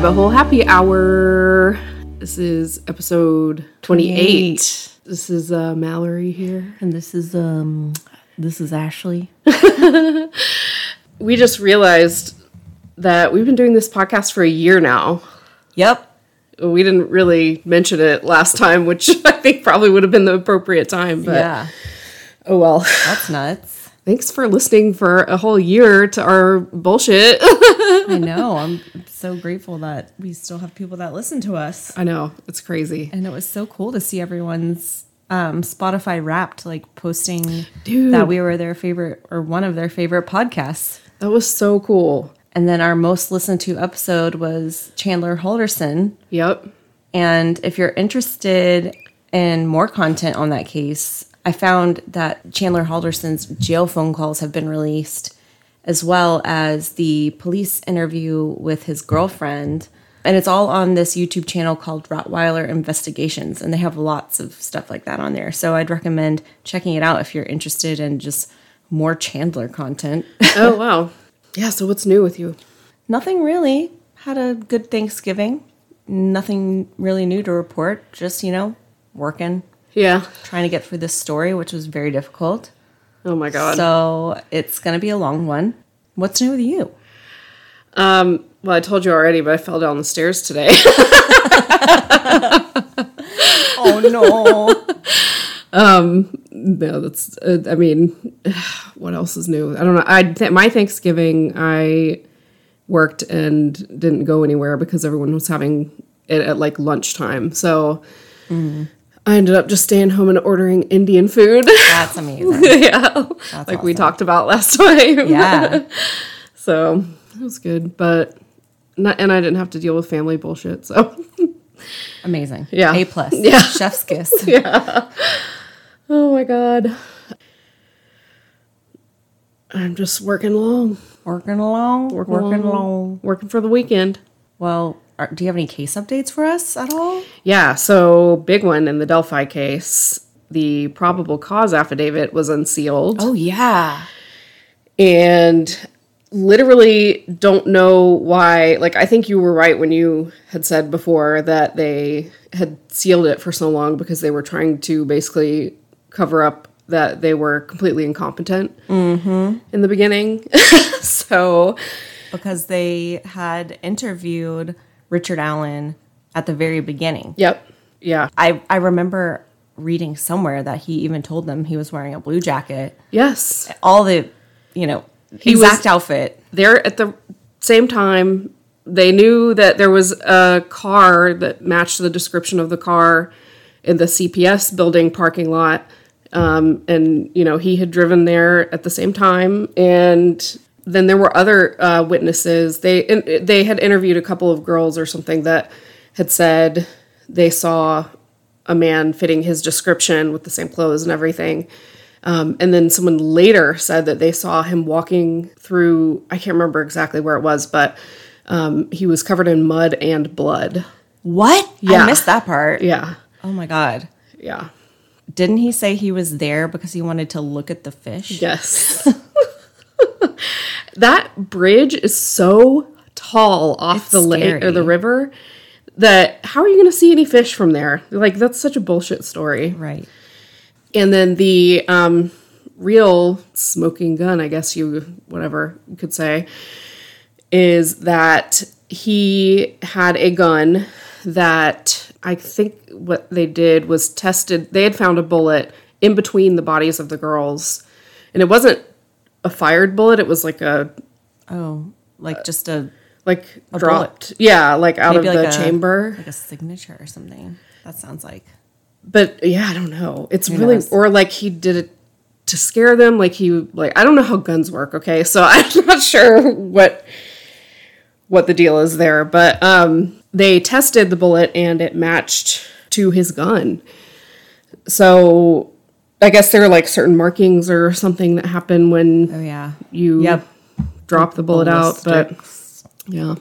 back, guys, to Rabbit Hole Happy Hour. This is episode 28. 28. This is uh, Mallory here. And this is um this is Ashley. We just realized that we've been doing this podcast for a year now. Yep. We didn't really mention it last time, which I think probably would have been the appropriate time, but yeah. oh well. That's nuts. Thanks for listening for a whole year to our bullshit. I know. I'm so grateful that we still have people that listen to us. I know, it's crazy. And it was so cool to see everyone's um, Spotify wrapped, like posting Dude. that we were their favorite or one of their favorite podcasts. That was so cool. And then our most listened to episode was Chandler Halderson. Yep. And if you're interested in more content on that case, I found that Chandler Halderson's jail phone calls have been released, as well as the police interview with his girlfriend. And it's all on this YouTube channel called Rottweiler Investigations. And they have lots of stuff like that on there. So I'd recommend checking it out if you're interested in just more Chandler content. Oh, wow. Yeah, so what's new with you? Nothing really. Had a good Thanksgiving. Nothing really new to report. Just, you know, working, Yeah. trying to get through this story, which was very difficult. Oh my god. So it's going to be a long one. What's new with you? Um, well, I told you already, but I fell down the stairs today. Oh, no. Um, no, that's. Uh, I mean, what else is new? I don't know. I th- my Thanksgiving, I worked and didn't go anywhere because everyone was having it at like lunchtime. So I ended up just staying home and ordering Indian food. That's amazing. yeah, like we talked about last time. Yeah. So it was good, but not, and I didn't have to deal with family bullshit. So Amazing. Yeah. A plus. Yeah. Chef's kiss. Yeah. Oh my god. I'm just working long. Working along. Working Working, along. along. Working for the weekend. Well, are, do you have any case updates for us at all? Yeah, so big one in the Delphi case. The probable cause affidavit was unsealed. Oh, yeah. And literally don't know why. Like, I think you were right when you had said before that they had sealed it for so long because they were trying to basically cover up that they were completely incompetent mm-hmm. in the beginning. so, Because they had interviewed Richard Allen at the very beginning. yep. Yeah. I, I remember reading somewhere that he even told them he was wearing a blue jacket. Yes. All the, you know, He was- exact outfit. They're at the same time. They knew that there was a car that matched the description of the car in the CPS building parking lot. Um, and, you know, he had driven there at the same time. And then there were other uh, witnesses. They, in, they had interviewed a couple of girls or something that had said they saw a man fitting his description with the same clothes and everything. Um, and then someone later said that they saw him walking through, I can't remember exactly where it was, but um, he was covered in mud and blood. What? Yeah. I missed that part. Yeah. Oh my God. Yeah. Didn't he say he was there because he wanted to look at the fish? Yes. that bridge is so tall off It's the lake or the river that how are you going to see any fish from there? Like, that's such a bullshit story. Right. And then the um, real smoking gun, I guess you, whatever you could say, is that he had a gun that I think what they did was tested. They had found a bullet in between the bodies of the girls. And it wasn't a fired bullet, it was like a, Oh, like just a like dropped. Yeah, like out maybe of like the a chamber. like a signature or something. That sounds like but yeah, I don't know. It's really knows? or like he did it to scare them. Like he like I don't know how guns work. Okay, so I'm not sure what what the deal is there, but um, they tested the bullet and it matched to his gun. So I guess there are like certain markings or something that happen when oh yeah. you Yep. drop the bullet out, but yeah.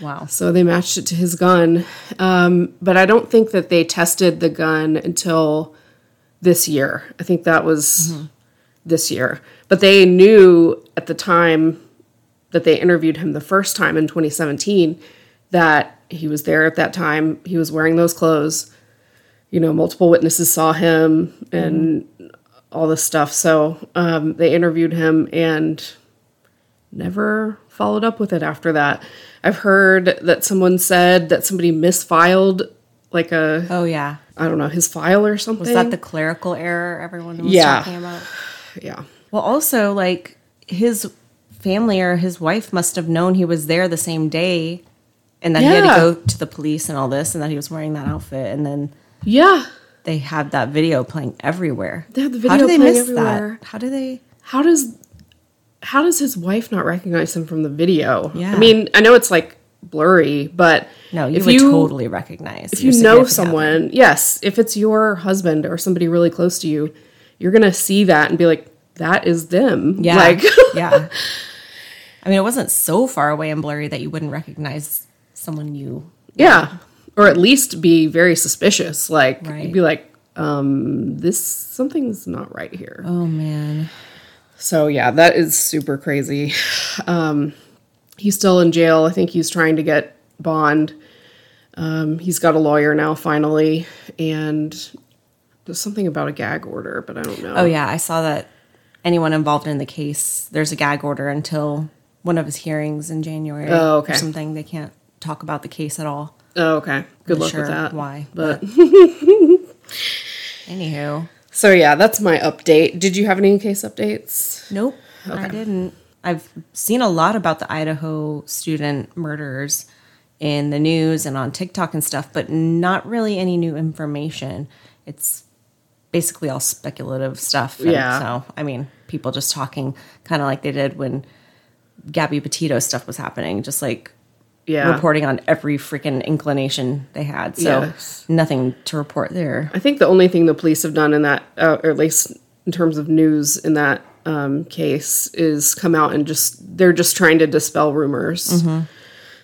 wow. So they matched it to his gun. Um, but I don't think that they tested the gun until this year. I think that was this year. But they knew at the time that they interviewed him the first time in 2017 that he was there at that time. He was wearing those clothes. You know, multiple witnesses saw him and all this stuff. So um, they interviewed him and never followed up with it after that. I've heard that someone said that somebody misfiled like a Oh yeah. I don't know his file or something. Was that the clerical error everyone was Yeah. talking about? yeah Well, also like his family or his wife must have known he was there the same day and that he had to go to the police and all this and that he was wearing that outfit and then yeah. they had that video playing everywhere. They had the How video do they playing miss everywhere. that? How do they How does how does his wife not recognize him from the video? Yeah. I mean, I know it's like blurry, but No, you if would you totally recognize. if you know someone, yes, if it's your husband or somebody really close to you, you're gonna see that and be like, that is them. Yeah. Like yeah. I mean, it wasn't so far away and blurry that you wouldn't recognize someone you. Yeah. Or at least be very suspicious. Like Right. you'd be like, um, this something's not right here. Oh man. So yeah, that is super crazy. Um, he's still in jail. I think he's trying to get bond. Um, he's got a lawyer now finally, and there's something about a gag order, but I don't know. Oh yeah, I saw that. Anyone involved in the case, there's a gag order until one of his hearings in January. Oh, okay. Or something. They can't talk about the case at all. Oh, okay. Good luck sure with that. why, But Anywho, so yeah, that's my update. Did you have any case updates? nope, I didn't. I've seen a lot about the Idaho student murders in the news and on TikTok and stuff, but not really any new information. It's basically all speculative stuff. and Yeah. So, I mean, people just talking kind of like they did when Gabby Petito stuff was happening, just like Yeah. reporting on every freaking inclination they had. So, Yes. nothing to report there. I think the only thing the police have done in that, uh, or at least in terms of news in that um, case, is come out and just they're just trying to dispel rumors.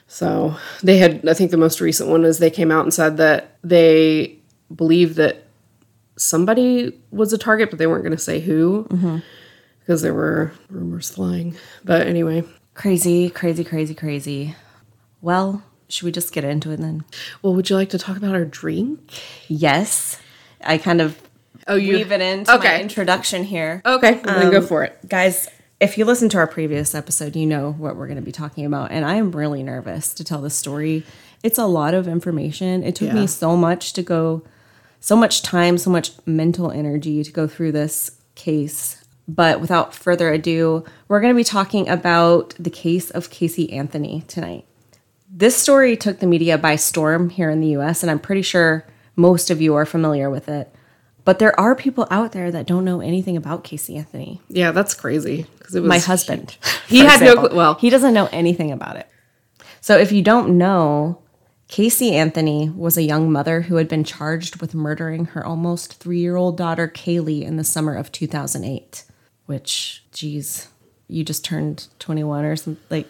So they had, I think the most recent one is they came out and said that they believe that somebody was a target, but they weren't going to say who because there were rumors flying. But anyway, Crazy, crazy, crazy, crazy. Well, should we just get into it then? well, would you like to talk about our drink? Yes. I kind of Oh, you weave it into my Okay. introduction here. Okay, then go um, for it. Guys, if you listen to our previous episode, you know what we're going to be talking about. And I am really nervous to tell this story. It's a lot of information. It took Yeah. me so much to go, so much time, so much mental energy to go through this case. But without further ado, we're going to be talking about the case of Casey Anthony tonight. This story took the media by storm here in the US, and I'm pretty sure most of you are familiar with it. But there are people out there that don't know anything about Casey Anthony Yeah, that's crazy because it was my husband. He for had no example. cl- well- he doesn't know anything about it. So if you don't know, Casey Anthony was a young mother who had been charged with murdering her almost three-year-old daughter Caylee in the summer of 2008. Which, geez, you just turned 21 or something. Like,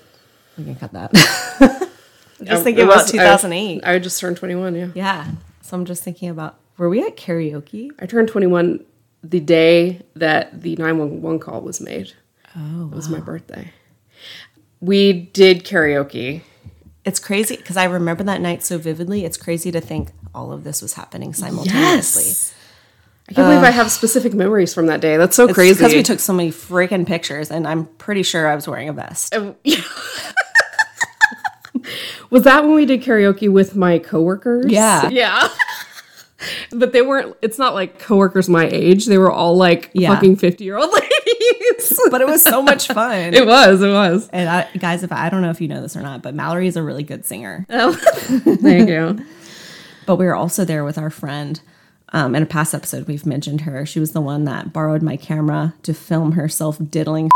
we can cut that. just thinking It about was- 2008. I, I just turned 21, yeah. yeah. So I'm just thinking about. Were we at karaoke? I turned 21 the day that the 911 call was made. Oh, It was my birthday. We did karaoke. It's crazy because I remember that night so vividly. It's crazy to think all of this was happening simultaneously. Yes. I can't believe I have specific memories from that day. That's so crazy. because we took so many freaking pictures, and I'm pretty sure I was wearing a vest. Oh, was that when we did karaoke with my coworkers? Yeah. Yeah. but they weren't, it's not like coworkers my age. They were all like Yeah. fucking 50 year old ladies. But it was so much fun. it was, it was. and I, guys, if I, I don't know if you know this or not, but Mallory is a really good singer. Thank you. But we were also there with our friend. Um, in a past episode, we've mentioned her. She was the one that borrowed my camera to film herself diddling.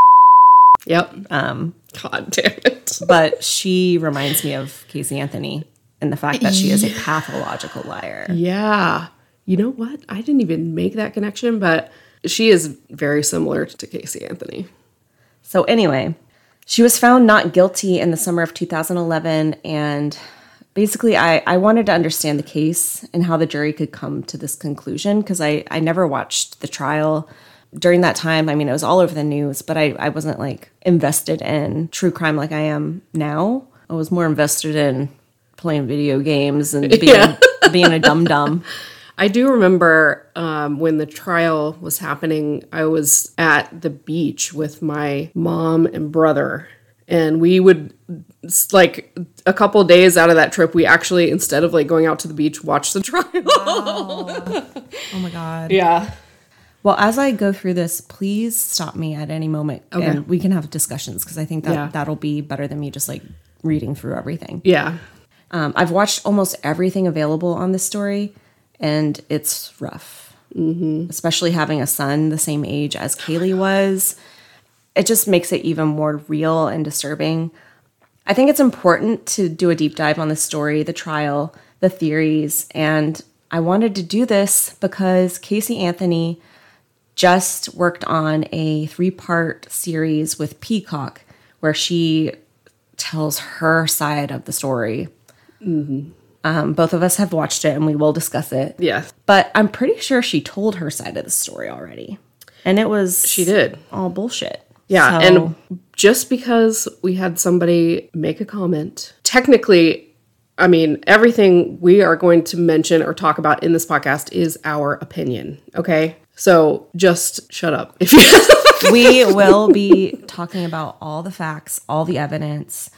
Yep. Um, God damn it. But she reminds me of Casey Anthony and the fact that she is a pathological liar. Yeah. You know what? I didn't even make that connection, but she is very similar to Casey Anthony. So, anyway, she was found not guilty in the summer of 2011. And basically, I, I wanted to understand the case and how the jury could come to this conclusion because I, I never watched the trial. During that time, I mean, it was all over the news, but I, I wasn't like invested in true crime like I am now. I was more invested in playing video games and being, Yeah. being a dum dum. I do remember um, when the trial was happening, I was at the beach with my mom and brother. And we would, like, a couple days out of that trip, we actually, instead of like going out to the beach, watch the trial. Oh my God. yeah. Well, as I go through this, please stop me at any moment Okay. and we can have discussions because I think that Yeah. that'll be better than me just like reading through everything. Yeah. Um, I've watched almost everything available on this story, and it's rough. Mm-hmm. Especially having a son the same age as Caylee was, it just makes it even more real and disturbing. I think it's important to do a deep dive on the story, the trial, the theories, and I wanted to do this because Casey Anthony just worked on a three part series with Peacock where she tells her side of the story. Um, both of us have watched it and we will discuss it. Yeah. But I'm pretty sure she told her side of the story already. And it was She did. all bullshit. Yeah, So- and just because we had somebody make a comment, technically, I mean, everything we are going to mention or talk about in this podcast is our opinion. Okay, so just shut up if you. we will be talking about all the facts, all the evidence,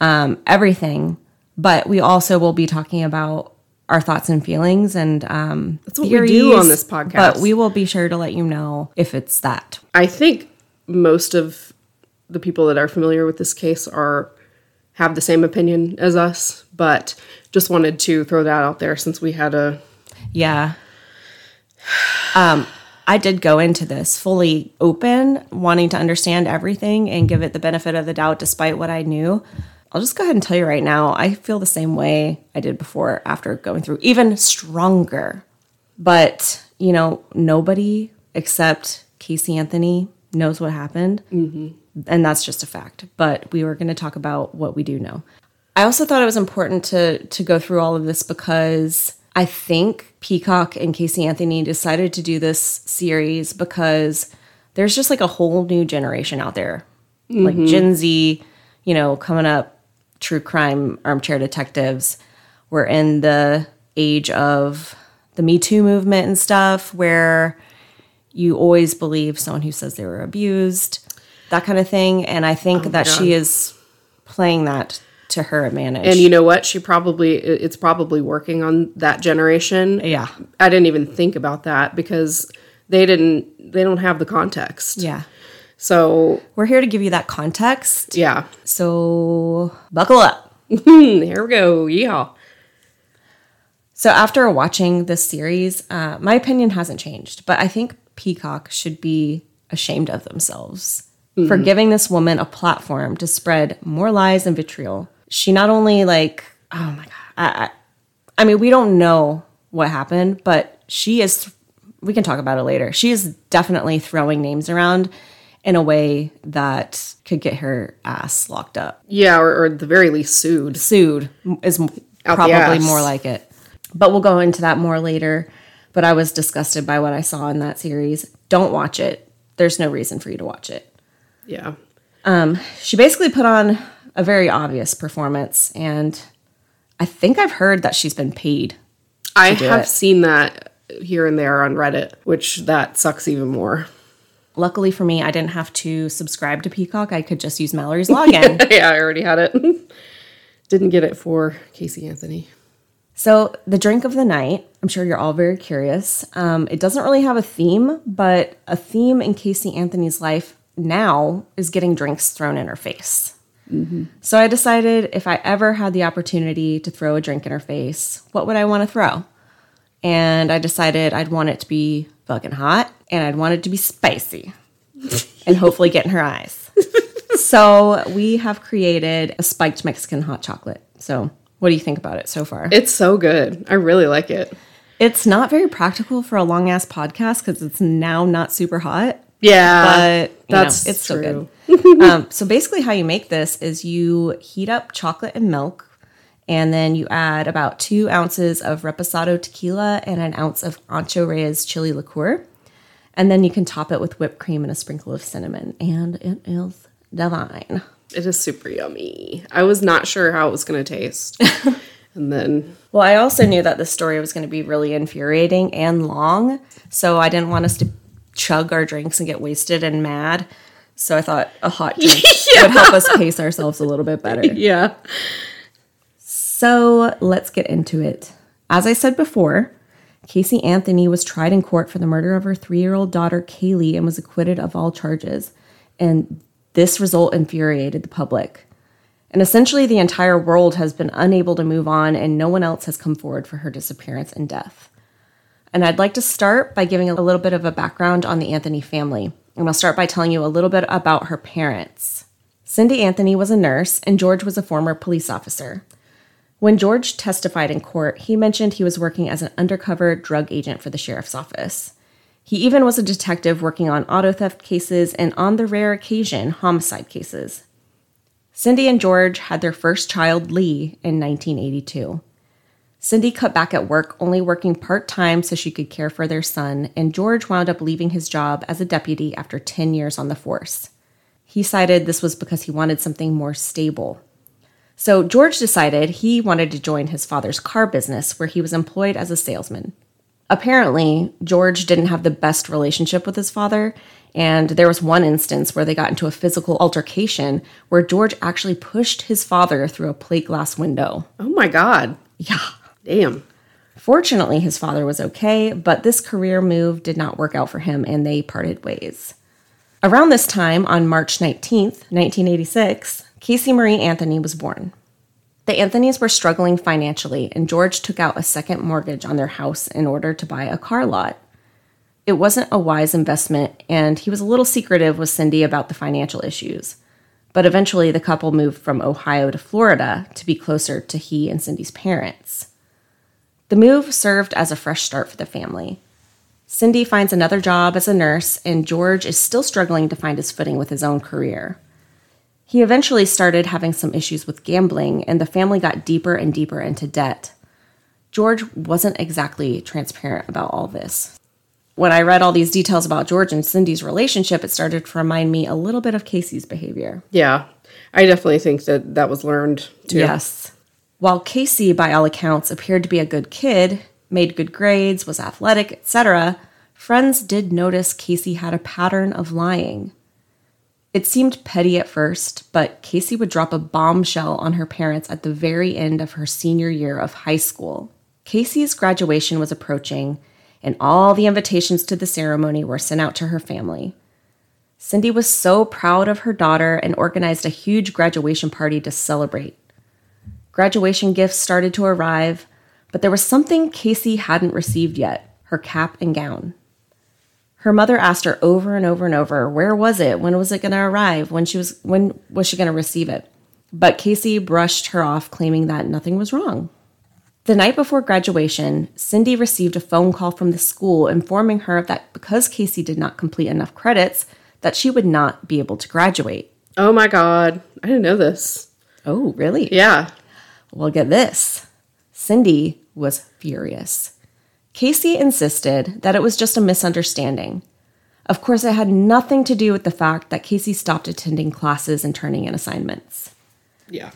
um, everything. But we also will be talking about our thoughts and feelings and um, That's what we do on this podcast. But we will be sure to let you know if it's that. I think most of the people that are familiar with this case are have the same opinion as us, but just wanted to throw that out there since we had a Yeah. Um, I did go into this fully open, wanting to understand everything and give it the benefit of the doubt despite what I knew. I'll just go ahead and tell you right now, I feel the same way I did before after going through, even stronger. But, you know, nobody except Casey Anthony knows what happened. And that's just a fact. But we were going to talk about what we do know. I also thought it was important to to go through all of this because I think Peacock and Casey Anthony decided to do this series because there's just like a whole new generation out there. Like mm-hmm. Gen Z, you know, coming up, true crime armchair detectives. We're in the age of the Me Too movement and stuff where you always believe someone who says they were abused, that kind of thing. And I think oh, that she is playing that to her advantage. And you know what? She probably it's probably working on that generation. Yeah. I didn't even think about that because they didn't they don't have the context. yeah. So, We're here to give you that context. yeah. So buckle up. Here we go. Yeah. So after watching this series, uh, my opinion hasn't changed, but I think Peacock should be ashamed of themselves for giving this woman a platform to spread more lies and vitriol. She not only like, oh my god, I, I, I mean, we don't know what happened, but she is. We can talk about it later. She is definitely throwing names around in a way that could get her ass locked up. Yeah, or, or at the very least sued. sued is Out probably more like it. But we'll go into that more later. But I was disgusted by what I saw in that series. Don't watch it. There's no reason for you to watch it. Yeah. Um, she basically put on a very obvious performance, and I think I've heard that she's been paid. I have it. seen that here and there on Reddit, which that sucks even more. Luckily for me, I didn't have to subscribe to Peacock. I could just use Mallory's login. yeah, I already had it. Didn't get it for Casey Anthony. So, the drink of the night, I'm sure you're all very curious. Um, it doesn't really have a theme, but a theme in Casey Anthony's life now is getting drinks thrown in her face. So, I decided if I ever had the opportunity to throw a drink in her face, what would I want to throw? And I decided I'd want it to be fucking hot and I'd want it to be spicy and hopefully get in her eyes. so, we have created a spiked Mexican hot chocolate. So, what do you think about it so far? It's so good. I really like it. It's not very practical for a long ass podcast because it's now not super hot. Yeah, But that's know, it's true. um, so basically, how you make this is you heat up chocolate and milk, and then you add about two ounces of reposado tequila and an ounce of Ancho Reyes chili liqueur, And then you can top it with whipped cream and a sprinkle of cinnamon, and it is divine. It is super yummy. I was not sure how it was going to taste. and then, Well, I also knew that the story was going to be really infuriating and long, so I didn't want us to chug our drinks and get wasted and mad. So I thought a hot drink would help us pace ourselves a little bit better. yeah. So let's get into it. As I said before, Casey Anthony was tried in court for the murder of her three year old daughter, Caylee, and was acquitted of all charges. And this result infuriated the public. And essentially, the entire world has been unable to move on, and no one else has come forward for her disappearance and death. And I'd like to start by giving a little bit of a background on the Anthony family. And I'll start by telling you a little bit about her parents. Cindy Anthony was a nurse, and George was a former police officer. When George testified in court, he mentioned he was working as an undercover drug agent for the sheriff's office. He even was a detective working on auto theft cases and, on the rare occasion, homicide cases. Cindy and George had their first child, Lee, in 1982. Cindy cut back at work, only working part time so she could care for their son, and George wound up leaving his job as a deputy after 10 years on the force. He cited this was because he wanted something more stable. So George decided he wanted to join his father's car business, where he was employed as a salesman. Apparently, George didn't have the best relationship with his father, and there was one instance where they got into a physical altercation where George actually pushed his father through a plate glass window. Oh my God. Yeah. Damn. Fortunately, his father was okay, but this career move did not work out for him and they parted ways. Around this time, on March 19th, 1986, Casey Marie Anthony was born. The Anthonys were struggling financially, and George took out a second mortgage on their house in order to buy a car lot. It wasn't a wise investment, and he was a little secretive with Cindy about the financial issues. But eventually, the couple moved from Ohio to Florida to be closer to he and Cindy's parents. The move served as a fresh start for the family. Cindy finds another job as a nurse, and George is still struggling to find his footing with his own career. He eventually started having some issues with gambling, and the family got deeper and deeper into debt. George wasn't exactly transparent about all this. When I read all these details about George and Cindy's relationship, it started to remind me a little bit of Casey's behavior. Yeah. I definitely think that that was learned too. Yes. While Casey, by all accounts, appeared to be a good kid, made good grades, was athletic, etc., friends did notice Casey had a pattern of lying. It seemed petty at first, but Casey would drop a bombshell on her parents at the very end of her senior year of high school. Casey's graduation was approaching, and all the invitations to the ceremony were sent out to her family. Cindy was so proud of her daughter and organized a huge graduation party to celebrate. Graduation gifts started to arrive, but there was something Casey hadn't received yet her cap and gown. Her mother asked her over and over and over, where was it? When was it going to arrive? When she was when was she going to receive it? But Casey brushed her off claiming that nothing was wrong. The night before graduation, Cindy received a phone call from the school informing her that because Casey did not complete enough credits, that she would not be able to graduate. Oh my God. I didn't know this. Oh, really? Yeah. Well, get this. Cindy was furious. Casey insisted that it was just a misunderstanding. Of course, it had nothing to do with the fact that Casey stopped attending classes and turning in assignments. Yeah.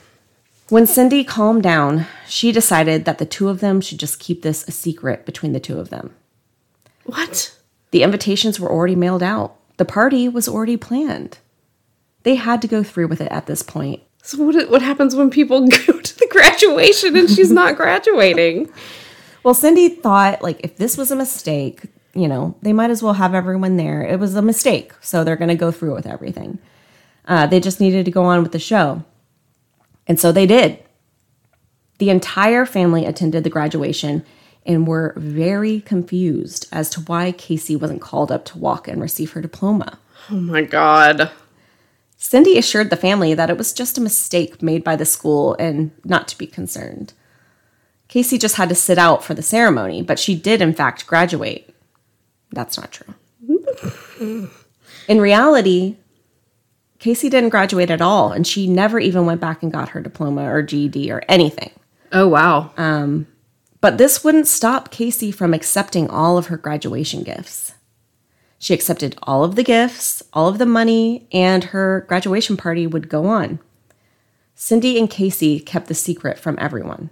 When Cindy calmed down, she decided that the two of them should just keep this a secret between the two of them. What? The invitations were already mailed out, the party was already planned. They had to go through with it at this point. So what what happens when people go to graduation and she's not graduating? Well, Cindy thought like if this was a mistake, you know, they might as well have everyone there. It was a mistake, so they're going to go through with everything. Uh, they just needed to go on with the show, and so they did. The entire family attended the graduation and were very confused as to why Casey wasn't called up to walk and receive her diploma. Oh my god. Cindy assured the family that it was just a mistake made by the school and not to be concerned. Casey just had to sit out for the ceremony, but she did, in fact, graduate. That's not true. in reality, Casey didn't graduate at all, and she never even went back and got her diploma or GED or anything. Oh wow. Um, but this wouldn't stop Casey from accepting all of her graduation gifts. She accepted all of the gifts, all of the money, and her graduation party would go on. Cindy and Casey kept the secret from everyone.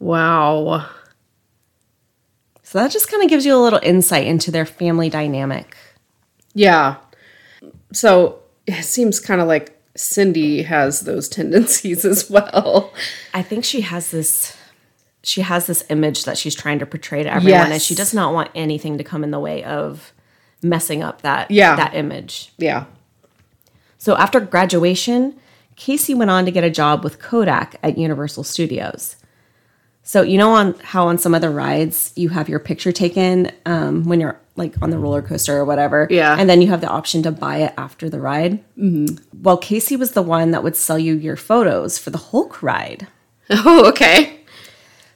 Wow. So that just kind of gives you a little insight into their family dynamic. Yeah. So it seems kind of like Cindy has those tendencies as well. I think she has this she has this image that she's trying to portray to everyone and she does not want anything to come in the way of messing up that Yeah. that image. Yeah. So after graduation, Casey went on to get a job with Kodak at Universal Studios. So you know on how on some other rides you have your picture taken um, when you're like on the roller coaster or whatever, Yeah. and then you have the option to buy it after the ride. Mm-hmm. Well, Casey was the one that would sell you your photos for the Hulk ride. Oh, okay.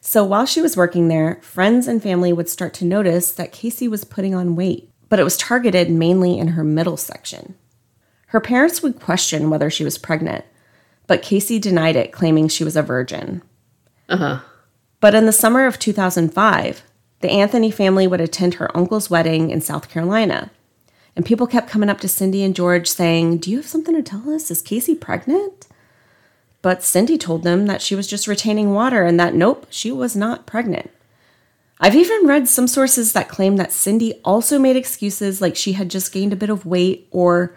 So while she was working there, friends and family would start to notice that Casey was putting on weight, but it was targeted mainly in her middle section. Her parents would question whether she was pregnant, but Casey denied it, claiming she was a virgin. Uh huh. But in the summer of 2005, the Anthony family would attend her uncle's wedding in South Carolina. And people kept coming up to Cindy and George saying, Do you have something to tell us? Is Casey pregnant? But Cindy told them that she was just retaining water and that nope, she was not pregnant. I've even read some sources that claim that Cindy also made excuses like she had just gained a bit of weight or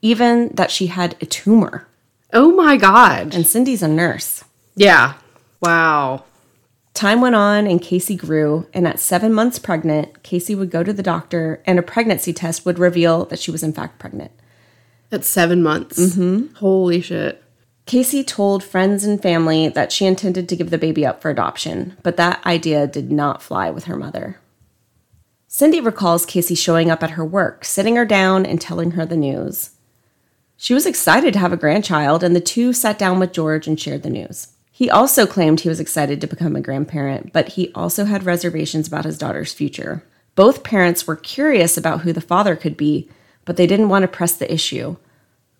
even that she had a tumor. Oh my God. And Cindy's a nurse. Yeah. Wow. Time went on and Casey grew, and at seven months pregnant, Casey would go to the doctor, and a pregnancy test would reveal that she was in fact pregnant. At seven months. Mm-hmm. Holy shit. Casey told friends and family that she intended to give the baby up for adoption, but that idea did not fly with her mother. Cindy recalls Casey showing up at her work, sitting her down, and telling her the news. She was excited to have a grandchild, and the two sat down with George and shared the news. He also claimed he was excited to become a grandparent, but he also had reservations about his daughter's future. Both parents were curious about who the father could be, but they didn't want to press the issue.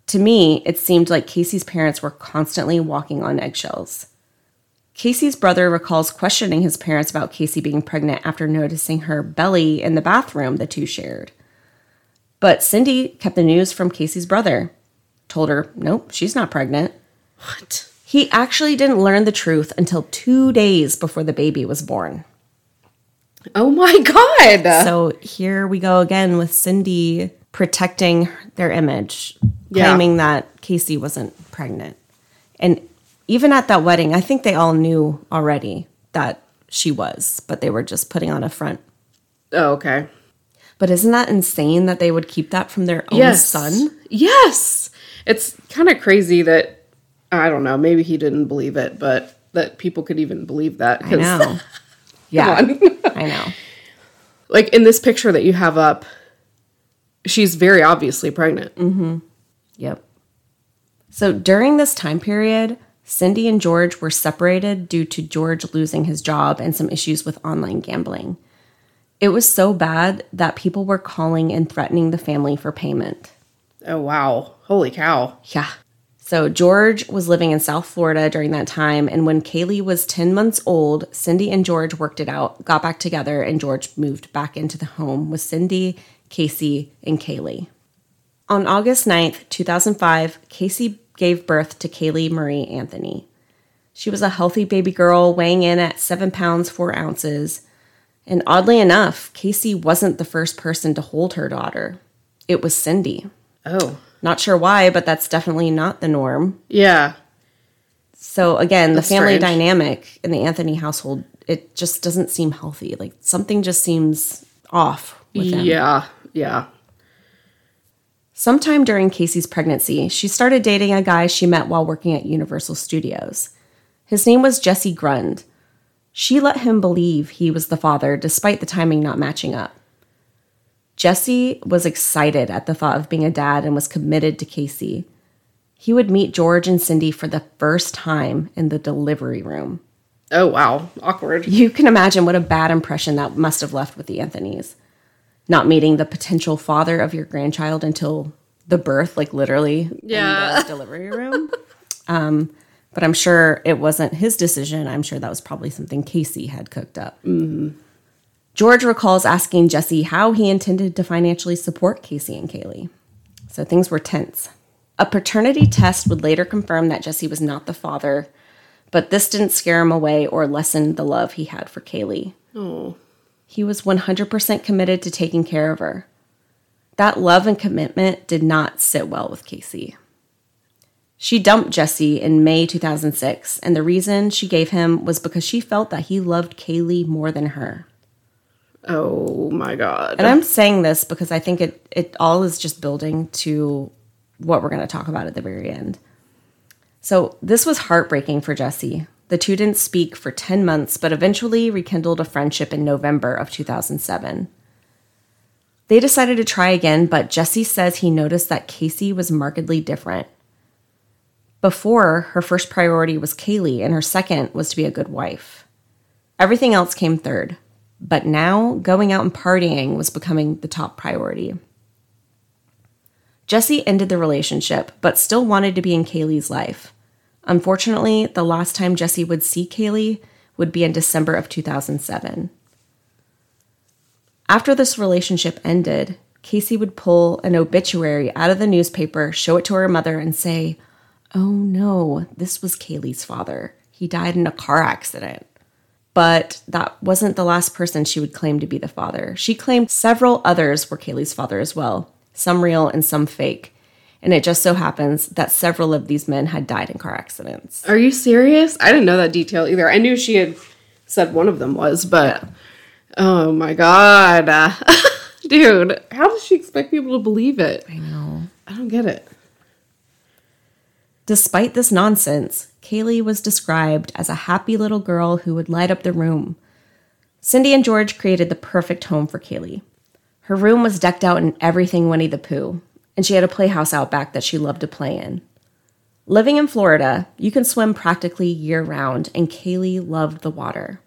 To me, it seemed like Casey's parents were constantly walking on eggshells. Casey's brother recalls questioning his parents about Casey being pregnant after noticing her belly in the bathroom the two shared. But Cindy kept the news from Casey's brother, told her, nope, she's not pregnant. What? He actually didn't learn the truth until two days before the baby was born. Oh my God. So here we go again with Cindy protecting their image, Yeah. claiming that Casey wasn't pregnant. And even at that wedding, I think they all knew already that she was, but they were just putting on a front. oh, okay. But isn't that insane that they would keep that from their own Yes. son? Yes. It's kind of crazy that, I don't know, maybe he didn't believe it, but that people could even believe that. I know. yeah, I know. like in this picture that you have up, she's very obviously pregnant. Mm-hmm. Yep. So during this time period, Cindy and George were separated due to George losing his job and some issues with online gambling. It was so bad that people were calling and threatening the family for payment. Oh, wow. Holy cow. Yeah. So George was living in South Florida during that time, and when Caylee was 10 months old, Cindy and George worked it out, got back together, and George moved back into the home with Cindy, Casey, and Caylee. On August 9th, 2005, Casey gave birth to Caylee Marie Anthony. She was a healthy baby girl weighing in at 7 pounds 4 ounces. And oddly enough, Casey wasn't the first person to hold her daughter. It was Cindy. Oh, Not sure why, but that's definitely not the norm. yeah. So again, That's the family strange. dynamic in the Anthony household, it just doesn't seem healthy. Like something just seems off with them. Yeah. Yeah. Sometime during Casey's pregnancy, she started dating a guy she met while working at Universal Studios. His name was Jesse Grund. She let him believe he was the father despite the timing not matching up. Jesse was excited at the thought of being a dad and was committed to Casey. He would meet George and Cindy for the first time in the delivery room. Oh, wow. Awkward. You can imagine what a bad impression that must have left with the Anthonys. Not meeting the potential father of your grandchild until the birth, like literally Yeah. in the delivery room. um, but I'm sure it wasn't his decision. I'm sure that was probably something Casey had cooked up. George recalls asking Jesse how he intended to financially support Casey and Caylee. So things were tense. A paternity test would later confirm that Jesse was not the father, but this didn't scare him away or lessen the love he had for Caylee. Oh. He was 100% committed to taking care of her. That love and commitment did not sit well with Casey. She dumped Jesse in May 2006, and the reason she gave him was because she felt that he loved Caylee more than her. Oh my god. And I'm saying this because I think it, it all is just building to what we're going to talk about at the very end. So, this was heartbreaking for Jesse. The two didn't speak for 10 months, but eventually rekindled a friendship in November of 2007. They decided to try again, but Jesse says he noticed that Casey was markedly different. Before, her first priority was Caylee, and her second was to be a good wife. Everything else came third, but now going out and partying was becoming the top priority. Jesse ended the relationship, but still wanted to be in Caylee's life. Unfortunately, the last time Jesse would see Caylee would be in December of 2007. After this relationship ended, Casey would pull an obituary out of the newspaper, show it to her mother, and say, Oh no, this was Caylee's father. He died in a car accident. But that wasn't the last person she would claim to be the father. She claimed several others were Caylee's father as well, some real and some fake. And it just so happens that several of these men had died in car accidents. Are you serious? I didn't know that detail either. I knew she had said one of them was, but oh my god. Dude, how does she expect people to believe it? I know. I don't get it. Despite this nonsense, Caylee was described as a happy little girl who would light up the room. Cindy and George created the perfect home for Caylee. Her room was decked out in everything Winnie the Pooh, and she had a playhouse out back that she loved to play in. Living in Florida, you can swim practically year round, and Caylee loved the water.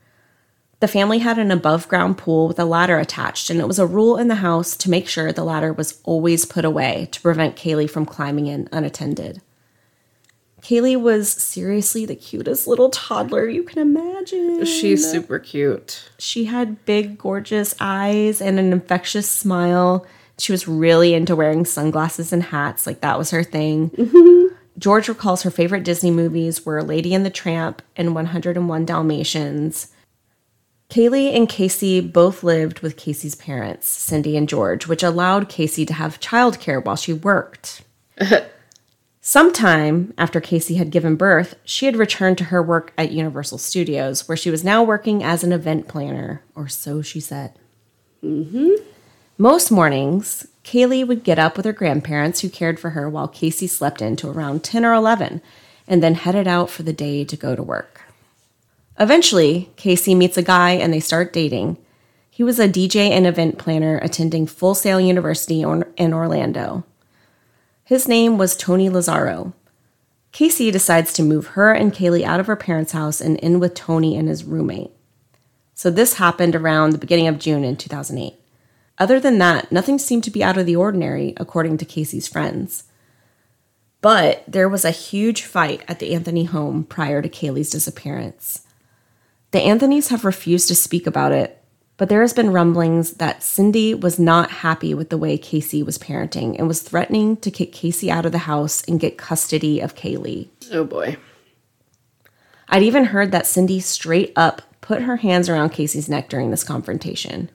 The family had an above ground pool with a ladder attached, and it was a rule in the house to make sure the ladder was always put away to prevent Caylee from climbing in unattended. Caylee was seriously the cutest little toddler you can imagine. She's super cute. She had big, gorgeous eyes and an infectious smile. She was really into wearing sunglasses and hats, like that was her thing. George recalls her favorite Disney movies were Lady and the Tramp and 101 Dalmatians. Caylee and Casey both lived with Casey's parents, Cindy and George, which allowed Casey to have childcare while she worked. Sometime after Casey had given birth, she had returned to her work at Universal Studios, where she was now working as an event planner, or so she said. Mm-hmm. Most mornings, Caylee would get up with her grandparents who cared for her while Casey slept in to around 10 or 11 and then headed out for the day to go to work. Eventually, Casey meets a guy and they start dating. He was a DJ and event planner attending Full Sail University in Orlando. His name was Tony Lazzaro. Casey decides to move her and Caylee out of her parents' house and in with Tony and his roommate. So this happened around the beginning of June in 2008. Other than that, nothing seemed to be out of the ordinary, according to Casey's friends. But there was a huge fight at the Anthony home prior to Caylee's disappearance. The Anthonys have refused to speak about it, but there has been rumblings that Cindy was not happy with the way Casey was parenting and was threatening to kick Casey out of the house and get custody of Caylee. Oh boy. I'd even heard that Cindy straight up put her hands around Casey's neck during this confrontation.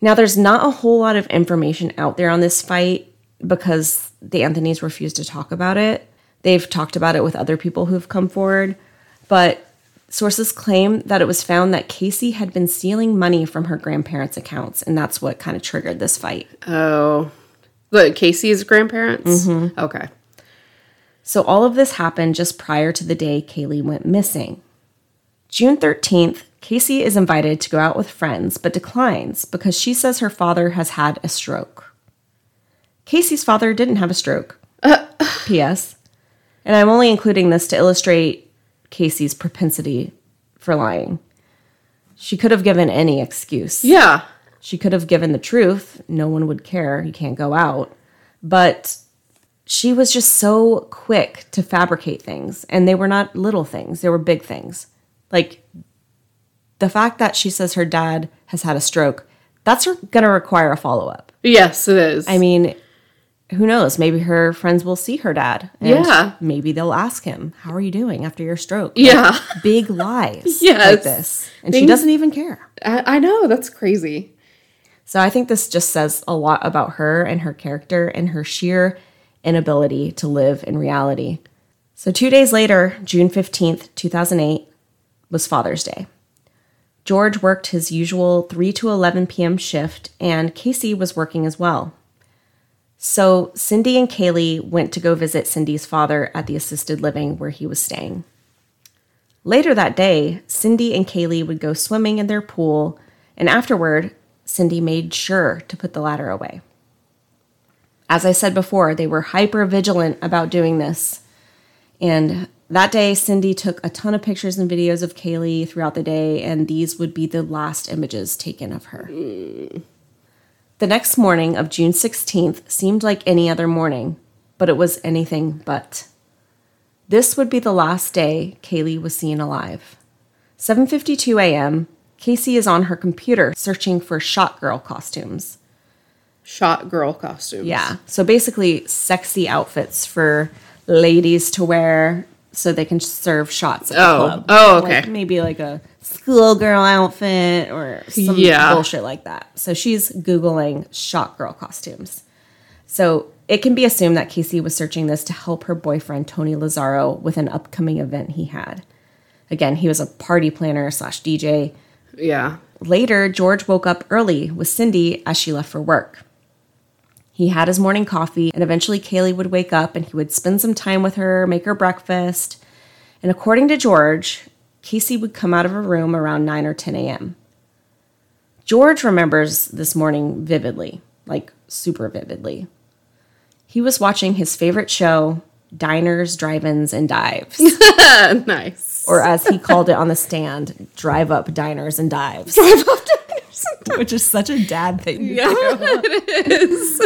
Now, there's not a whole lot of information out there on this fight because the Anthonys refused to talk about it. They've talked about it with other people who've come forward, but Sources claim that it was found that Casey had been stealing money from her grandparents' accounts, and that's what kind of triggered this fight. Oh. The Casey's grandparents? Mm-hmm. Okay. So all of this happened just prior to the day Caylee went missing. June 13th, Casey is invited to go out with friends, but declines because she says her father has had a stroke. Casey's father didn't have a stroke. P.S. And I'm only including this to illustrate Casey's propensity for lying. She could have given any excuse. Yeah. She could have given the truth. No one would care. You can't go out. But she was just so quick to fabricate things. And they were not little things, they were big things. Like the fact that she says her dad has had a stroke, that's going to require a follow up. Yes, it is. I mean, who knows? Maybe her friends will see her dad. And Yeah. Maybe they'll ask him, How are you doing after your stroke? yeah, Big lies Yes. like this. And she doesn't even care. I, I know that's crazy. So I think this just says a lot about her and her character and her sheer inability to live in reality. So two days later, June 15th, 2008, was Father's Day. George worked his usual 3 to 11 p.m. shift, and Casey was working as well. So Cindy and Caylee went to go visit Cindy's father at the assisted living where he was staying. Later that day, Cindy and Caylee would go swimming in their pool, and afterward, Cindy made sure to put the ladder away. As I said before, they were hyper vigilant about doing this. And that day, Cindy took a ton of pictures and videos of Caylee throughout the day, and these would be the last images taken of her. The next morning of June 16th seemed like any other morning, but it was anything but. This would be the last day Caylee was seen alive. 7:52 a.m. Casey is on her computer searching for shot girl costumes. Shot girl costumes. Yeah. So basically sexy outfits for ladies to wear so they can serve shots at the Oh. club. Oh, okay. Like maybe like a schoolgirl outfit or some Yeah. bullshit like that. So she's googling shot girl costumes. So it can be assumed that Casey was searching this to help her boyfriend Tony Lazzaro with an upcoming event he had. Again, he was a party planner slash DJ. Yeah. Later, George woke up early with Cindy as she left for work. He had his morning coffee, and eventually Caylee would wake up and he would spend some time with her, make her breakfast. And according to George, Casey would come out of her room around 9 or 10 a.m. George remembers this morning vividly, like super vividly. He was watching his favorite show, Diners, Drive Ins, and Dives nice. or as he called it on the stand, drive up diners and dives. Drive up diners Which is such a dad thing. to Yeah, do. it is.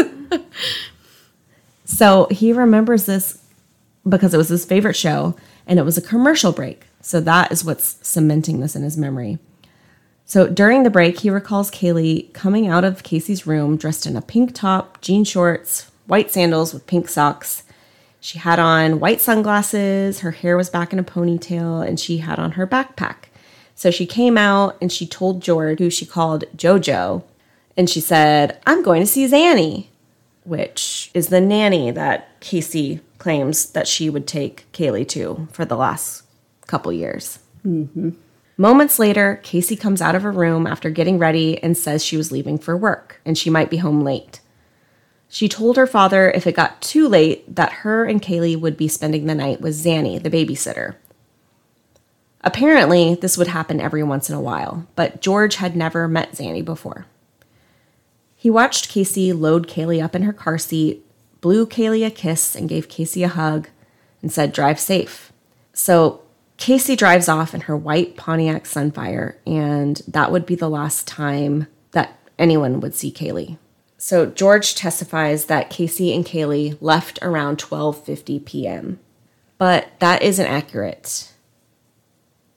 So he remembers this because it was his favorite show and it was a commercial break. So that is what's cementing this in his memory. So during the break, he recalls Caylee coming out of Casey's room dressed in a pink top, jean shorts, white sandals with pink socks. She had on white sunglasses, her hair was back in a ponytail, and she had on her backpack. So she came out and she told George, who she called JoJo, and she said, I'm going to see Zanny, which is the nanny that Casey claims that she would take Caylee to for the last couple years. Mm-hmm. Moments later, Casey comes out of her room after getting ready and says she was leaving for work and she might be home late. She told her father if it got too late that her and Caylee would be spending the night with Zanny, the babysitter. Apparently, this would happen every once in a while, but George had never met Zanny before. He watched Casey load Caylee up in her car seat, blew Caylee a kiss, and gave Casey a hug and said, Drive safe. So Casey drives off in her white Pontiac Sunfire, and that would be the last time that anyone would see Caylee. So George testifies that Casey and Caylee left around 12:50 p.m. But that isn't accurate.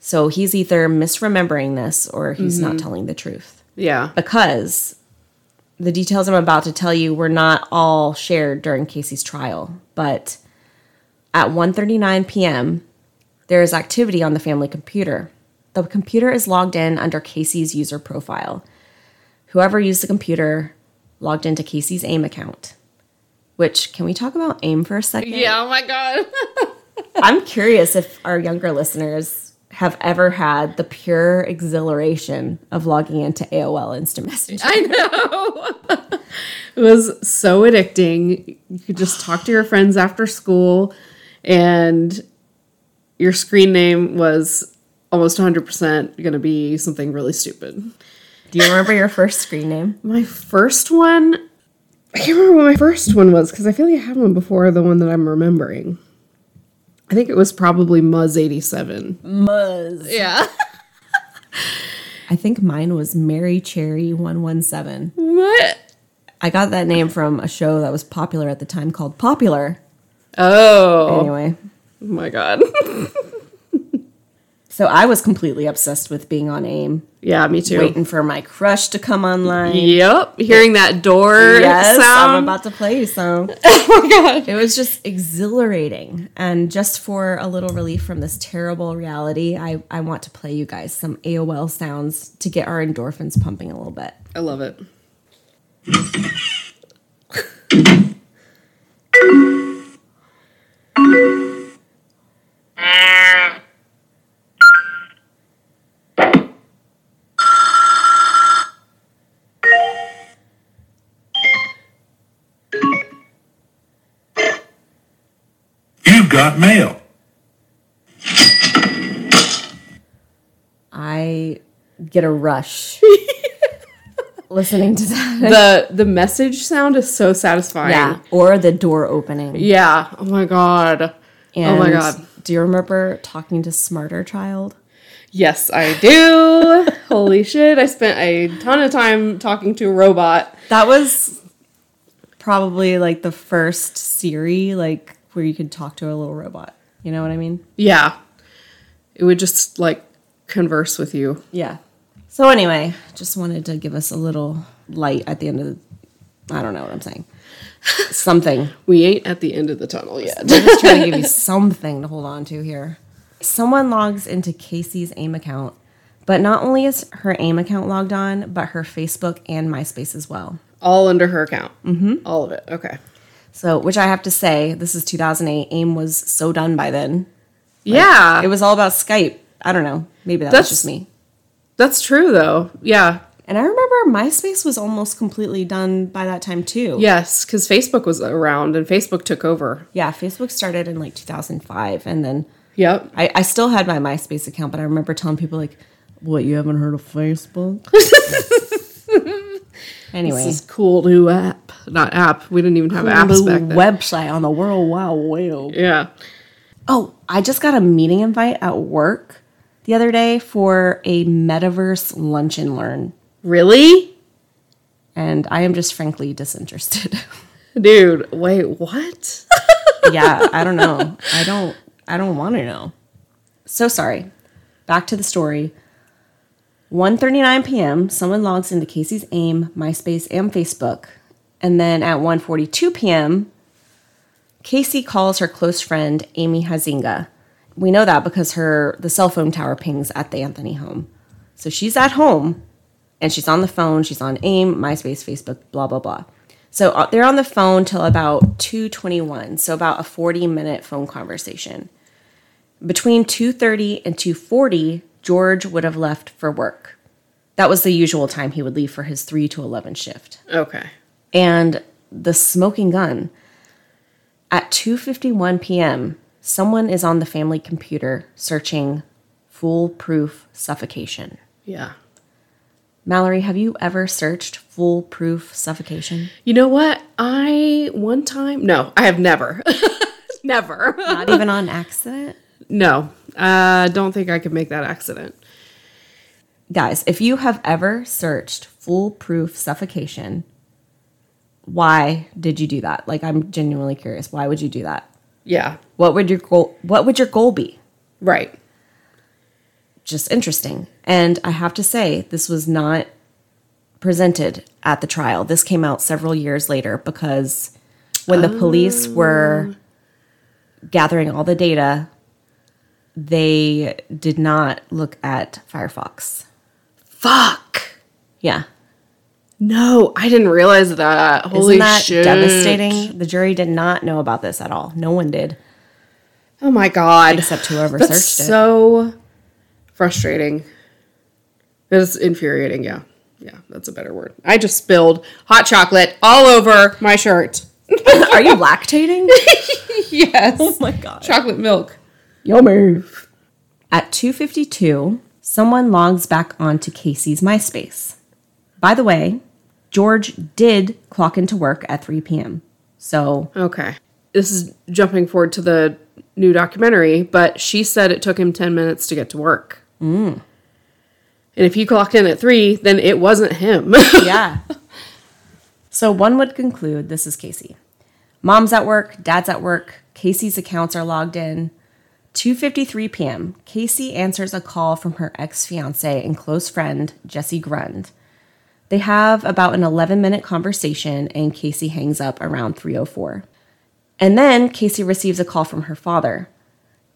So he's either misremembering this or he's not mm-hmm. telling the truth Yeah. because the details I'm about to tell you were not all shared during Casey's trial, but at 1:39 p.m., there is activity on the family computer. The computer is logged in under Casey's user profile. Whoever used the computer logged into Casey's AIM account. Which can we talk about AIM for a second? Yeah. Oh my god. I'm curious if our younger listeners have ever had the pure exhilaration of logging into AOL Instant Messenger. I know. it was so addicting. You could just talk to your friends after school, and your screen name was almost 100% going to be something really stupid. Do you remember your first screen name? My first one, I can't remember what my first one was because I feel like I had one before the one that I'm remembering. I think it was probably Muzz87. Muzz. Yeah. I think mine was Mary Cherry 117. what? I got that name from a show that was popular at the time called Popular. Oh. Anyway, Oh my god. So I was completely obsessed with being on AIM, Yeah, me too. waiting for my crush to come online. Yep. Hearing that door Yes, sound. I'm about to play you some. oh my god. It was just exhilarating. And just for a little relief from this terrible reality, I, I want to play you guys some AOL sounds to get our endorphins pumping a little bit. I love it. got mail. I get a rush listening to that. The the message sound is so satisfying. Yeah. Or the door opening. Yeah. Oh my god. And oh my god. Do you remember talking to Smarter Child? Yes, I do. Holy shit. I spent a ton of time talking to a robot. That was probably like the first Siri, like where you could talk to a little robot. You know what I mean? Yeah. It would just like converse with you. Yeah. So anyway, just wanted to give us a little light at the end of the I don't know what I'm saying. Something. We ain't at the end of the tunnel yet. I'm just trying to give you something to hold on to here. Someone logs into Casey's AIM account, but not only is her AIM account logged on, but her Facebook and MySpace as well. All under her account. Mm-hmm. All of it. Okay. So, which I have to say, this is 2008. AIM was so done by then. yeah. It was all about Skype. I don't know. Maybe that That's- was just me. That's true though. Yeah. And I remember MySpace was almost completely done by that time too. Yes, because Facebook was around and Facebook took over. Yeah, Facebook started in like 2005. And then Yep. I, I still had my MySpace account, but I remember telling people, like, what, you haven't heard of Facebook? anyway. This is cool new app. Not app. We didn't even have apps back then. website on the World Wide Web. yeah. Oh, I just got a meeting invite at work the other day for a metaverse lunch and learn. Really? And I am just frankly disinterested. Dude, wait, what? yeah, I don't know. I don't I don't want to know. So sorry. Back to the story. 1:39 p.m., someone logs into Casey's AIM, MySpace, and Facebook. And then at 1:42 p.m., Casey calls her close friend Amy Huizenga. We know that because her the cell phone tower pings at the Anthony home. So she's at home and she's on the phone, she's on AIM, MySpace, Facebook, blah blah blah. So uh, they're on the phone till about 2:21, so about a 40-minute phone conversation. Between 2:30 and 2:40, George would have left for work. That was the usual time he would leave for his 3 to 11 shift. Okay. And the smoking gun. At 2:51 p.m., someone is on the family computer searching foolproof suffocation. Yeah. Mallory, have you ever searched foolproof suffocation? You know what? I one time no, I have never. never. Not even on accident? no. I uh, don't think I could make that accident. Guys, if you have ever searched foolproof suffocation, why did you do that? Like I'm genuinely curious. Why would you do that? Yeah. What would your goal what would your goal be? Right. Just interesting. And I have to say, this was not presented at the trial. This came out several years later because when the police were gathering all the data, they did not look at Firefox. Fuck. Yeah. No, I didn't realize that. Holy Isn't that shit. devastating? The jury did not know about this at all. No one did, Oh my god. except whoever That's searched it. so frustrating. It's infuriating, yeah. Yeah, that's a better word. I just spilled hot chocolate all over my shirt. Are you lactating? yes. oh my god. Chocolate milk. Yummy. At 2:52, someone logs back onto Casey's MySpace. By the way, George did clock into work at 3 p.m. So, Okay. This is jumping forward to the new documentary, but she said it took him 10 minutes to get to work. Mm. And if he clocked in at three, then it wasn't him. yeah. so one would conclude this is Casey. Mom's at work, dad's at work, Casey's accounts are logged in, 2:53 p.m. Casey answers a call from her ex-fiance and close friend, Jesse Grund. They have about an 11-minute conversation and Casey hangs up around 3:04. And then Casey receives a call from her father.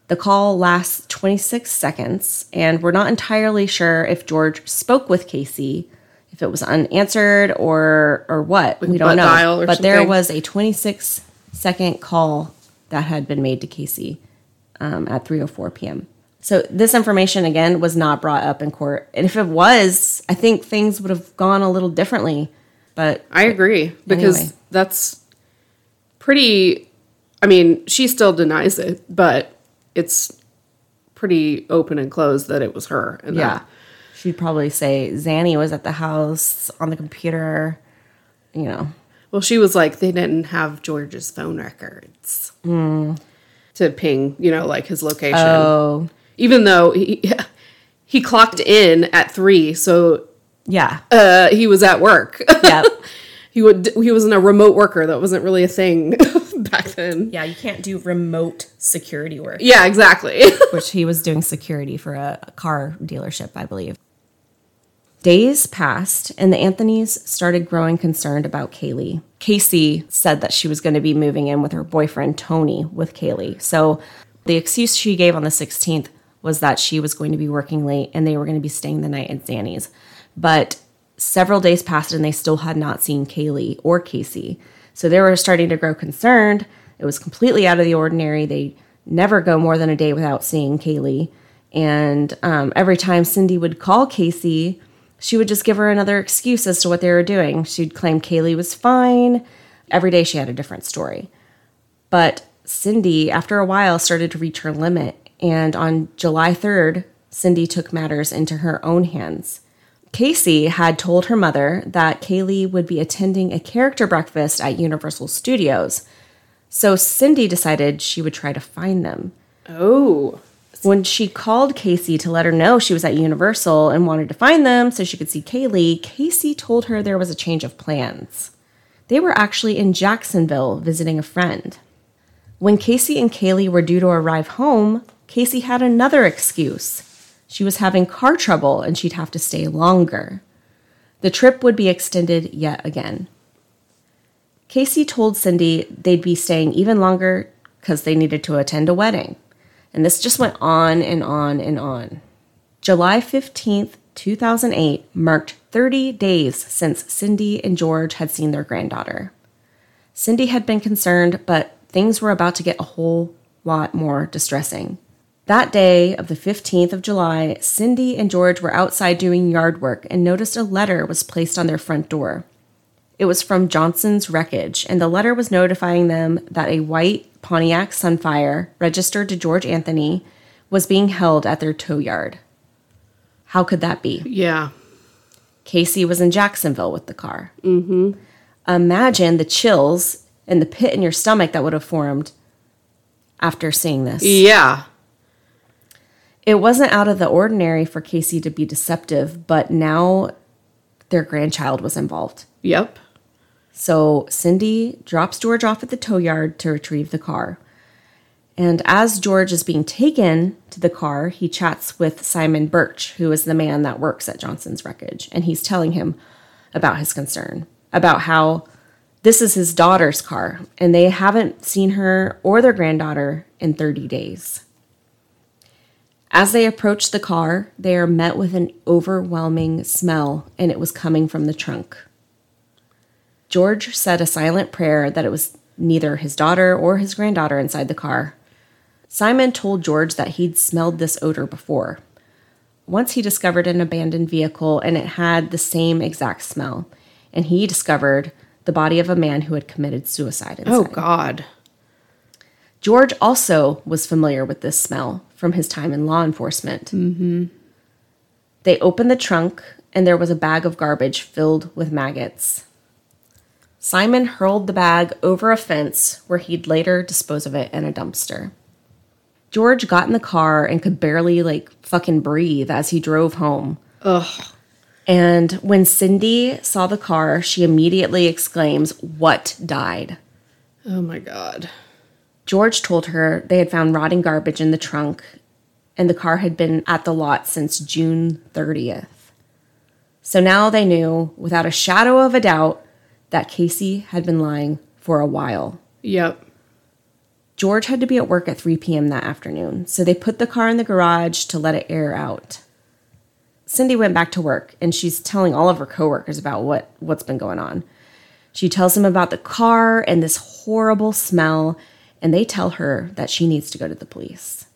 The call lasts 26 seconds, and we're not entirely sure if George spoke with Casey, if it was unanswered or or what. we don't know. but there was a 26 second call that had been made to Casey um, at 3:04 p.m. So this information again was not brought up in court, and if it was, I think things would have gone a little differently. But I agree because Anyway. that's pretty. I mean, she still denies it, but it's pretty open and closed that it was her. And Yeah. that- She'd probably say Zanny was at the house on the computer, you know. well, she was like, they didn't have George's phone records to ping, you know, like his location. Oh, Even though he he clocked in at three, so yeah. uh, he was at work. Yep. he would he wasn't a remote worker. That wasn't really a thing back then. yeah, you can't do remote security work, Yeah, exactly. which he was doing security for a car dealership, I believe. Days passed, and the Anthonys started growing concerned about Caylee. Casey said that she was going to be moving in with her boyfriend, Tony, with Caylee. So the excuse she gave on the 16th was that she was going to be working late and they were going to be staying the night at Zanny's. But several days passed and they still had not seen Caylee or Casey. So they were starting to grow concerned. It was completely out of the ordinary. They never go more than a day without seeing Caylee. And um, every time Cindy would call Casey, she would just give her another excuse as to what they were doing. She'd claim Caylee was fine. Every day she had a different story. But Cindy, after a while, started to reach her limit. And on July 3rd, Cindy took matters into her own hands. Casey had told her mother that Caylee would be attending a character breakfast at Universal Studios. So Cindy decided she would try to find them. oh. When she called Casey to let her know she was at Universal and wanted to find them so she could see Caylee, Casey told her there was a change of plans. They were actually in Jacksonville visiting a friend. When Casey and Caylee were due to arrive home, Casey had another excuse. She was having car trouble and she'd have to stay longer. The trip would be extended yet again. Casey told Cindy they'd be staying even longer because they needed to attend a wedding. And this just went on and on and on. July 15th, 2008 marked 30 days since Cindy and George had seen their granddaughter. Cindy had been concerned, but things were about to get a whole lot more distressing. That day of the 15th of July, Cindy and George were outside doing yard work and noticed a letter was placed on their front door. It was from Johnson's Wreckage, and the letter was notifying them that a white Pontiac Sunfire, registered to George Anthony, was being held at their tow yard. How could that be? Yeah. Casey was in Jacksonville with the car. Mm-hmm. Imagine the chills and the pit in your stomach that would have formed after seeing this. Yeah. It wasn't out of the ordinary for Casey to be deceptive, but now their grandchild was involved. Yep. So Cindy drops George off at the tow yard to retrieve the car. And as George is being taken to the car, he chats with Simon Birch, who is the man that works at Johnson's Wreckage. And he's telling him about his concern, about how this is his daughter's car, and they haven't seen her or their granddaughter in 30 days. As they approach the car, they are met with an overwhelming smell, and it was coming from the trunk. George said a silent prayer that it was neither his daughter or his granddaughter inside the car. Simon told George that he'd smelled this odor before. Once he discovered an abandoned vehicle and it had the same exact smell, and he discovered the body of a man who had committed suicide inside. Oh God. George also was familiar with this smell from his time in law enforcement. Mm-hmm. They opened the trunk, and there was a bag of garbage filled with maggots. Simon hurled the bag over a fence where he'd later dispose of it in a dumpster. George got in the car and could barely, like, fucking breathe as he drove home. Ugh. And when Cindy saw the car, she immediately exclaims, What died? Oh my God. George told her they had found rotting garbage in the trunk and the car had been at the lot since June 30th. So now they knew, without a shadow of a doubt, that Casey had been lying for a while. Yep. George had to be at work at 3 p.m. that afternoon, so they put the car in the garage to let it air out. Cindy went back to work and she's telling all of her coworkers about what, what's been going on. She tells them about the car and this horrible smell, and they tell her that she needs to go to the police.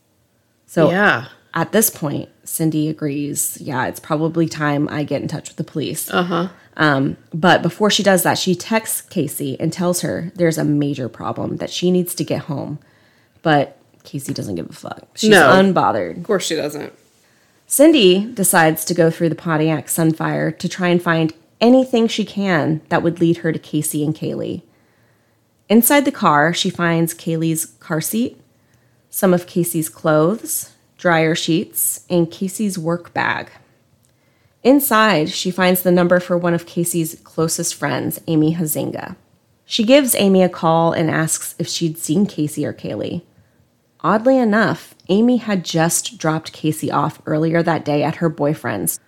So yeah. at this point, Cindy agrees, yeah, it's probably time I get in touch with the police. Uh huh. Um, but before she does that, she texts Casey and tells her there's a major problem that she needs to get home. But Casey doesn't give a fuck. She's No. unbothered. Of course she doesn't. Cindy decides to go through the Pontiac Sunfire to try and find anything she can that would lead her to Casey and Caylee. Inside the car, she finds Caylee's car seat, some of Casey's clothes, dryer sheets, and Casey's work bag. Inside, she finds the number for one of Casey's closest friends, Amy Huizenga. She gives Amy a call and asks if she'd seen Casey or Caylee. Oddly enough, Amy had just dropped Casey off earlier that day at her boyfriend's.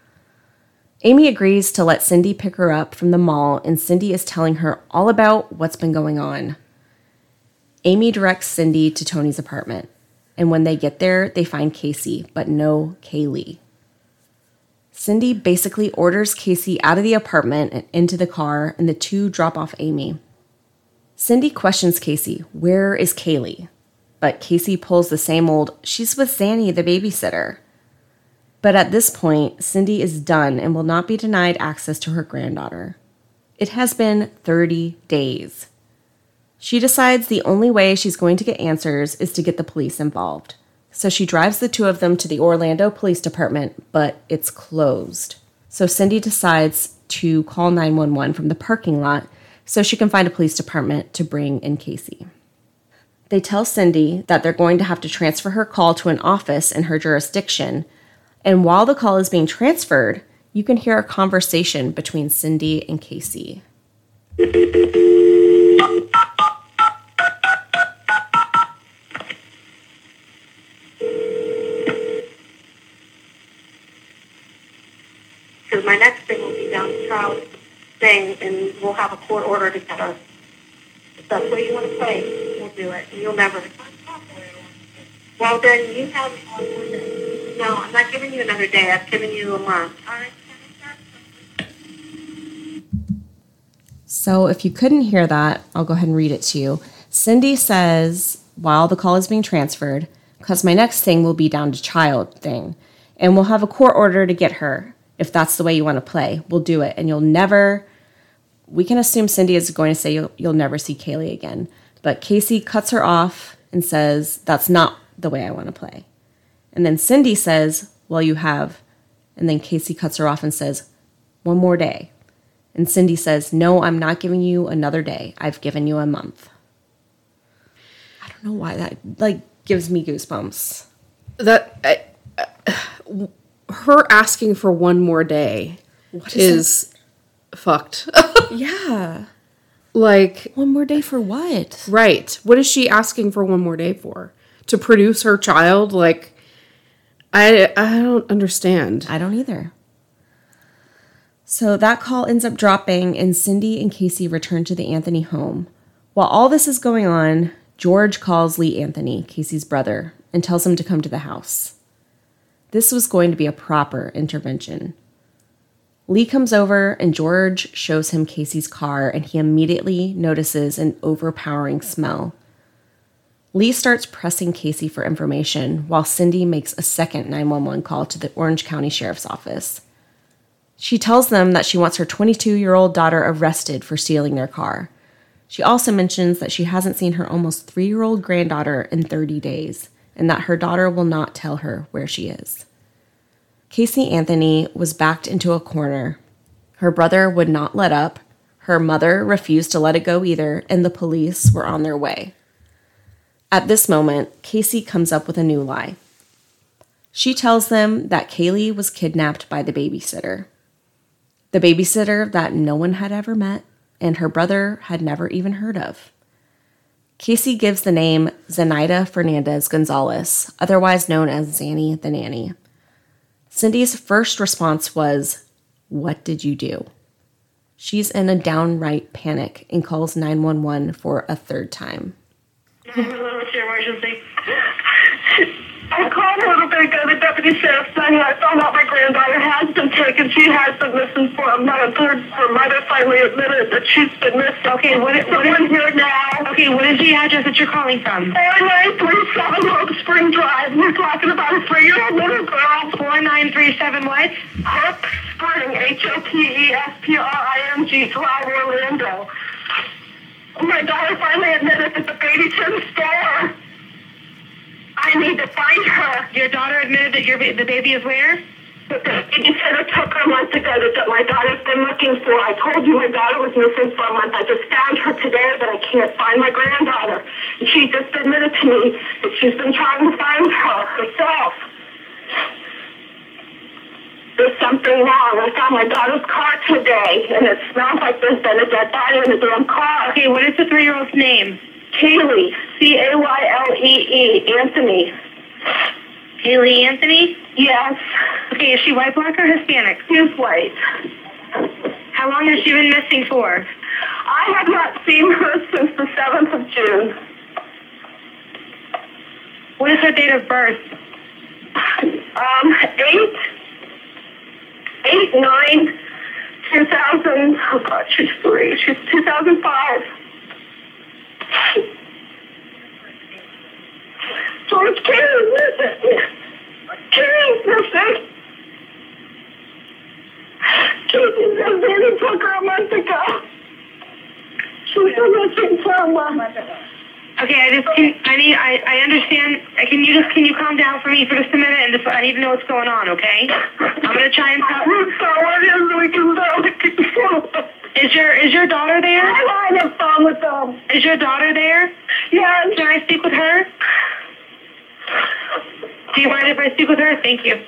Amy agrees to let Cindy pick her up from the mall, and Cindy is telling her all about what's been going on. Amy directs Cindy to Tony's apartment, and when they get there, they find Casey, but no Caylee. Cindy basically orders Casey out of the apartment and into the car, and the two drop off Amy. Cindy questions Casey, Where is Caylee? But Casey pulls the same old, She's with Zanny, the babysitter. But at this point, Cindy is done and will not be denied access to her granddaughter. It has been 30 days. She decides the only way she's going to get answers is to get the police involved. So she drives the two of them to the Orlando Police Department, but it's closed. So Cindy decides to call 911 from the parking lot so she can find a police department to bring in Casey. They tell Cindy that they're going to have to transfer her call to an office in her jurisdiction. And while the call is being transferred, you can hear a conversation between Cindy and Casey. My next thing will be down the trial thing, and we'll have a court order to get us. If that's where you want to play, we'll do it. And you'll never. Well, then you have. No, I'm not giving you another day. I've given you a month. All right. So, if you couldn't hear that, I'll go ahead and read it to you. Cindy says, while the call is being transferred, because my next thing will be down to child thing, and we'll have a court order to get her. If that's the way you want to play, we'll do it. And you'll never, we can assume Cindy is going to say you'll, you'll never see Caylee again. But Casey cuts her off and says, that's not the way I want to play. And then Cindy says, well, you have. And then Casey cuts her off and says, one more day. And Cindy says, No, I'm not giving you another day. I've given you a month. I don't know why that like gives me goosebumps. That I, her asking for one more day What is fucked. Yeah. like, One more day for what? right. What is she asking for one more day for? To produce her child? Like I I don't understand. I don't either. So that call ends up dropping, and Cindy and Casey return to the Anthony home. While all this is going on, George calls Lee Anthony, Casey's brother, and tells him to come to the house. This was going to be a proper intervention. Lee comes over, and George shows him Casey's car, and he immediately notices an overpowering smell. Lee starts pressing Casey for information while Cindy makes a second 911 call to the Orange County Sheriff's Office. She tells them that she wants her 22 year old daughter arrested for stealing their car. She also mentions that she hasn't seen her almost three year old granddaughter in 30 days and that her daughter will not tell her where she is. Casey Anthony was backed into a corner. Her brother would not let up, her mother refused to let it go either, and the police were on their way. At this moment, Casey comes up with a new lie. She tells them that Caylee was kidnapped by the babysitter. The babysitter that no one had ever met and her brother had never even heard of. Casey gives the name Zenaida Fernandez Gonzalez, otherwise known as Zanny the Nanny. Cindy's first response was, What did you do? She's in a downright panic and calls 911 for a third time. I called a little bit ago. The deputy sheriff saying I found out my granddaughter has been taken. She has been missing for a month. Her, her finally admitted that she's been missing. Okay, what, what Someone is, here now. okay, what is the address that you're calling from? 4937 Hope Spring Drive. We're talking about a three-year-old little girl. 4937 what? Hope Spring, H-O-P-E-S-P-R-I-N-G, Drive, Orlando. My daughter finally admitted that the baby's in the store. I need to find her. Your daughter admitted that your ba- the baby is where? The babysitter took her a month ago that, that my daughter's been looking for. I told you my daughter was missing for a month. I just found her today, but I can't find my granddaughter. And she just admitted to me that she's been trying to find her herself. There's something wrong. I found my daughter's car today, and it smells like there's been a dead body in the damn car. Okay, what is the three-year-old's name? Caylee, C-A-Y-L-E-E, Anthony. Haley Anthony? Yes, Okay, is she white, black, or Hispanic? she's white. How long has she been missing for? I have not seen her since the 7th of June. What is her date of birth? Um, 8, 8, 9, 2000, oh God, she's three, she's 2005. George Caylee, listen. Caylee's missing. Caylee's missing. He took her a month ago. She's been missing for a month. Okay, I just can, I need I, I understand. Can you just can you calm down for me for just a minute and just I need to know what's going on, okay? I'm gonna try and tell. Someone is we can. Is your is your daughter there? I'm on the phone with them. Is your daughter there? Yes. Can I speak with her? Do you mind if I speak with her? Thank you.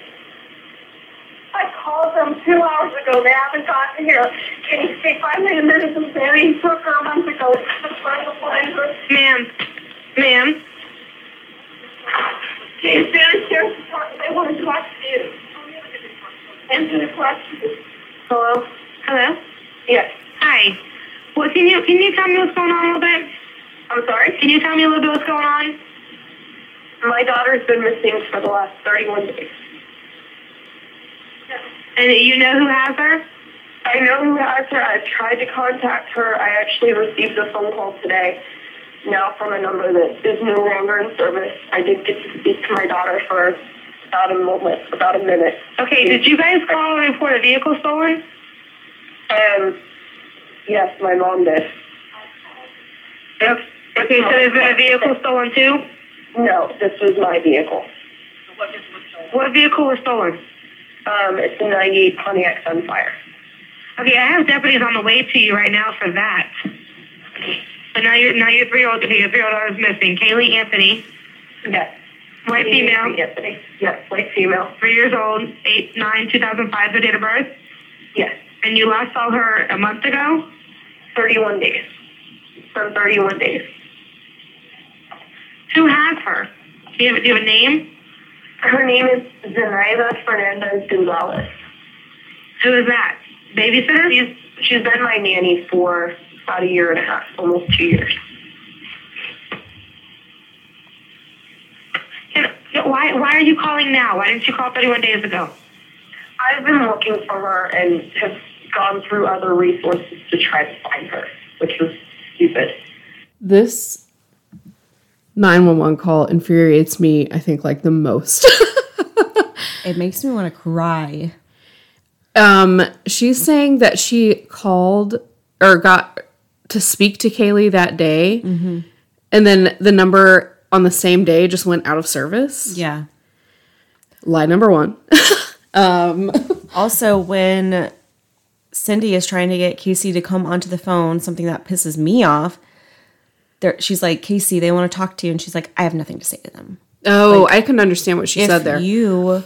I called them two hours ago. They haven't gotten here. Can you speak five minutes and Danny took her a month ago. Just trying to find her. Ma'am. Ma'am. Can you stand here? They want to talk to you. Answer the question. Hello? Hello? Yes. Hi. Well, can you can you tell me what's going on a little bit? I'm sorry? Can you tell me a little bit what's going on? My daughter's been missing for the last 31 days. And you know who has her? I know who has her. I've tried to contact her. I actually received a phone call today, now from a number that is no longer in service. I did get to speak to my daughter for about a moment, about a minute. Okay, did you guys call and report a vehicle stolen? Um, yes, my mom did. Okay, so there's been a vehicle stolen too? No, this was my vehicle. What vehicle was stolen? Um, it's a 98 Pontiac Sunfire. Okay, I have deputies on the way to you right now for that. But now your now your three year old okay, your three year old is missing. Caylee Anthony, Yes. white female, Anthony. Yes, white female. three years old, eight nine two thousand five, the date of birth. Yes. And you last saw her a month ago? 31 days. From 31 days. Who has her? Do you have, do you have a name? Her name is Zenaida Fernandez Gonzalez. Who is that? Babysitter? She's she's been my nanny for about a year and a half, almost two years. Why why are you calling now? Why didn't you call 31 days ago? I've been looking for her and have gone through other resources to try to find her, which was stupid. This 911 call infuriates me, I think, like the most. It makes me want to cry. um, she's saying that she called or got to speak to Caylee that day, and then the number on the same day just went out of service. Yeah. Lie number one. um, Also, when Cindy is trying to get Casey to come onto the phone, something that pisses me off, there, she's like, Casey, they want to talk to you. And she's like, I have nothing to say to them. Oh, I couldn't understand what she said there. you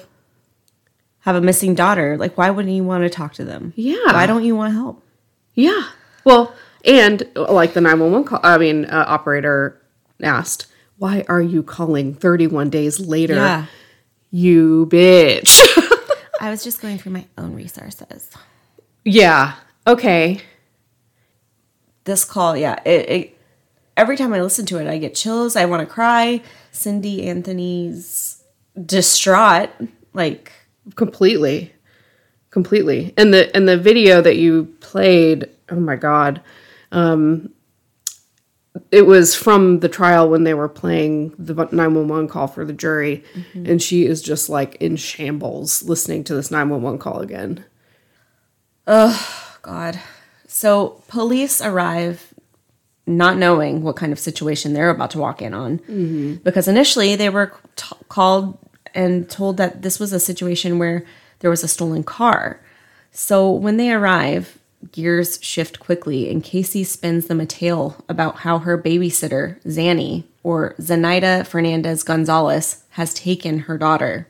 have a missing daughter, like, why wouldn't you want to talk to them? Yeah. Why don't you want help? Yeah. Well, and like the 911 call, I mean, uh, operator asked, Why are you calling 31 days later? Yeah. You bitch. I was just going through my own resources. yeah. Okay. This call, yeah, it, it every time I listen to it, I get chills. I want to cry. Cindy Anthony's distraught. Like, completely completely and the and the video that you played oh my god um it was from the trial when they were playing the 911 call for the jury and she is just like in shambles listening to this 911 call again oh God. So police arrive not knowing what kind of situation they're about to walk in on. Because initially they were t- called and told that this was a situation where there was a stolen car. So when they arrive, gears shift quickly, and Casey spins them a tale about how her babysitter, Zanny, or Zenaida Fernandez Gonzalez, has taken her daughter.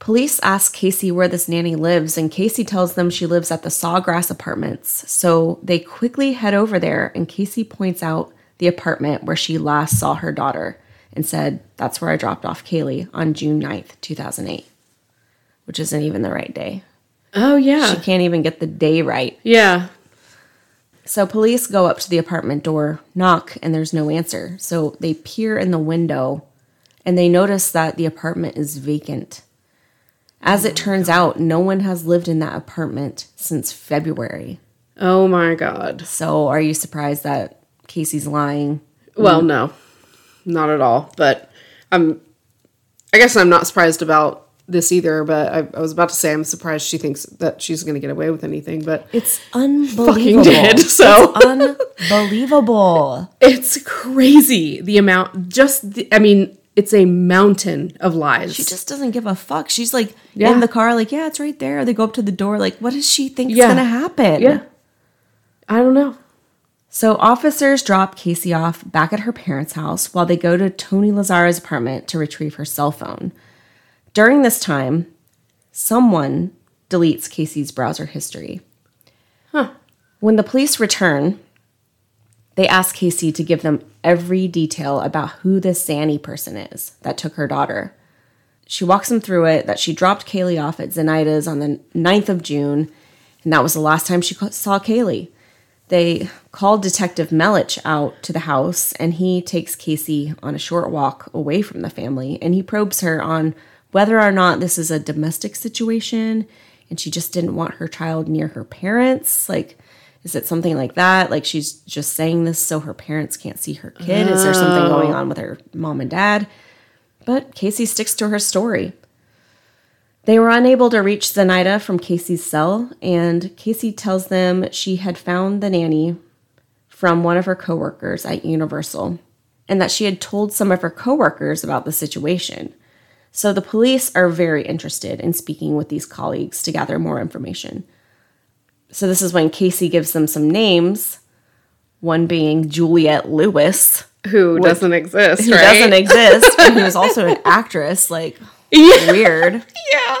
Police ask Casey where this nanny lives, and Casey tells them she lives at the Sawgrass Apartments. So they quickly head over there, and Casey points out the apartment where she last saw her daughter and said, That's where I dropped off Caylee on June 9th, 2008, which isn't even the right day. oh yeah She can't even get the day right. yeah So police go up to the apartment door, knock, and there's no answer. So they peer in the window and they notice that the apartment is vacant. As it turns out, no one has lived in that apartment since February. oh my god So are you surprised that Casey's lying? well no not at all but i'm i guess i'm not surprised about this either but I, I was about to say i'm surprised she thinks that she's going to get away with anything but It's unbelievable. did, so. It's unbelievable. It's crazy the amount. Just the, I mean, it's a mountain of lies. She just doesn't give a fuck. She's like Yeah. in the car, like, yeah, it's right there. They go up to the door, like, what does she think Yeah. is gonna happen? yeah. I don't know. So officers drop Casey off back at her parents' house while they go to Tony Lazzaro's apartment to retrieve her cell phone. During this time, someone deletes Casey's browser history. Huh. When the police return, they ask Casey to give them every detail about who this Zanny person is that took her daughter. She walks them through it that she dropped Caylee off at Zenaida's on the 9th of June, and that was the last time she saw Caylee. They called Detective Melich out to the house, and he takes Casey on a short walk away from the family, and he probes her on whether or not this is a domestic situation, and she just didn't want her child near her parents. Like, is it something like that? Like, she's just saying this so her parents can't see her kid? Is there something going on with her mom and dad? But Casey sticks to her story. They were unable to reach Zenaida from Casey's cell, and Casey tells them she had found the nanny from one of her coworkers at Universal and that she had told some of her coworkers about the situation. So the police are very interested in speaking with these colleagues to gather more information. So this is when Casey gives them some names, one being Juliet Lewis, Who doesn't exist? who right? doesn't exist, and who is also an actress. Like, Yeah. weird. yeah.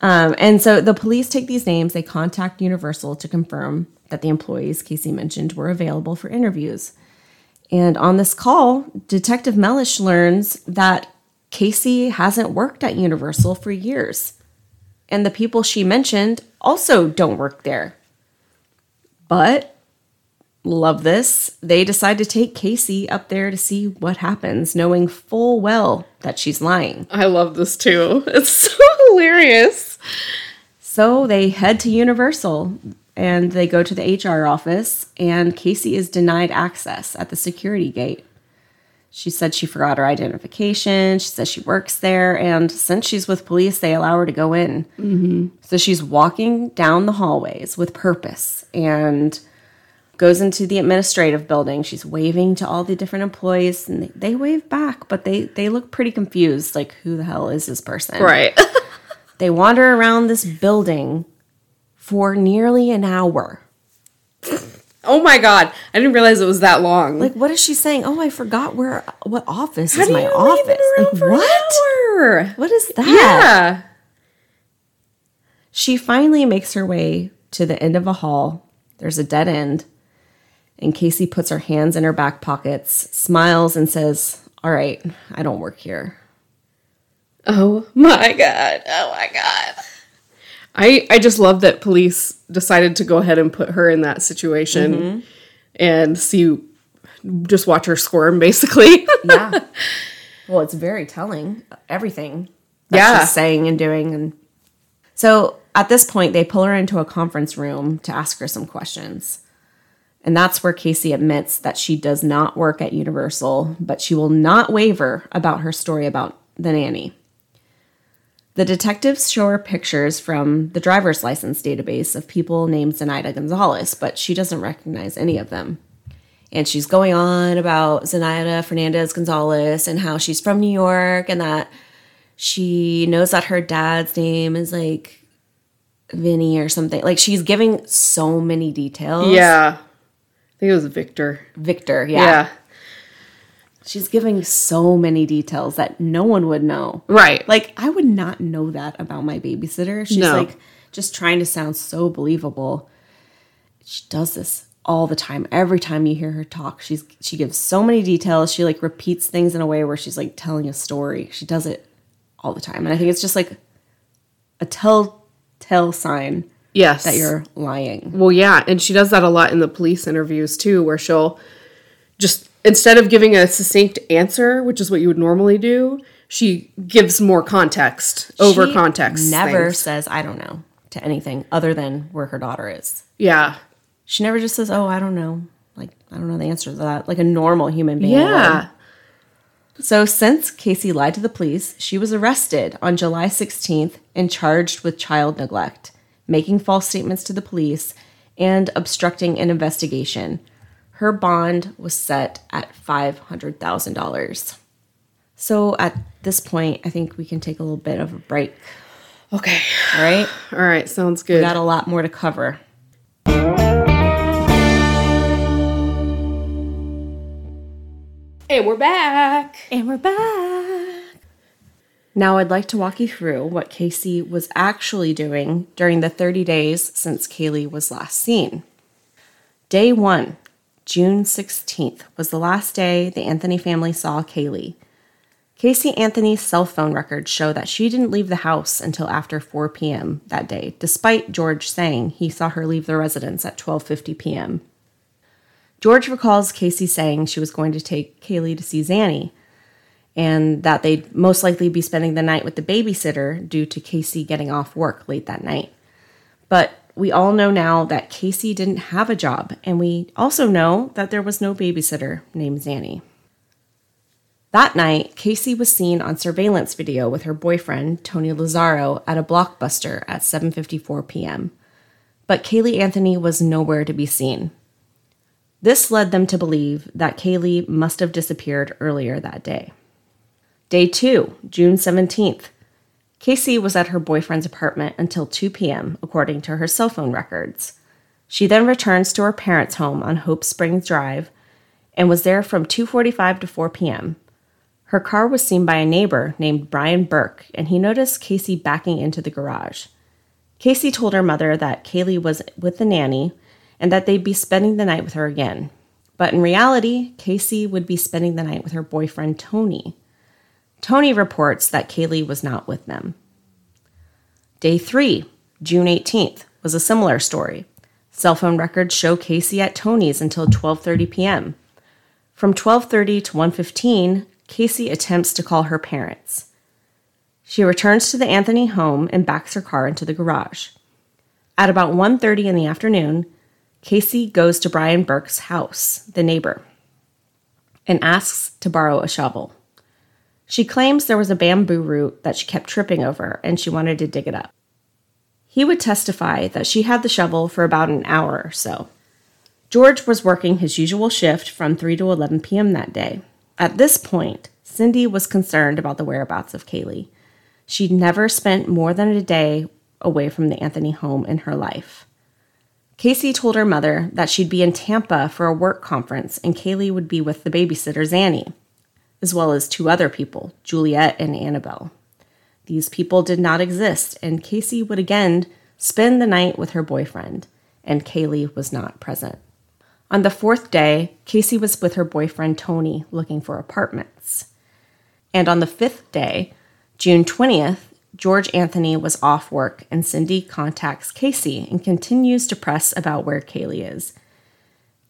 Um, and so the police take these names, they contact Universal to confirm that the employees Casey mentioned were available for interviews. And on this call, Detective Melich learns that Casey hasn't worked at Universal for years. And the people she mentioned also don't work there. But, love this, they decide to take Casey up there to see what happens, knowing full well that she's lying. I love this too. It's so hilarious. So they head to Universal and they go to the HR office, and Casey is denied access at the security gate. She said she forgot her identification. She says she works there, and since she's with police, they allow her to go in. Mm-hmm. So she's walking down the hallways with purpose and goes into the administrative building. She's waving to all the different employees, and they, they wave back, but they they look pretty confused. Like, who the hell is this person? Right. They wander around this building for nearly an hour. oh my god. I didn't realize it was that long. Like, what is she saying? Oh, I forgot where, what office How is my office. Like, what? What is that? Yeah. She finally makes her way to the end of a hall. There's a dead end. And Casey puts her hands in her back pockets, smiles, and says, All right, I don't work here. Oh my god. Oh my god. I I just love that police decided to go ahead and put her in that situation mm-hmm. and see just watch her squirm basically. Yeah. well, it's very telling, everything that Yeah. she's saying and doing. And so at this point, they pull her into a conference room to ask her some questions. And that's where Casey admits that she does not work at Universal, but she will not waver about her story about the nanny. The detectives show her pictures from the driver's license database of people named Zenaida Gonzalez, but she doesn't recognize any of them. And she's going on about Zenaida Fernandez Gonzalez and how she's from New York and that she knows that her dad's name is like Vinny or something. Like she's giving so many details. yeah. I think it was Victor. Victor, Yeah. yeah. She's giving so many details that no one would know. Right. Like I would not know that about my babysitter. She's No. like just trying to sound so believable. She does this all the time. Every time you hear her talk, she's she gives so many details. She like repeats things in a way where she's like telling a story. She does it all the time. And I think it's just like a telltale sign yes. that you're lying. Well, yeah, and she does that a lot in the police interviews too, where she'll just instead of giving a succinct answer, which is what you would normally do, she gives more context over context. She context. Never things. says I don't know to anything other than where her daughter is. Yeah. She never just says, "Oh, I don't know." Like I don't know the answer to that. Like a normal human being. would. Yeah. So since Casey lied to the police, she was arrested on July 16th and charged with child neglect, making false statements to the police, and obstructing an investigation. Her bond was set at $500,000. So at this point, I think we can take a little bit of a break. Okay. All right? All right. Sounds We good. got a lot more to cover. and we're back. And we're back. Now, I'd like to walk you through what Casey was actually doing during the 30 days since Caylee was last seen. Day one, June 16th, was the last day the Anthony family saw Caylee. Casey Anthony's cell phone records show that she didn't leave the house until after 4 p.m. that day, despite George saying he saw her leave the residence at 12:50 p.m. George recalls Casey saying she was going to take Caylee to see Zanny, and that they'd most likely be spending the night with the babysitter due to Casey getting off work late that night. But we all know now that Casey didn't have a job, and we also know that there was no babysitter named Zanny. That night, Casey was seen on surveillance video with her boyfriend, Tony Lazzaro, at a blockbuster at 7:54 p.m. But Caylee Anthony was nowhere to be seen. This led them to believe that Caylee must have disappeared earlier that day. Day 2, June 17th. Casey was at her boyfriend's apartment until 2 p.m., according to her cell phone records. She then returns to her parents' home on Hope Springs Drive and was there from 2:45 to 4 p.m. Her car was seen by a neighbor named Brian Burke, and he noticed Casey backing into the garage. Casey told her mother that Caylee was with the nanny and that they'd be spending the night with her again. But in reality, Casey would be spending the night with her boyfriend Tony. Tony reports that Caylee was not with them. Day 3, June 18th, was a similar story. Cell phone records show Casey at Tony's until 12:30 p.m. From 12:30 to 1:15, Casey attempts to call her parents. She returns to the Anthony home and backs her car into the garage. At about 1:30 in the afternoon, Casey goes to Brian Burke's house, the neighbor, and asks to borrow a shovel. She claims there was a bamboo root that she kept tripping over and she wanted to dig it up. He would testify that she had the shovel for about an hour or so. George was working his usual shift from 3 to 11 p.m. that day. At this point, Cindy was concerned about the whereabouts of Caylee. She'd never spent more than a day away from the Anthony home in her life. Casey told her mother that she'd be in Tampa for a work conference and Caylee would be with the babysitter Zanny, as well as two other people, Juliet and Annabelle. These people did not exist, and Casey would again spend the night with her boyfriend, and Caylee was not present. On the fourth day, Casey was with her boyfriend Tony looking for apartments. And on the fifth day, June 20th, George Anthony was off work and Cindy contacts Casey and continues to press about where Caylee is.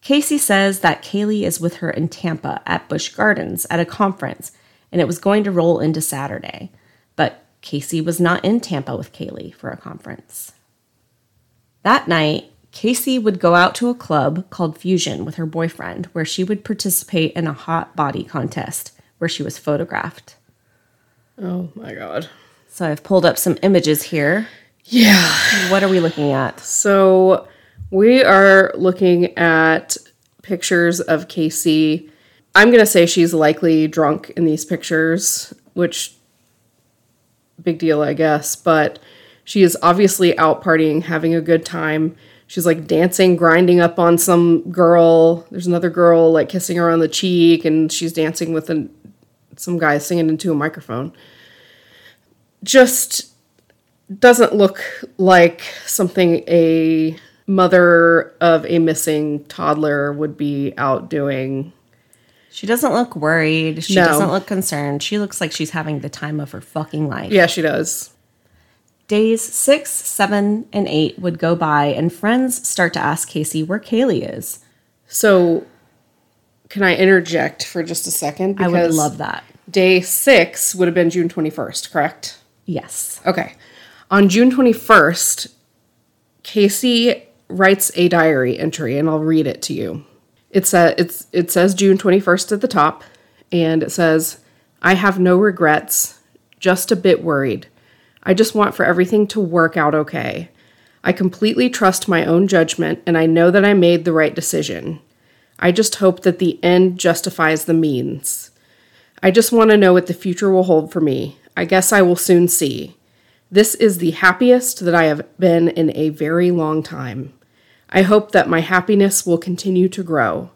Casey says that Caylee is with her in Tampa at Busch Gardens at a conference and it was going to roll into Saturday. But Casey was not in Tampa with Caylee for a conference. That night, Casey would go out to a club called Fusion with her boyfriend where she would participate in a hot body contest where she was photographed. Oh my god. So I've pulled up some images here. Yeah. What are we looking at? So we are looking at pictures of Casey. I'm going to say she's likely drunk in these pictures, which big deal, I guess, but she is obviously out partying, having a good time. She's like dancing, grinding up on some girl. There's another girl like kissing her on the cheek, and she's dancing with an, some guy singing into a microphone. Just doesn't look like something a mother of a missing toddler would be out doing. She doesn't look worried. She No. doesn't look concerned. She looks like she's having the time of her fucking life. Yeah, she does. Days six, seven, and eight would go by, and friends start to ask Casey where Caylee is. So, can I interject for just a second? I would love that. Day six would have been June 21st, correct? Yes. Okay. On June 21st, Casey writes a diary entry, and I'll read it to you. It's a, it's, it says June 21st at the top, and it says, I have no regrets, just a bit worried. I just want for everything to work out okay. I completely trust my own judgment, and I know that I made the right decision. I just hope that the end justifies the means. I just want to know what the future will hold for me. I guess I will soon see. This is the happiest that I have been in a very long time. I hope that my happiness will continue to grow.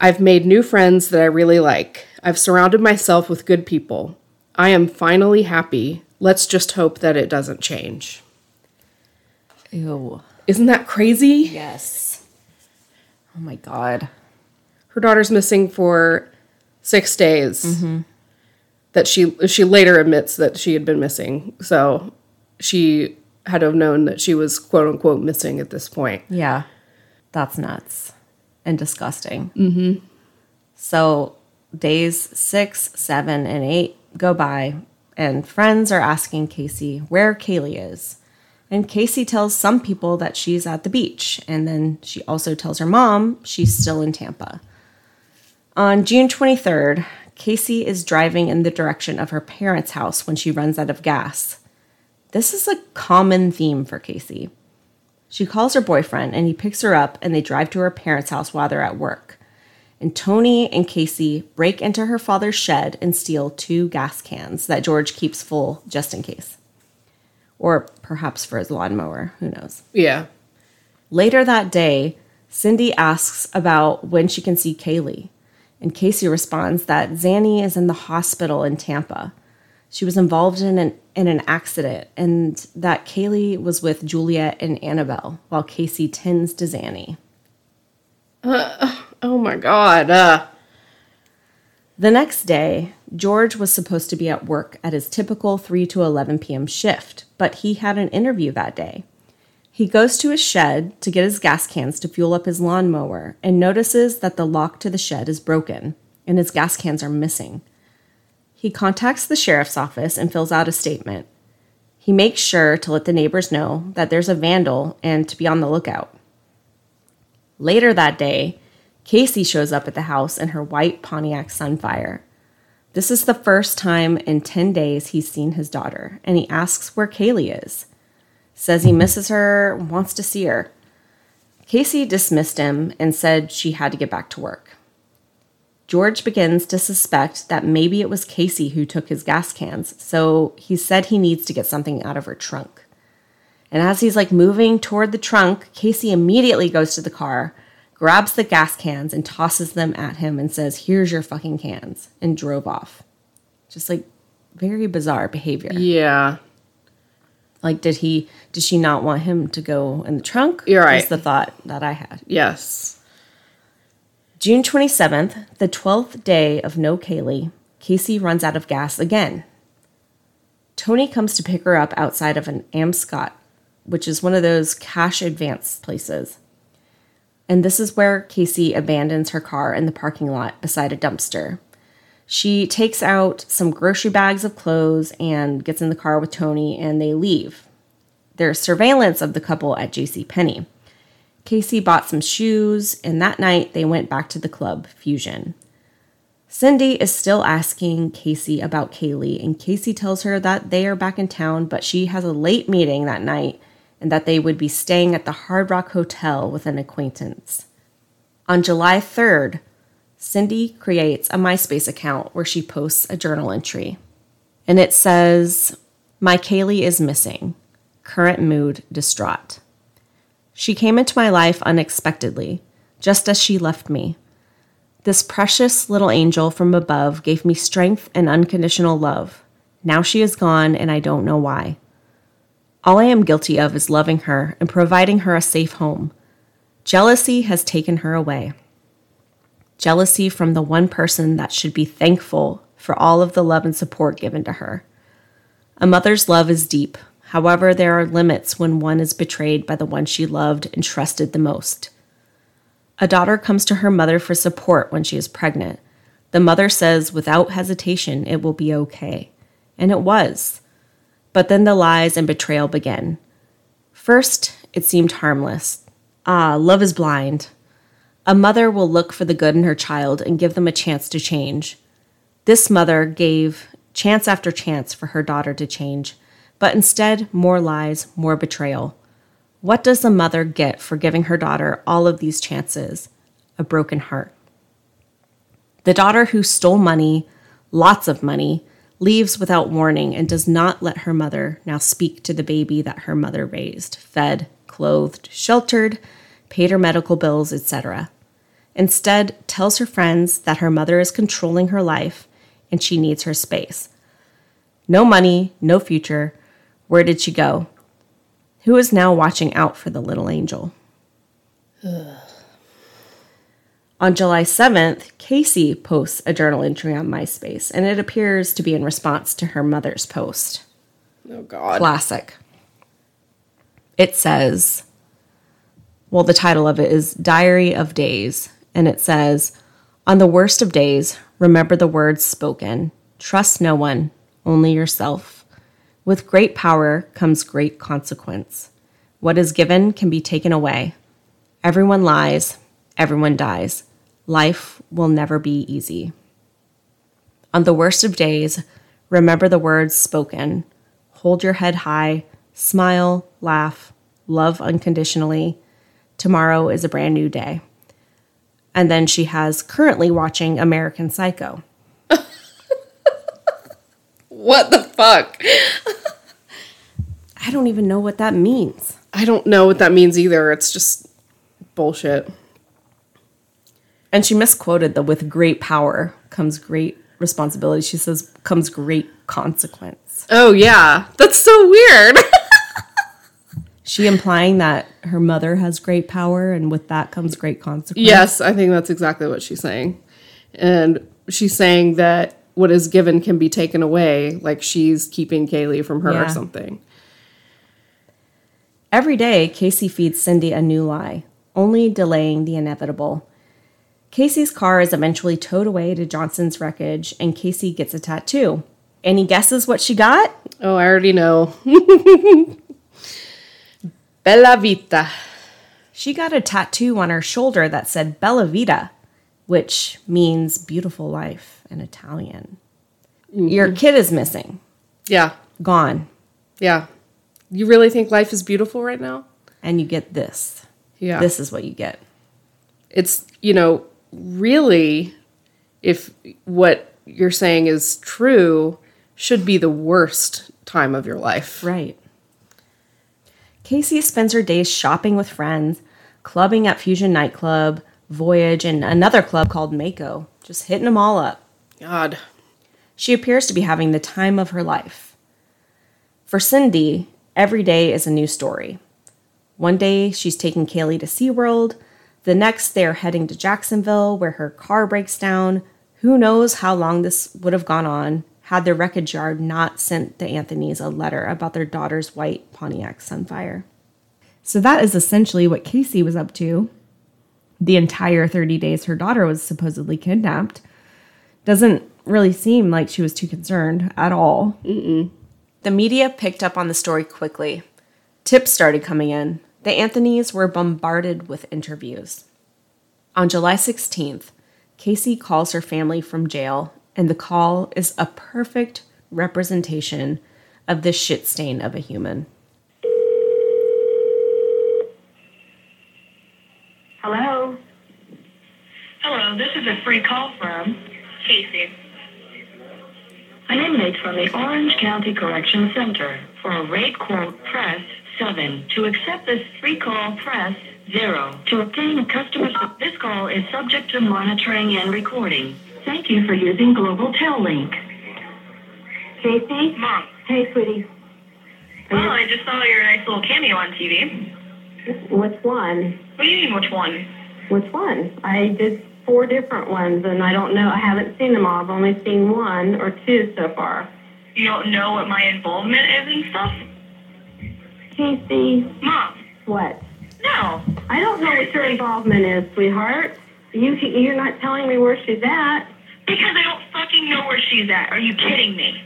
I've made new friends that I really like. I've surrounded myself with good people. I am finally happy. Let's just hope that it doesn't change. Ew. Isn't that crazy? Yes. Oh my God. Her daughter's missing for six days. Mm-hmm. That she she later admits that she had been missing. So she had have known that she was quote unquote missing at this point. Yeah. That's nuts and disgusting. Mm-hmm. So days six, seven, and eight go by, and friends are asking Casey where Caylee is. And Casey tells some people that she's at the beach, and then she also tells her mom she's still in Tampa. On June 23rd, Casey is driving in the direction of her parents' house when she runs out of gas. This is a common theme for Casey. She calls her boyfriend and he picks her up and they drive to her parents' house while they're at work. And Tony and Casey break into her father's shed and steal two gas cans that George keeps full just in case. Or perhaps for his lawnmower, who knows. Yeah. Later that day, Cindy asks about when she can see Caylee. And Casey responds that Zanny is in the hospital in Tampa. She was involved in an, in an accident and that Caylee was with Juliet and Annabelle while Casey tends to Zanny. Oh my god. Uh, The next day, George was supposed to be at work at his typical 3 to 11 p.m. shift, but he had an interview that day. He goes to his shed to get his gas cans to fuel up his lawnmower and notices that the lock to the shed is broken and his gas cans are missing. He contacts the sheriff's office and fills out a statement. He makes sure to let the neighbors know that there's a vandal and to be on the lookout. Later that day, Casey shows up at the house in her white Pontiac Sunfire. This is the first time in 10 days he's seen his daughter, and he asks where Caylee is. Says he misses her, wants to see her. Casey dismissed him and said she had to get back to work. George begins to suspect that maybe it was Casey who took his gas cans, so he said he needs to get something out of her trunk. And as he's like moving toward the trunk, Casey immediately goes to the car, grabs the gas cans and tosses them at him and says, Here's your fucking cans, and drove off. Just like very bizarre behavior. yeah. Like, did he, did she not want him to go in the trunk? You're right. Was the thought that I had. Yes. June 27th, the 12th day of No Caylee, Casey runs out of gas again. Tony comes to pick her up outside of an Amscot, which is one of those cash advance places. And this is where Casey abandons her car in the parking lot beside a dumpster. She takes out some grocery bags of clothes and gets in the car with Tony and they leave. There's surveillance of the couple at JC Penney. Casey bought some shoes and that night they went back to the club, Fusion. Cindy is still asking Casey about Caylee, and Casey tells her that they are back in town, but she has a late meeting that night and that they would be staying at the Hard Rock Hotel with an acquaintance. On July 3rd, Cindy creates a MySpace account where she posts a journal entry. And it says, My Caylee is missing. Current mood distraught. She came into my life unexpectedly, just as she left me. This precious little angel from above gave me strength and unconditional love. Now she is gone, and I don't know why. All I am guilty of is loving her and providing her a safe home. Jealousy has taken her away. Jealousy from the one person that should be thankful for all of the love and support given to her. A mother's love is deep. However, there are limits when one is betrayed by the one she loved and trusted the most. A daughter comes to her mother for support when she is pregnant. The mother says without hesitation it will be okay. And it was. But then the lies and betrayal begin. First, it seemed harmless. Ah, love is blind. A mother will look for the good in her child and give them a chance to change. This mother gave chance after chance for her daughter to change, but instead, more lies, more betrayal. What does a mother get for giving her daughter all of these chances? A broken heart. The daughter who stole money, lots of money, leaves without warning and does not let her mother now speak to the baby that her mother raised, fed, clothed, sheltered, paid her medical bills, etc. Instead, tells her friends that her mother is controlling her life and she needs her space. No money, no future. Where did she go? Who is now watching out for the little angel? on July 7th, Casey posts a journal entry on MySpace, and it appears to be in response to her mother's post. Oh, God. Classic. It says, well, the title of it is Diary of Days, and it says, On the worst of days, remember the words spoken. Trust no one, only yourself. With great power comes great consequence. What is given can be taken away. Everyone lies, everyone dies. Life will never be easy. On the worst of days, remember the words spoken. Hold your head high, smile, laugh, love unconditionally. Tomorrow is a brand new day. And then she has currently watching American Psycho. What the fuck? I don't even know what that means. I don't know what that means either. It's just bullshit. And she misquoted the with great power comes great responsibility. She says comes great consequence. Oh, yeah. That's so weird. She implying that her mother has great power and with that comes great consequence. yes, I think that's exactly what she's saying. And she's saying that what is given can be taken away, like she's keeping Caylee from her or something. Every day, Casey feeds Cindy a new lie, only delaying the inevitable. Casey's car is eventually towed away to Johnson's wreckage, and Casey gets a tattoo. Any guesses what she got? Oh, I already know. Bella Vita. She got a tattoo on her shoulder that said Bella Vita, which means beautiful life in Italian. Mm-hmm. Your kid is missing, Yeah, gone, yeah. You really think life is beautiful right now? and you get this. Yeah. This is what you get. it's you know really if what you're saying is true should be the worst time of your life Right. Casey spends her days shopping with friends, clubbing at Fusion Nightclub, Voyage, and another club called Mako, just hitting them all up. God She appears to be having the time of her life. For Cindy, every day is a new story. One day she's taking Caylee to SeaWorld. The next, they are heading to Jacksonville, where her car breaks down. Who knows how long this would have gone on had the wreckage yard not sent the Anthonys a letter about their daughter's white Pontiac Sunfire. So that is essentially what Casey was up to. The entire 30 days her daughter was supposedly kidnapped. Doesn't really seem like she was too concerned at all. Mm-mm. The media picked up on the story quickly. Tips started coming in. The Anthonys were bombarded with interviews. On July 16th, Casey calls her family from jail, and the call is a perfect representation of this shit stain of a human. Hello? Hello, this is a free call from Casey. Eliminate from the Orange County Correction Center. For a rate quote, press 7. To accept this free call, press 0. To obtain a customer... This call is subject to monitoring and recording. Thank you for using Global Tel Link. Casey? Mom. Hey, sweetie. Well, I just saw your nice little cameo on TV. Which one? What do you mean, which one? Which one? I did four different ones, and I don't know. I haven't seen them all. I've only seen one or two so far. You don't know what my involvement is and stuff? Casey, Mom. what? No. I don't know what your involvement is, sweetheart. You you're not telling me where she's at. Because I don't fucking know where she's at. Are you kidding me?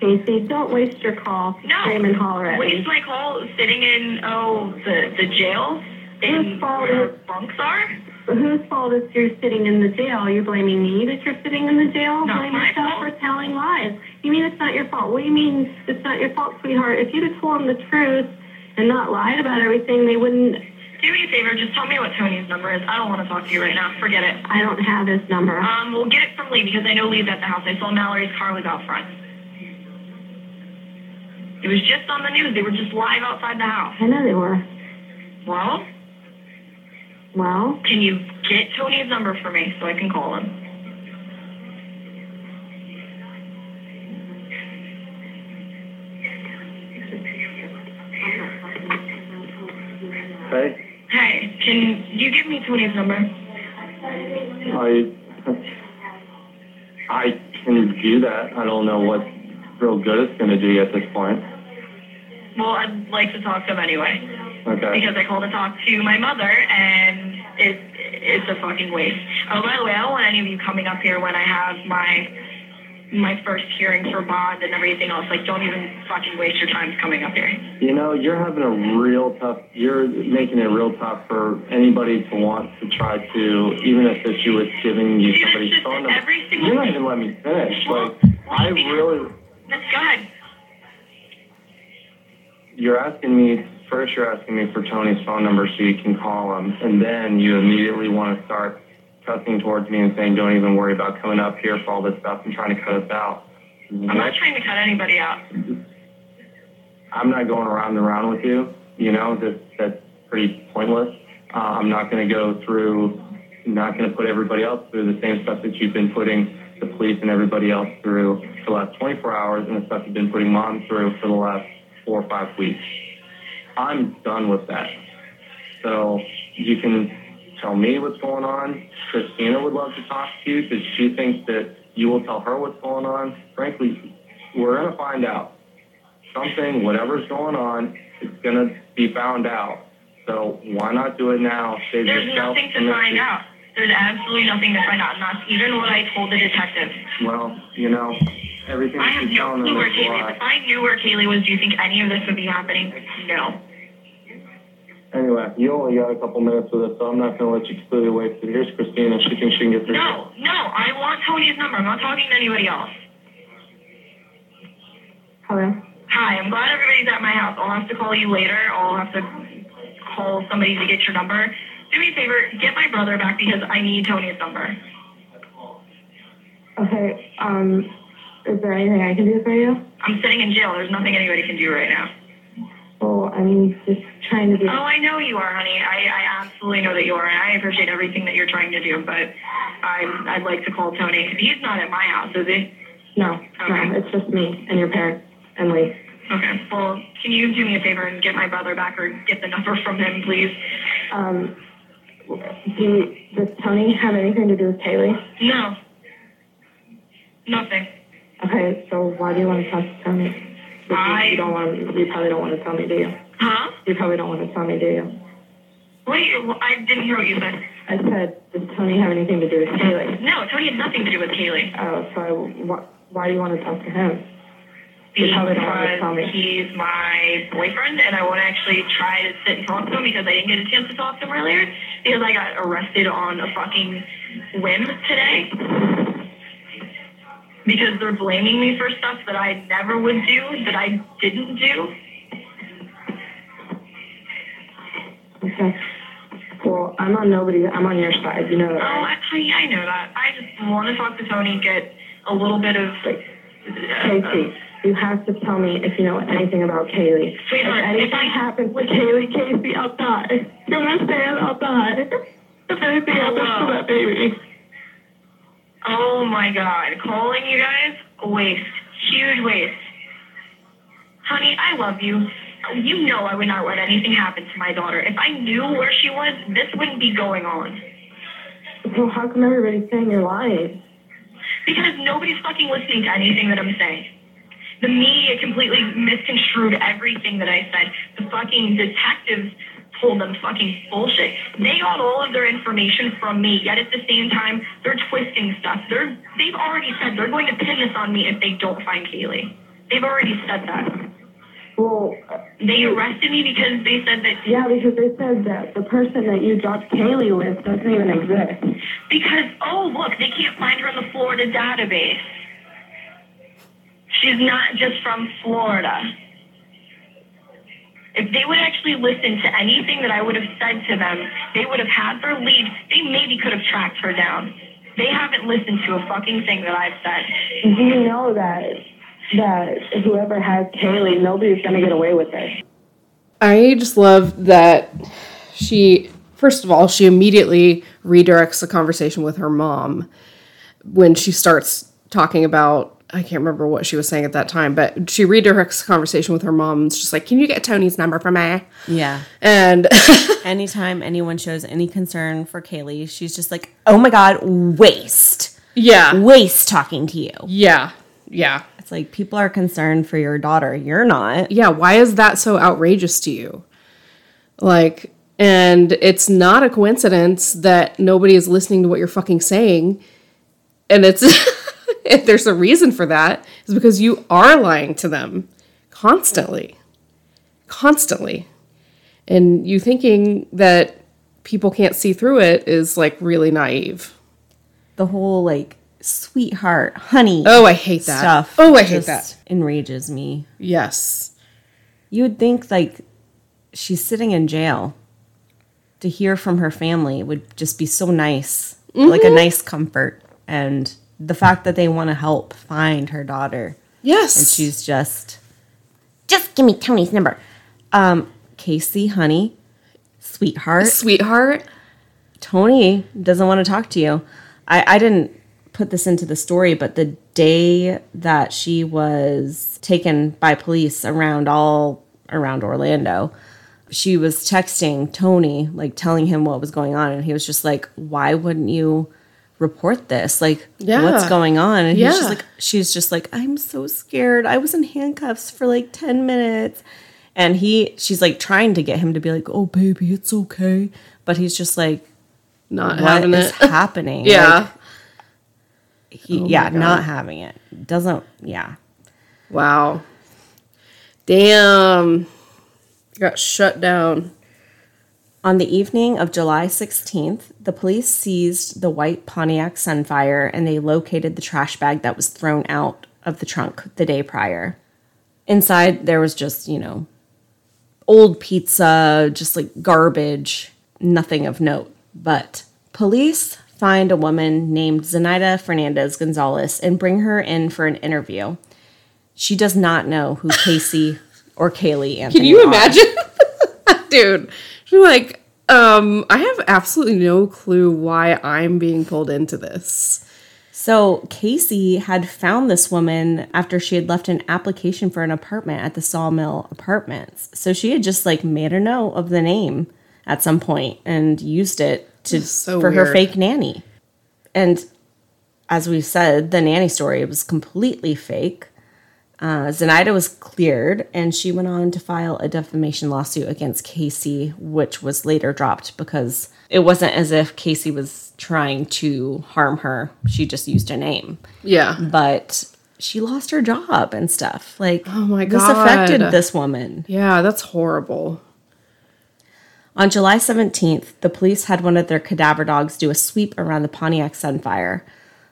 Casey, don't waste your call. No. Scream and holler at Waste me. my call sitting in, oh, the, the jail? In where bunks are? Whose fault is you're sitting in the jail? You're blaming me that you're sitting in the jail? Not Blame yourself fault. for telling lies. You mean it's not your fault? What do you mean it's not your fault, sweetheart? If you'd have told them the truth and not lied about everything, they wouldn't. Do me a favor, just tell me what Tony's number is. I don't want to talk to you right now. Forget it. I don't have his number. Um, we'll get it from Lee because I know Lee's at the house. I saw Mallory's car was out front. It was just on the news. They were just live outside the house. I know they were. Well, Well, can you get Tony's number for me so I can call him? Hey, Hey, can you give me Tony's number? I I can do that. I don't know what real good it's going to do you at this point. Well, I'd like to talk to him anyway Okay. because I called to talk to my mother and it it's a fucking waste. Oh, by the way, I don't want any of you coming up here when I have my my first hearing for bond and everything else. Like, don't even fucking waste your time coming up here. You know, you're having a real tough. You're making it real tough for anybody to want to try to, even if it's you with giving you somebody's phone number. You're not even letting me finish. Like, I really. Let's go ahead. You're asking me first. You're asking me for Tony's phone number so you can call him, and then you immediately want to start cussing towards me and saying, "Don't even worry about coming up here for all this stuff and trying to cut us out." I'm not trying to cut anybody out. I'm not going around and around with you. You know, that that's pretty pointless. Uh, I'm not going to go through. Not going to put everybody else through the same stuff that you've been putting the police and everybody else through for the last 24 hours, and the stuff you've been putting mom through for the last four or five weeks. I'm done with that. So you can tell me what's going on. Christina would love to talk to you because she thinks that you will tell her what's going on. Frankly, we're going to find out something, whatever's going on, is going to be found out. So why not do it now? Save There's yourself nothing to find out. There's absolutely nothing to find out. That's even what I told the detective. Well, you know, everything I have no telling clue where Caylee. If I knew where Caylee was, do you think any of this would be happening? No. Anyway, you only got a couple minutes with this, so I'm not going to let you completely waste it. Here's Christina. She thinks she can get through. No, no. I want Tony's number. I'm not talking to anybody else. hello. Hi, I'm glad everybody's at my house. I'll have to call you later. I'll have to call somebody to get your number. Do me a favor, get my brother back because I need Tony's number. Okay. Um, is there anything I can do for you? I'm sitting in jail. There's nothing anybody can do right now. Well, I'm just trying to be. Oh, I know you are, honey. I, I absolutely know that you are, and I appreciate everything that you're trying to do. But I, I'd like to call Tony. He's not at my house, is he? No, Okay. no, it's just me and your parents and Lee. Okay. Well, can you do me a favor and get my brother back, or get the number from him, please? Um, Do does Tony have anything to do with Caylee? No. Nothing. Okay, so why do you want to talk to Tony? I- You don't want. You probably don't want to tell me, do you? Huh? You probably don't want to tell me, do you? Wait, I didn't hear what you said. I said, does Tony have anything to do with Caylee? No, Tony had nothing to do with Caylee. Oh, so I, wh- why do you want to talk to him? You probably don't want to tell Because me. he's my boyfriend, and I want to actually try to sit and talk to him because I didn't get a chance to talk to him earlier because I got arrested on a fucking whim today. Because they're blaming me for stuff that I never would do, that I didn't do. Okay. Well, I'm on nobody. I'm on your side. You know that. Oh? I, I know that. I just want to talk to Tony, get a little bit of. Like, uh, Casey, you have to tell me if you know anything about Caylee. Sweetheart, if anything if I- happens to Caylee, Casey, I'll die. You understand? I'll die. If anything happens to that baby. Oh my god, calling you guys? Waste. Huge waste. Honey, I love you. You know I would not let anything happen to my daughter. If I knew where she was, this wouldn't be going on. Well, how come everybody's saying you're lying? Because nobody's fucking listening to anything that I'm saying. The media completely misconstrued everything that I said. The fucking detectives told them fucking bullshit. They got all of their information from me, yet at the same time, they're twisting stuff. They're they've already said they're going to pin this on me if they don't find Caylee. They've already said that. Well, They arrested me because they said that yeah, because they said that the person that you dropped Caylee with doesn't even exist. because oh look, they can't find her in the Florida database. She's not just from Florida. If they would actually listen to anything that I would have said to them, they would have had their lead. They maybe could have tracked her down. They haven't listened to a fucking thing that I've said. Do you know that that whoever has Caylee, nobody's gonna get away with it? I just love that she, first of all, she immediately redirects the conversation with her mom when she starts talking about. I can't remember what she was saying at that time, but she redirects the conversation with her mom. It's just like, "Can you get Tony's number for me?" Yeah. And Anytime anyone shows any concern for Caylee, she's just like, oh my God, waste. yeah, Waste talking to you. yeah, yeah, It's like people are concerned for your daughter. You're not. yeah. Why is that so outrageous to you? Like, and it's not a coincidence that nobody is listening to what you're fucking saying. And it's, if there's a reason for that, is because you are lying to them constantly. Constantly. And you thinking that people can't see through it is like really naive. The whole like sweetheart, honey. Oh, I hate that. Stuff. Oh, I hate that. Enrages me. Yes. You would think like she's sitting in jail. To hear from her family would just be so nice, like a mm-hmm. nice comfort. And the fact that they want to help find her daughter, Yes. and she's just, just give me Tony's number. Um, Casey, honey, sweetheart, sweetheart. Tony doesn't want to talk to you. I, I didn't put this into the story, but the day that she was taken by police around all around Orlando, she was texting Tony, like telling him what was going on. And he was just like, Why wouldn't you report this? Like, Yeah. what's going on? And he's just like, She's just like, I'm so scared. I was in handcuffs for like 10 minutes. And he, she's like trying to get him to be like, Oh, baby, it's okay. But he's just like, Not what having is it. happening? yeah. Like, he, Oh yeah, God. not having it. Doesn't, yeah. Wow. Damn. Got shut down. On the evening of July 16th, the police seized the white Pontiac Sunfire and they located the trash bag that was thrown out of the trunk the day prior. Inside, there was just, you know, old pizza, just like garbage, nothing of note. But police find a woman named Zenaida Fernandez Gonzalez and bring her in for an interview. She does not know who Casey or Caylee Anthony Can you are. imagine? Dude. She's like, um, I have absolutely no clue why I'm being pulled into this. So Casey had found this woman after she had left an application for an apartment at the Sawmill Apartments. So she had just like made a note of the name at some point and used it to So for her fake nanny. And as we've said, the nanny story was completely fake. Uh, Zenaida was cleared, and she went on to file a defamation lawsuit against Casey, which was later dropped because it wasn't as if Casey was trying to harm her. She just used a name Yeah. but she lost her job and stuff. Like, Oh my God. this affected this woman. Yeah, that's horrible. On July 17th, the police had one of their cadaver dogs do a sweep around the Pontiac Sunfire.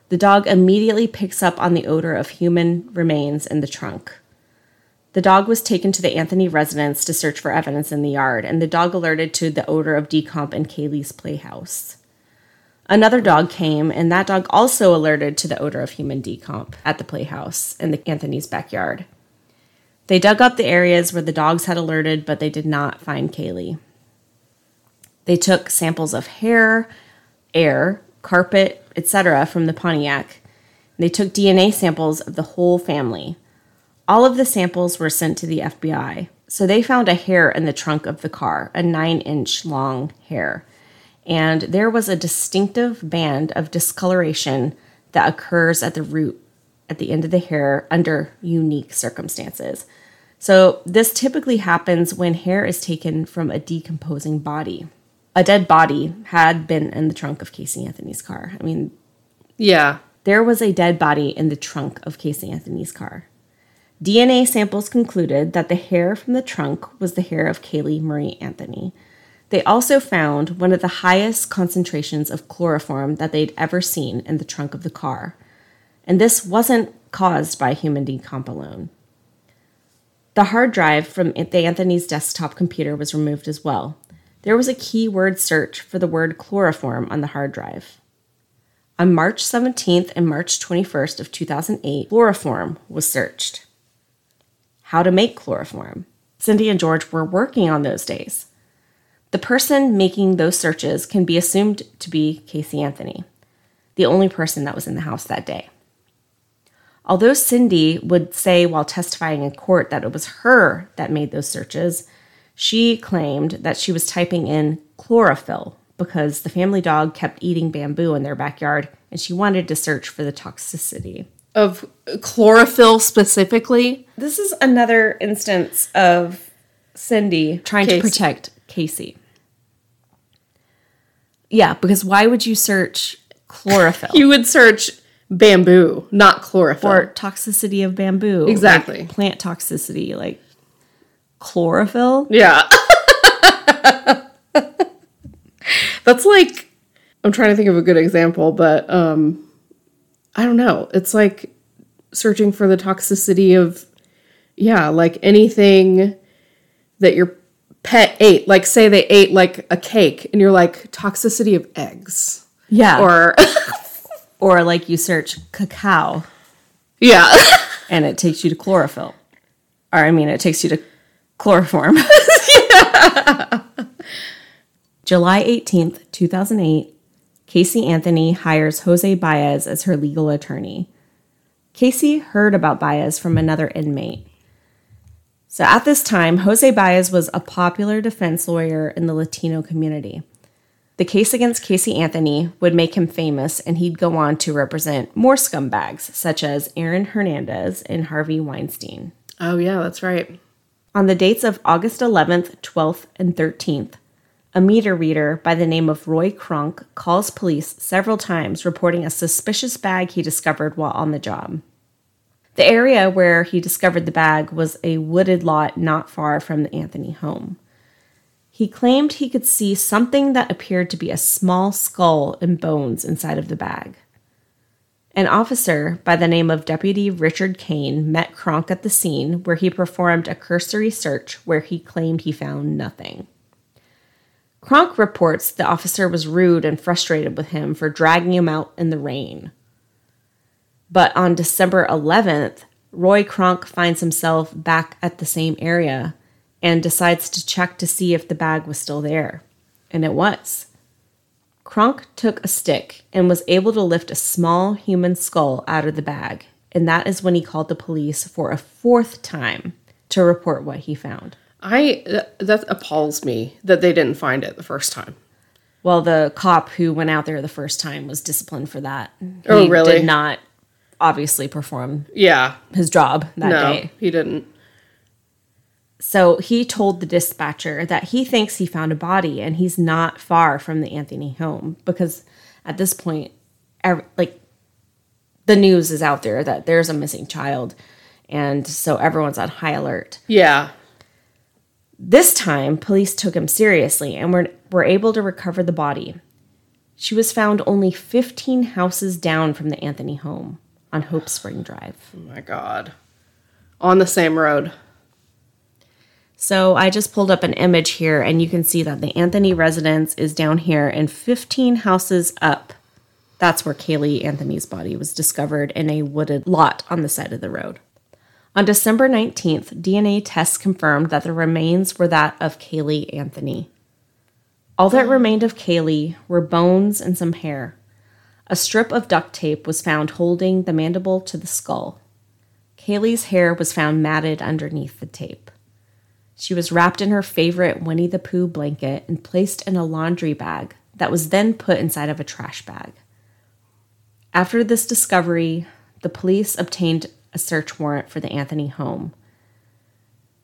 The dog immediately picks up on the odor of human remains in the trunk. The dog was taken to the Anthony residence to search for evidence in the yard, and the dog alerted to the odor of decomp in Caylee's playhouse. Another dog came, and that dog also alerted to the odor of human decomp at the playhouse in the Anthony's backyard. They dug up the areas where the dogs had alerted, but they did not find Caylee. They took samples of hair, air, carpet, etc. from the Pontiac. They took DNA samples of the whole family. All of the samples were sent to the FBI. So they found a hair in the trunk of the car, a nine inch long hair. And there was a distinctive band of discoloration that occurs at the root, at the end of the hair, under unique circumstances. So this typically happens when hair is taken from a decomposing body. A dead body had been in the trunk of Casey Anthony's car. I mean, Yeah. there was a dead body in the trunk of Casey Anthony's car. DNA samples concluded that the hair from the trunk was the hair of Caylee Marie Anthony. They also found one of the highest concentrations of chloroform that they'd ever seen in the trunk of the car. And this wasn't caused by human decomp alone. The hard drive from the Anthony's desktop computer was removed as well. There was a keyword search for the word chloroform on the hard drive. On March 17th and March 21st of 2008, chloroform was searched. How to make chloroform. Cindy and George were working on those days. The person making those searches can be assumed to be Casey Anthony, the only person that was in the house that day. Although Cindy would say while testifying in court that it was her that made those searches, she claimed that she was typing in chlorophyll because the family dog kept eating bamboo in their backyard and she wanted to search for the toxicity. Of chlorophyll specifically. This is another instance of Cindy trying Casey. to protect Casey. Yeah, because why would you search chlorophyll You would search bamboo, not chlorophyll. or toxicity of bamboo? Exactly. like plant toxicity, like chlorophyll. yeah. That's like I'm trying to think of a good example, but um I don't know. It's like searching for the toxicity of yeah, like anything that your pet ate. Like say they ate like a cake and you're like toxicity of eggs. Yeah, or Or like you search cacao yeah. and it takes you to chlorophyll, or I mean, it takes you to chloroform. July 18th, 2008, Casey Anthony hires Jose Baez as her legal attorney. Casey heard about Baez from another inmate. So at this time, Jose Baez was a popular defense lawyer in the Latino community. The case against Casey Anthony would make him famous, and he'd go on to represent more scumbags, such as Aaron Hernandez and Harvey Weinstein. oh yeah, that's right. On the dates of August 11th, 12th, and 13th, a meter reader by the name of Roy Kronk calls police several times reporting a suspicious bag he discovered while on the job. The area where he discovered the bag was a wooded lot not far from the Anthony home. He claimed he could see something that appeared to be a small skull and bones inside of the bag. An officer by the name of Deputy Richard Cain met Kronk at the scene where he performed a cursory search where he claimed he found nothing. Kronk reports the officer was rude and frustrated with him for dragging him out in the rain. But on December 11th, Roy Kronk finds himself back at the same area and decides to check to see if the bag was still there. And it was. Kronk took a stick and was able to lift a small human skull out of the bag, and that is when he called the police for a fourth time to report what he found. I th- that appalls me that they didn't find it the first time. Well, the cop who went out there the first time was disciplined for that. Oh, He really? Did not obviously perform Yeah. his job that no, day. he didn't. So he told the dispatcher that he thinks he found a body and he's not far from the Anthony home because at this point, ev like the news is out there that there's a missing child, and so everyone's on high alert. Yeah. This time, police took him seriously and were, were able to recover the body. She was found only 15 houses down from the Anthony home on Hope Spring Drive. Oh my God. On the same road. So I just pulled up an image here, and you can see that the Anthony residence is down here, and 15 houses up. That's where Caylee Anthony's body was discovered in a wooded lot on the side of the road. On December 19th, DNA tests confirmed that the remains were that of Caylee Anthony. All that remained of Caylee were bones and some hair. A strip of duct tape was found holding the mandible to the skull. Caylee's hair was found matted underneath the tape. She was wrapped in her favorite Winnie the Pooh blanket and placed in a laundry bag that was then put inside of a trash bag. After this discovery, the police obtained a search warrant for the Anthony home.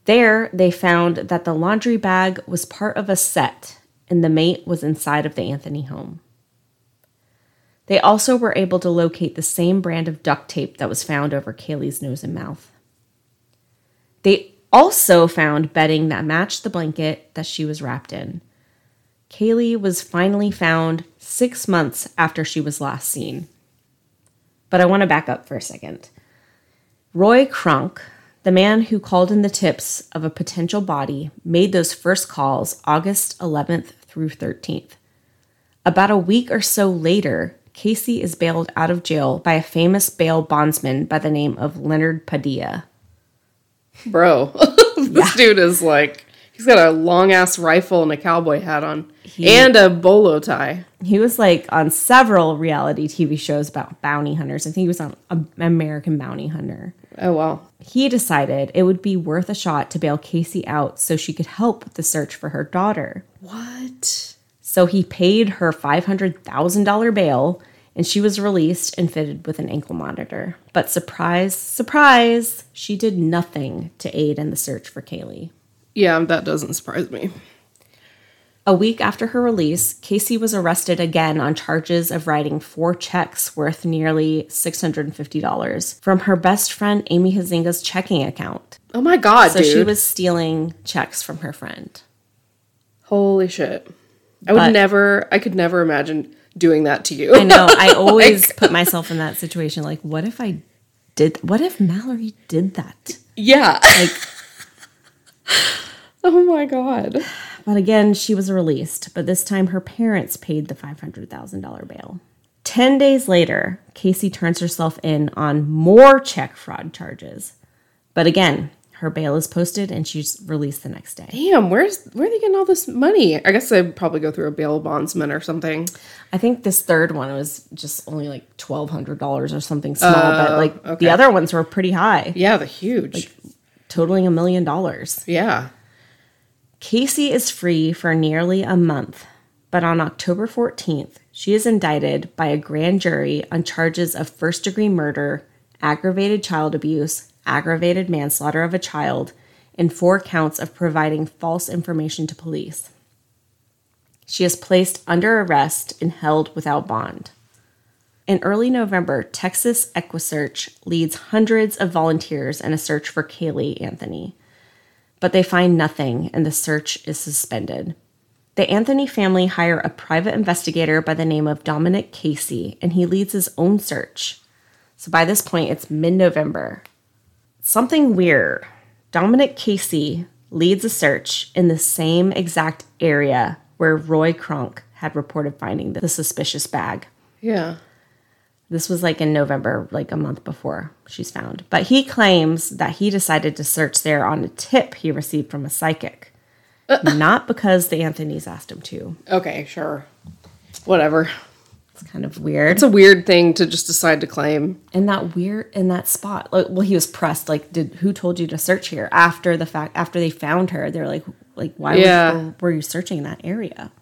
There, they found that the laundry bag was part of a set and the mate was inside of the Anthony home. They also were able to locate the same brand of duct tape that was found over Caylee's nose and mouth. They also found bedding that matched the blanket that she was wrapped in. Caylee was finally found six months after she was last seen. But I want to back up for a second. Roy Kronk, the man who called in the tips of a potential body, made those first calls August 11th through 13th. About a week or so later, Casey is bailed out of jail by a famous bail bondsman by the name of Leonard Padilla. Bro, this dude is like, he's got a long ass rifle and a cowboy hat on and a bolo tie. He was like on several reality TV shows about bounty hunters. I think he was on a- American Bounty Hunter. Oh, wow. He decided it would be worth a shot to bail Casey out so she could help with the search for her daughter. What? So he paid her $500,000 bail and she was released and fitted with an ankle monitor. But surprise, surprise, she did nothing to aid in the search for Caylee. Yeah, that doesn't surprise me. A week after her release, Casey was arrested again on charges of writing four checks worth nearly $650 from her best friend Amy Huizenga's checking account. Oh my God, So dude. she was stealing checks from her friend. Holy shit. I would never, I could never imagine doing that to you. I know. I always put myself in that situation. Like, what if I did? What if Mallory did that? yeah. Like, Oh my God. but again, she was released. But this time, her parents paid the five hundred thousand dollar bail. Ten days later, Casey turns herself in on more check fraud charges. But again, her bail is posted and she's released the next day. Damn, where's, where are they getting all this money? I guess they probably go through a bail bondsman or something. I think this third one was just only like twelve hundred dollars or something small, but oh, like Oh, okay. the other ones were pretty high, Yeah, the huge. like, totaling a million dollars. yeah. Casey is free for nearly a month, but on October 14th, she is indicted by a grand jury on charges of first degree murder, aggravated child abuse, aggravated manslaughter of a child, and four counts of providing false information to police. She is placed under arrest and held without bond. In early November, Texas EquiSearch leads hundreds of volunteers in a search for Caylee Anthony but they find nothing and the search is suspended. The Anthony family hire a private investigator by the name of Dominic Casey, and he leads his own search. So by this point, it's mid November. Something weird. Dominic Casey leads a search in the same exact area where Roy Kronk had reported finding the suspicious bag. Yeah. This was like in November, like a month before she's found. But he claims that he decided to search there on a tip he received from a psychic, uh, uh. not because the Anthonys asked him to. Okay, sure. Whatever. It's kind of weird. It's a weird thing to just decide to claim. in that weird in that spot. Like, well, he was pressed. Like, did who told you to search here? After the fact, after they found her, they're like, like, why Yeah. was, were you searching that area?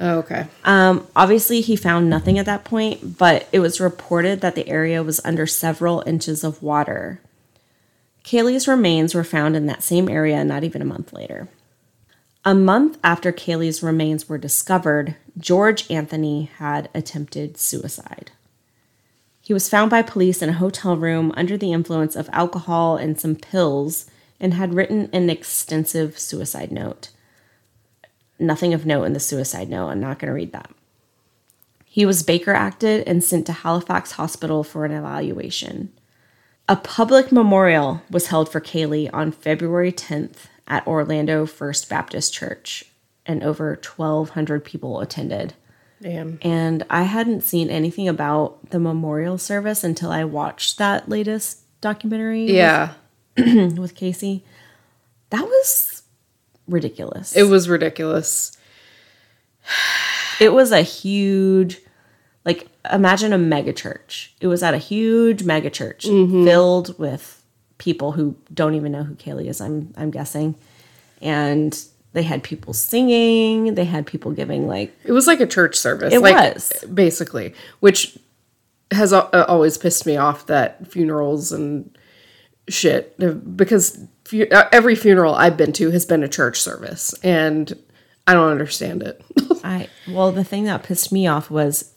Oh, okay. Um, obviously, he found nothing at that point, but it was reported that the area was under several inches of water. Caylee's remains were found in that same area not even a month later. A month after Caylee's remains were discovered, George Anthony had attempted suicide. He was found by police in a hotel room under the influence of alcohol and some pills and had written an extensive suicide note. Nothing of note in the suicide note. I'm not going to read that. He was Baker acted and sent to Halifax Hospital for an evaluation. A public memorial was held for Caylee on February 10th at Orlando First Baptist Church, and over 1,200 people attended. Damn. And I hadn't seen anything about the memorial service until I watched that latest documentary Yeah. with, with Casey. That was ridiculous. It was ridiculous. it was a huge like imagine a mega church it was at a huge mega church mm-hmm. filled with people who don't even know who caylee is i'm i'm guessing and they had people singing they had people giving like It was like a church service. It like, was. basically, which has uh, always pissed me off that funerals and shit uh, because fu- uh, every funeral I've been to has been a church service, and I don't understand it. i well the thing that pissed me off was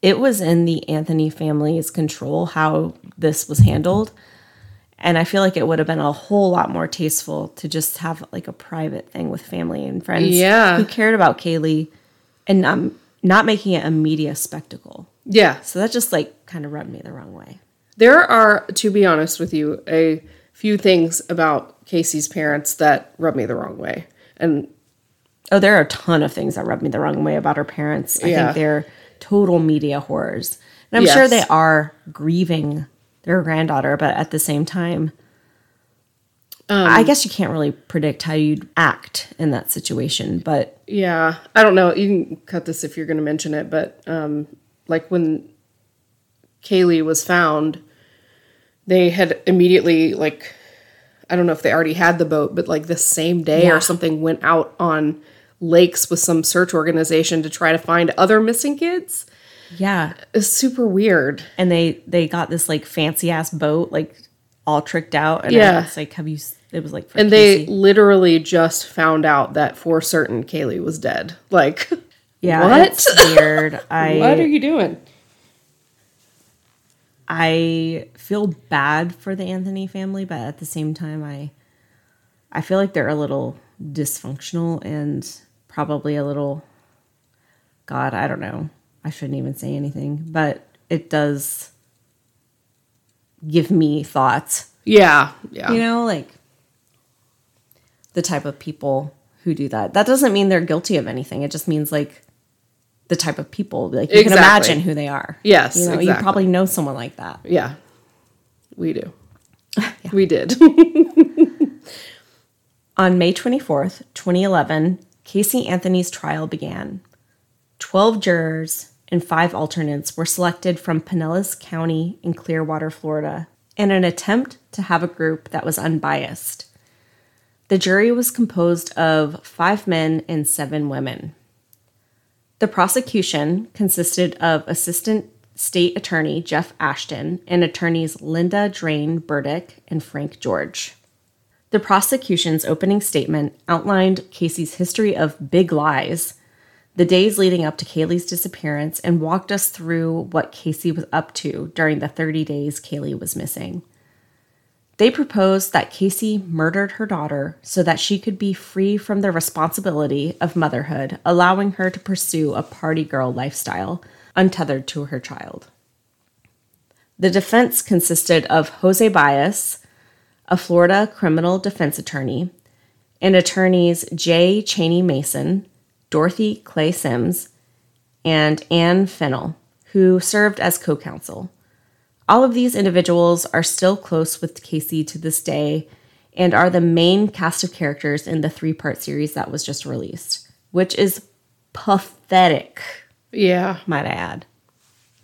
it was in the anthony family's control how this was handled and i feel like it would have been a whole lot more tasteful to just have like a private thing with family and friends Yeah. who cared about caylee and not, not making it a media spectacle. Yeah, so that just like kind of rubbed me the wrong way. There are, to be honest with you, a few things about Casey's parents that rub me the wrong way, and oh there are a ton of things that rubbed me the wrong way about her parents. I Yeah. think they're total media horrors and i'm sure they are grieving their granddaughter but at the same time Um, i guess you can't really predict how you'd act in that situation but Yeah, I don't know. You can cut this if you're going to mention it, but um, like when Caylee was found, they had immediately like I don't know if they already had the boat, but like the same day Yeah. or something went out on lakes with some search organization to try to find other missing kids. Yeah It's super weird. and they they got this like fancy ass boat like all tricked out and Yeah. it's like have you it was like for And they literally just found out that for certain Caylee was dead. Like, yeah what? weird i what are you doing? I feel bad for the Anthony family, but at the same time, I I feel like they're a little dysfunctional and probably a little. God, I don't know. I shouldn't even say anything, but it does give me thoughts. Yeah, yeah. You know, like the type of people who do that. That doesn't mean they're guilty of anything. It just means like the type of people. Like you can imagine who they are. Yes, you know, you probably know someone like that. Yeah, we do. We did. On May 24th, 2011, Casey Anthony's trial began. 12 jurors and five alternates were selected from Pinellas County in Clearwater, Florida, in an attempt to have a group that was unbiased. The jury was composed of five men and seven women. The prosecution consisted of Assistant State Attorney Jeff Ashton and attorneys Linda Drane Burdick and Frank George. The prosecution's opening statement outlined Casey's history of big lies, the days leading up to Caylee's disappearance, and walked us through what Casey was up to during the 30 days Caylee was missing. They proposed that Casey murdered her daughter so that she could be free from the responsibility of motherhood, allowing her to pursue a party girl lifestyle untethered to her child. The defense consisted of Jose Baez, a Florida criminal defense attorney, and attorneys J. Cheney Mason, Dorothy Clay Sims, and Ann Finnell, who served as co counsel. All of these individuals are still close with Casey to this day and are the main cast of characters in the three part series that was just released, which is pathetic, yeah, might I add.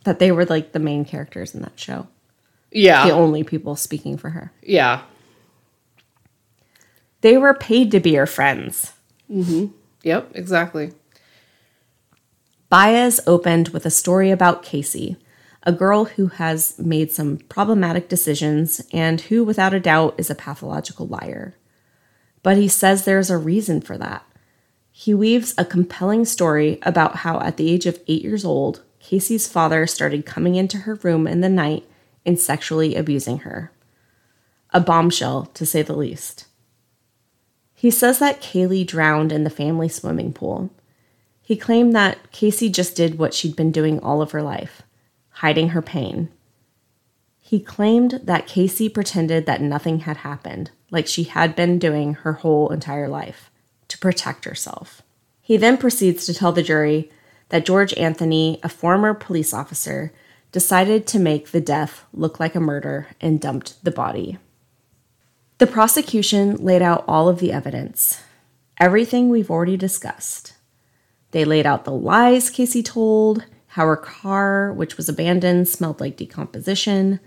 That they were like the main characters in that show, yeah, the only people speaking for her. yeah. They were paid to be her friends. Mm-hmm. Yep, exactly. Baez opened with a story about Casey, a girl who has made some problematic decisions and who, without a doubt, is a pathological liar. But he says there's a reason for that. He weaves a compelling story about how, at the age of eight years old, Casey's father started coming into her room in the night and sexually abusing her. A bombshell, to say the least. He says that Caylee drowned in the family swimming pool. He claimed that Casey just did what she'd been doing all of her life hiding her pain. He claimed that Casey pretended that nothing had happened, like she had been doing her whole entire life, to protect herself. He then proceeds to tell the jury that George Anthony, a former police officer, decided to make the death look like a murder and dumped the body. The prosecution laid out all of the evidence, everything we've already discussed. They laid out the lies Casey told, how her car, which was abandoned, smelled like decomposition,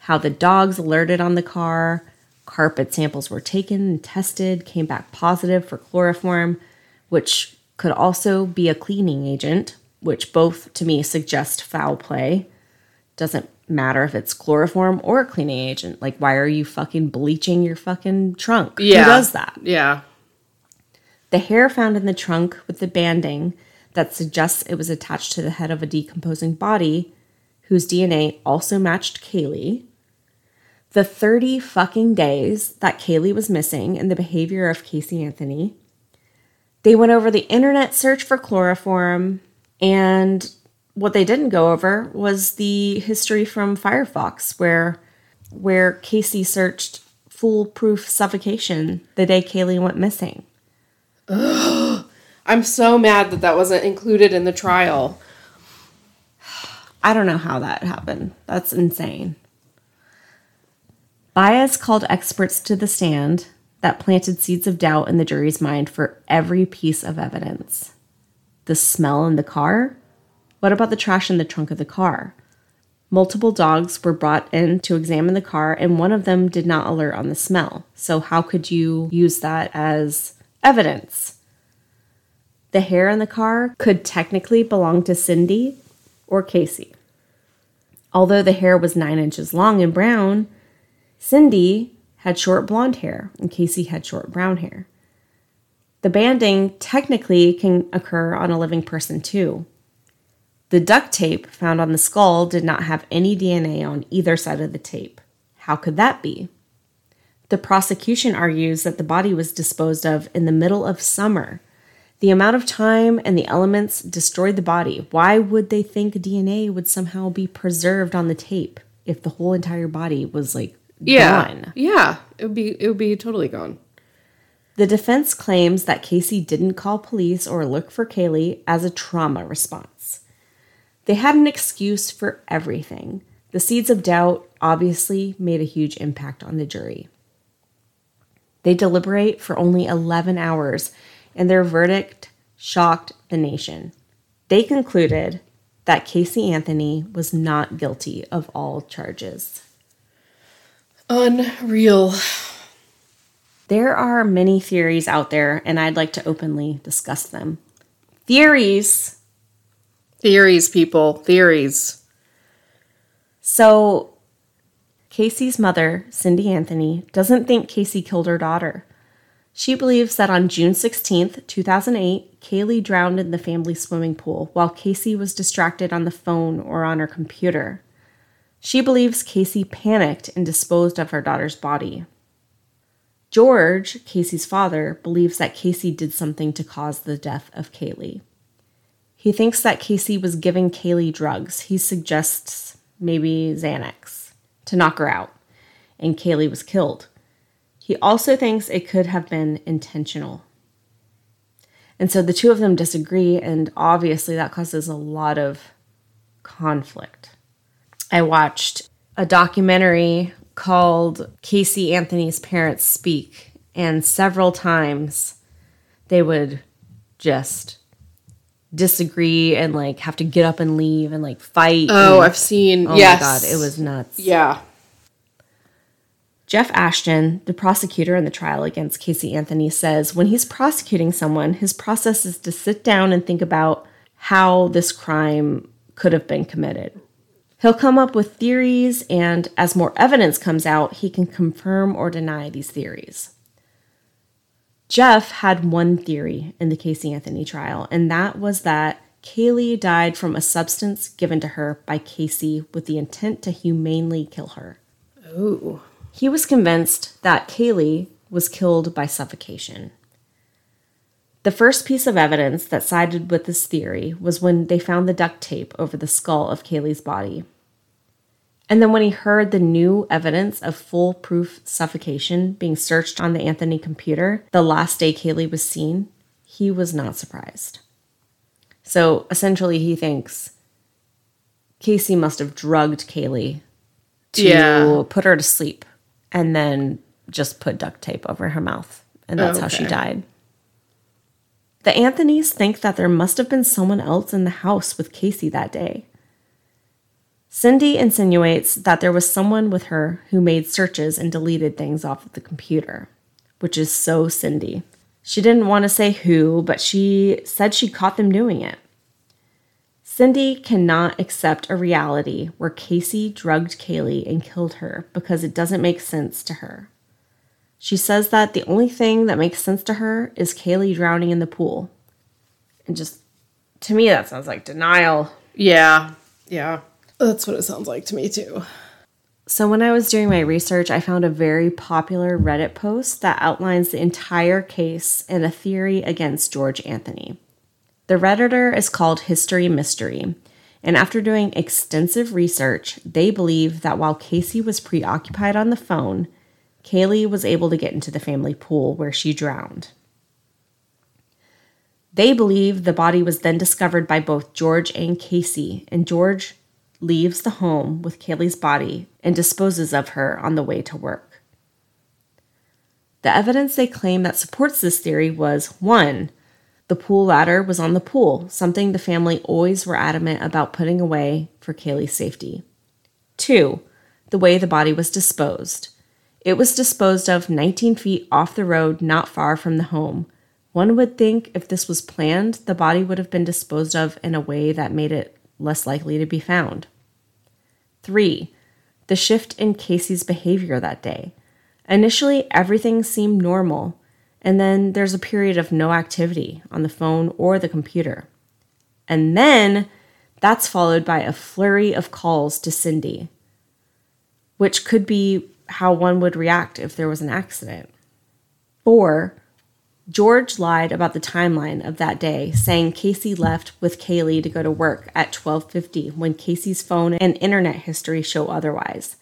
how the dogs alerted on the car, carpet samples were taken and tested, came back positive for chloroform, which could also be a cleaning agent, which both to me suggest foul play. Doesn't matter if it's chloroform or a cleaning agent. Like, why are you fucking bleaching your fucking trunk? Yeah. Who does that? Yeah. The hair found in the trunk with the banding that suggests it was attached to the head of a decomposing body, whose DNA also matched Caylee. The 30 fucking days that Caylee was missing and the behavior of Casey Anthony. They went over the internet search for chloroform, and what they didn't go over was the history from Firefox, where where Casey searched foolproof suffocation the day Caylee went missing. I'm so mad that that wasn't included in the trial. I don't know how that happened. That's insane. Baez called experts to the stand that planted seeds of doubt in the jury's mind for every piece of evidence. The smell in the car? What about the trash in the trunk of the car? Multiple dogs were brought in to examine the car, and one of them did not alert on the smell. So, how could you use that as evidence? The hair in the car could technically belong to Cindy or Casey. Although the hair was nine inches long and brown, Cindy had short blonde hair and Casey had short brown hair. The banding technically can occur on a living person too. The duct tape found on the skull did not have any DNA on either side of the tape. How could that be? The prosecution argues that the body was disposed of in the middle of summer. The amount of time and the elements destroyed the body. Why would they think DNA would somehow be preserved on the tape if the whole entire body was like Yeah. gone? Yeah. It would be it would be totally gone. The defense claims that Casey didn't call police or look for Caylee as a trauma response. They had an excuse for everything. The seeds of doubt obviously made a huge impact on the jury. They deliberate for only 11 hours, and their verdict shocked the nation. They concluded that Casey Anthony was not guilty of all charges. Unreal. There are many theories out there, and I'd like to openly discuss them. Theories Theories, people. Theories. So, Casey's mother, Cindy Anthony, doesn't think Casey killed her daughter. She believes that on June 16th, 2008, Caylee drowned in the family swimming pool while Casey was distracted on the phone or on her computer. She believes Casey panicked and disposed of her daughter's body. George, Casey's father, believes that Casey did something to cause the death of Caylee. He thinks that Casey was giving Caylee drugs. He suggests maybe Xanax to knock her out, and Caylee was killed. He also thinks it could have been intentional. And so the two of them disagree, and obviously that causes a lot of conflict. I watched a documentary called Casey Anthony's Parents Speak, and several times they would just disagree and like have to get up and leave and like fight. Oh, and- I've seen. oh yes. my god, it was nuts. Yeah. Jeff Ashton, the prosecutor in the trial against Casey Anthony, says when he's prosecuting someone, his process is to sit down and think about how this crime could have been committed. He'll come up with theories, and as more evidence comes out, he can confirm or deny these theories. Jeff had one theory in the Casey Anthony trial, and that was that Caylee died from a substance given to her by Casey with the intent to humanely kill her. Ooh. He was convinced that Caylee was killed by suffocation. The first piece of evidence that sided with this theory was when they found the duct tape over the skull of Caylee's body. And then when he heard the new evidence of foolproof suffocation being searched on the Anthony computer the last day Caylee was seen, he was not surprised. So essentially, he thinks Casey must have drugged Caylee to Yeah. put her to sleep and then just put duct tape over her mouth. And that's how she died. The Anthonys think that there must have been someone else in the house with Casey that day. Cindy insinuates that there was someone with her who made searches and deleted things off of the computer, which is so Cindy. She didn't want to say who, but she said she caught them doing it. Cindy cannot accept a reality where Casey drugged Caylee and killed her because it doesn't make sense to her. She says that the only thing that makes sense to her is Caylee drowning in the pool. And just, to me, that sounds like denial. Yeah. Yeah. That's what it sounds like to me too. So, when I was doing my research, I found a very popular Reddit post that outlines the entire case and a theory against George Anthony. The Redditor is called History Mystery, and after doing extensive research, they believe that while Casey was preoccupied on the phone, Caylee was able to get into the family pool where she drowned. They believe the body was then discovered by both George and Casey, and George leaves the home with Caylee's body and disposes of her on the way to work. The evidence they claim that supports this theory was one, the pool ladder was on the pool, something the family always were adamant about putting away for Caylee's safety. Two, the way the body was disposed. It was disposed of 19 feet off the road, not far from the home. One would think if this was planned, the body would have been disposed of in a way that made it less likely to be found. Three, the shift in Casey's behavior that day. Initially, everything seemed normal, and then there's a period of no activity on the phone or the computer. And then that's followed by a flurry of calls to Cindy, which could be how one would react if there was an accident. Four, George lied about the timeline of that day, saying Casey left with Caylee to go to work at 12:50 when Casey's phone and internet history show otherwise.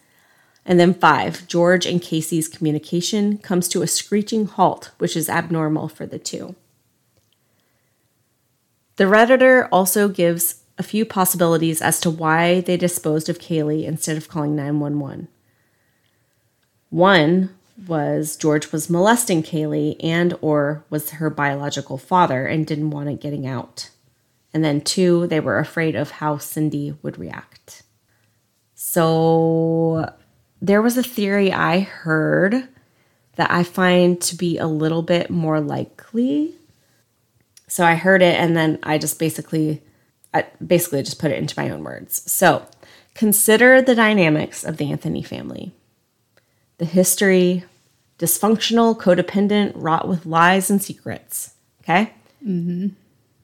And then 5, George and Casey's communication comes to a screeching halt, which is abnormal for the two. The Redditor also gives a few possibilities as to why they disposed of Caylee instead of calling 911. One was George was molesting Caylee and or was her biological father and didn't want it getting out. And then two, they were afraid of how Cindy would react. So there was a theory I heard that I find to be a little bit more likely. So I heard it and then I just basically I basically just put it into my own words. So, consider the dynamics of the Anthony family. The history, dysfunctional, codependent, wrought with lies and secrets. Okay? Mm-hmm.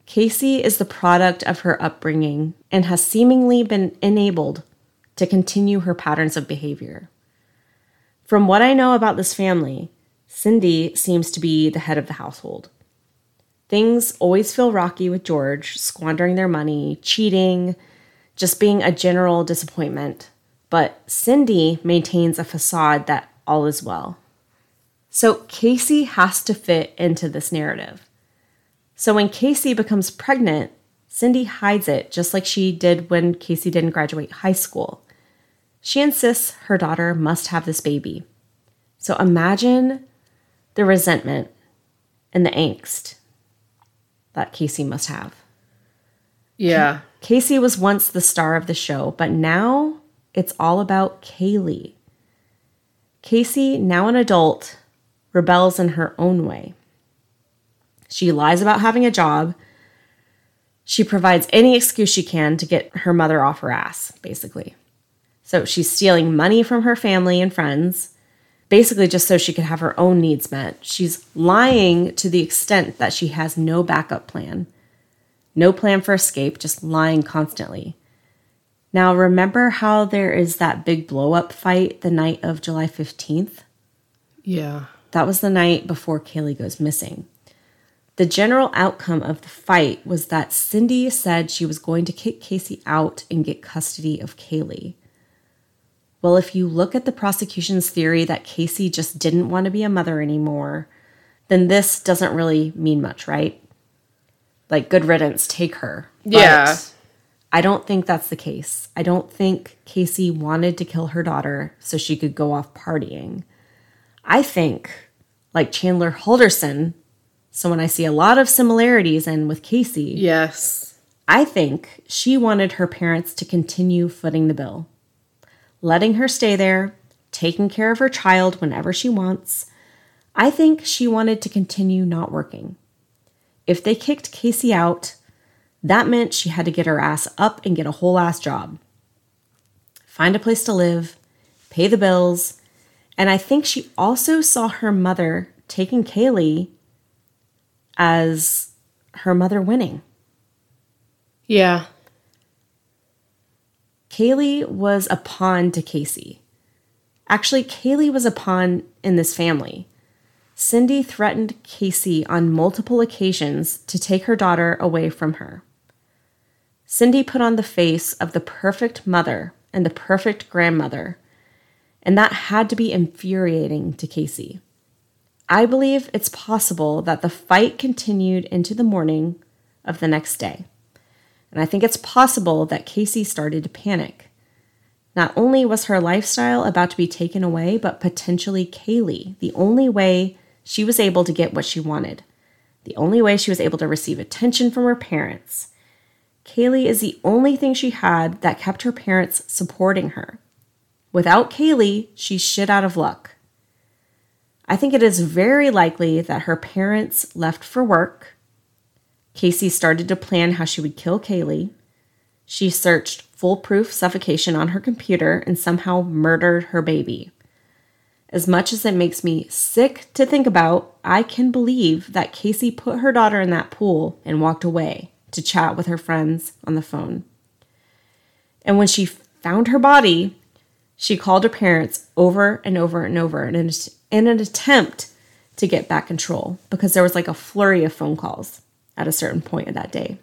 Casey is the product of her upbringing and has seemingly been enabled to continue her patterns of behavior. From what I know about this family, Cindy seems to be the head of the household. Things always feel rocky with George, squandering their money, cheating, just being a general disappointment. But Cindy maintains a facade that all is well. So Casey has to fit into this narrative. So when Casey becomes pregnant, Cindy hides it just like she did when Casey didn't graduate high school. She insists her daughter must have this baby. So imagine the resentment and the angst that Casey must have. Yeah. Casey was once the star of the show, but now it's all about Caylee. Casey, now an adult, rebels in her own way. She lies about having a job, She provides any excuse she can to get her mother off her ass, basically. So she's stealing money from her family and friends, basically just so she could have her own needs met. She's lying to the extent that she has no backup plan, no plan for escape, just lying constantly. Now, remember how there is that big blow up fight the night of July 15th? Yeah. That was the night before Caylee goes missing. The general outcome of the fight was that Cindy said she was going to kick Casey out and get custody of Caylee. Well, if you look at the prosecution's theory that Casey just didn't want to be a mother anymore, then this doesn't really mean much, right? Like, good riddance, take her. But Yeah. I don't think that's the case. I don't think Casey wanted to kill her daughter so she could go off partying. I think, like Chandler Halderson, someone I see a lot of similarities in with Casey, Yes. I think she wanted her parents to continue footing the bill, letting her stay there, taking care of her child whenever she wants. I think she wanted to continue not working. If they kicked Casey out, that meant she had to get her ass up and get a whole ass job. Find a place to live, pay the bills, and I think she also saw her mother taking Caylee as her mother winning. Yeah. Caylee was a pawn to Casey. Actually, Caylee was a pawn in this family. Cindy threatened Casey on multiple occasions to take her daughter away from her. Cindy put on the face of the perfect mother and the perfect grandmother, and that had to be infuriating to Casey. I believe it's possible that the fight continued into the morning of the next day. And I think it's possible that Casey started to panic. Not only was her lifestyle about to be taken away, but potentially Caylee, the only way she was able to get what she wanted, the only way she was able to receive attention from her parents. Caylee is the only thing she had that kept her parents supporting her. Without Caylee, she's shit out of luck. I think it is very likely that her parents left for work. Casey started to plan how she would kill Caylee. She searched foolproof suffocation on her computer and somehow murdered her baby. As much as it makes me sick to think about, I can believe that Casey put her daughter in that pool and walked away to chat with her friends on the phone. And when she found her body, she called her parents over and over and over in an, in an attempt to get back control because there was like a flurry of phone calls at a certain point of that day.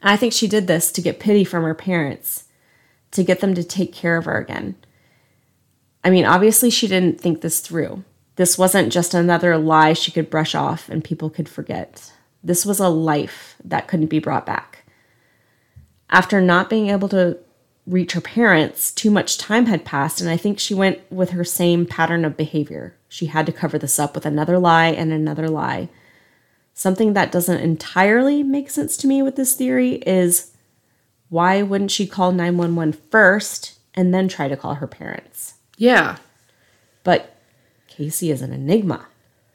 And I think she did this to get pity from her parents, to get them to take care of her again. I mean, obviously, she didn't think this through. This wasn't just another lie she could brush off and people could forget. This was a life that couldn't be brought back. After not being able to reach her parents, too much time had passed, and I think she went with her same pattern of behavior. She had to cover this up with another lie and another lie. Something that doesn't entirely make sense to me with this theory is why wouldn't she call 911 first and then try to call her parents? Yeah. But Casey is an enigma.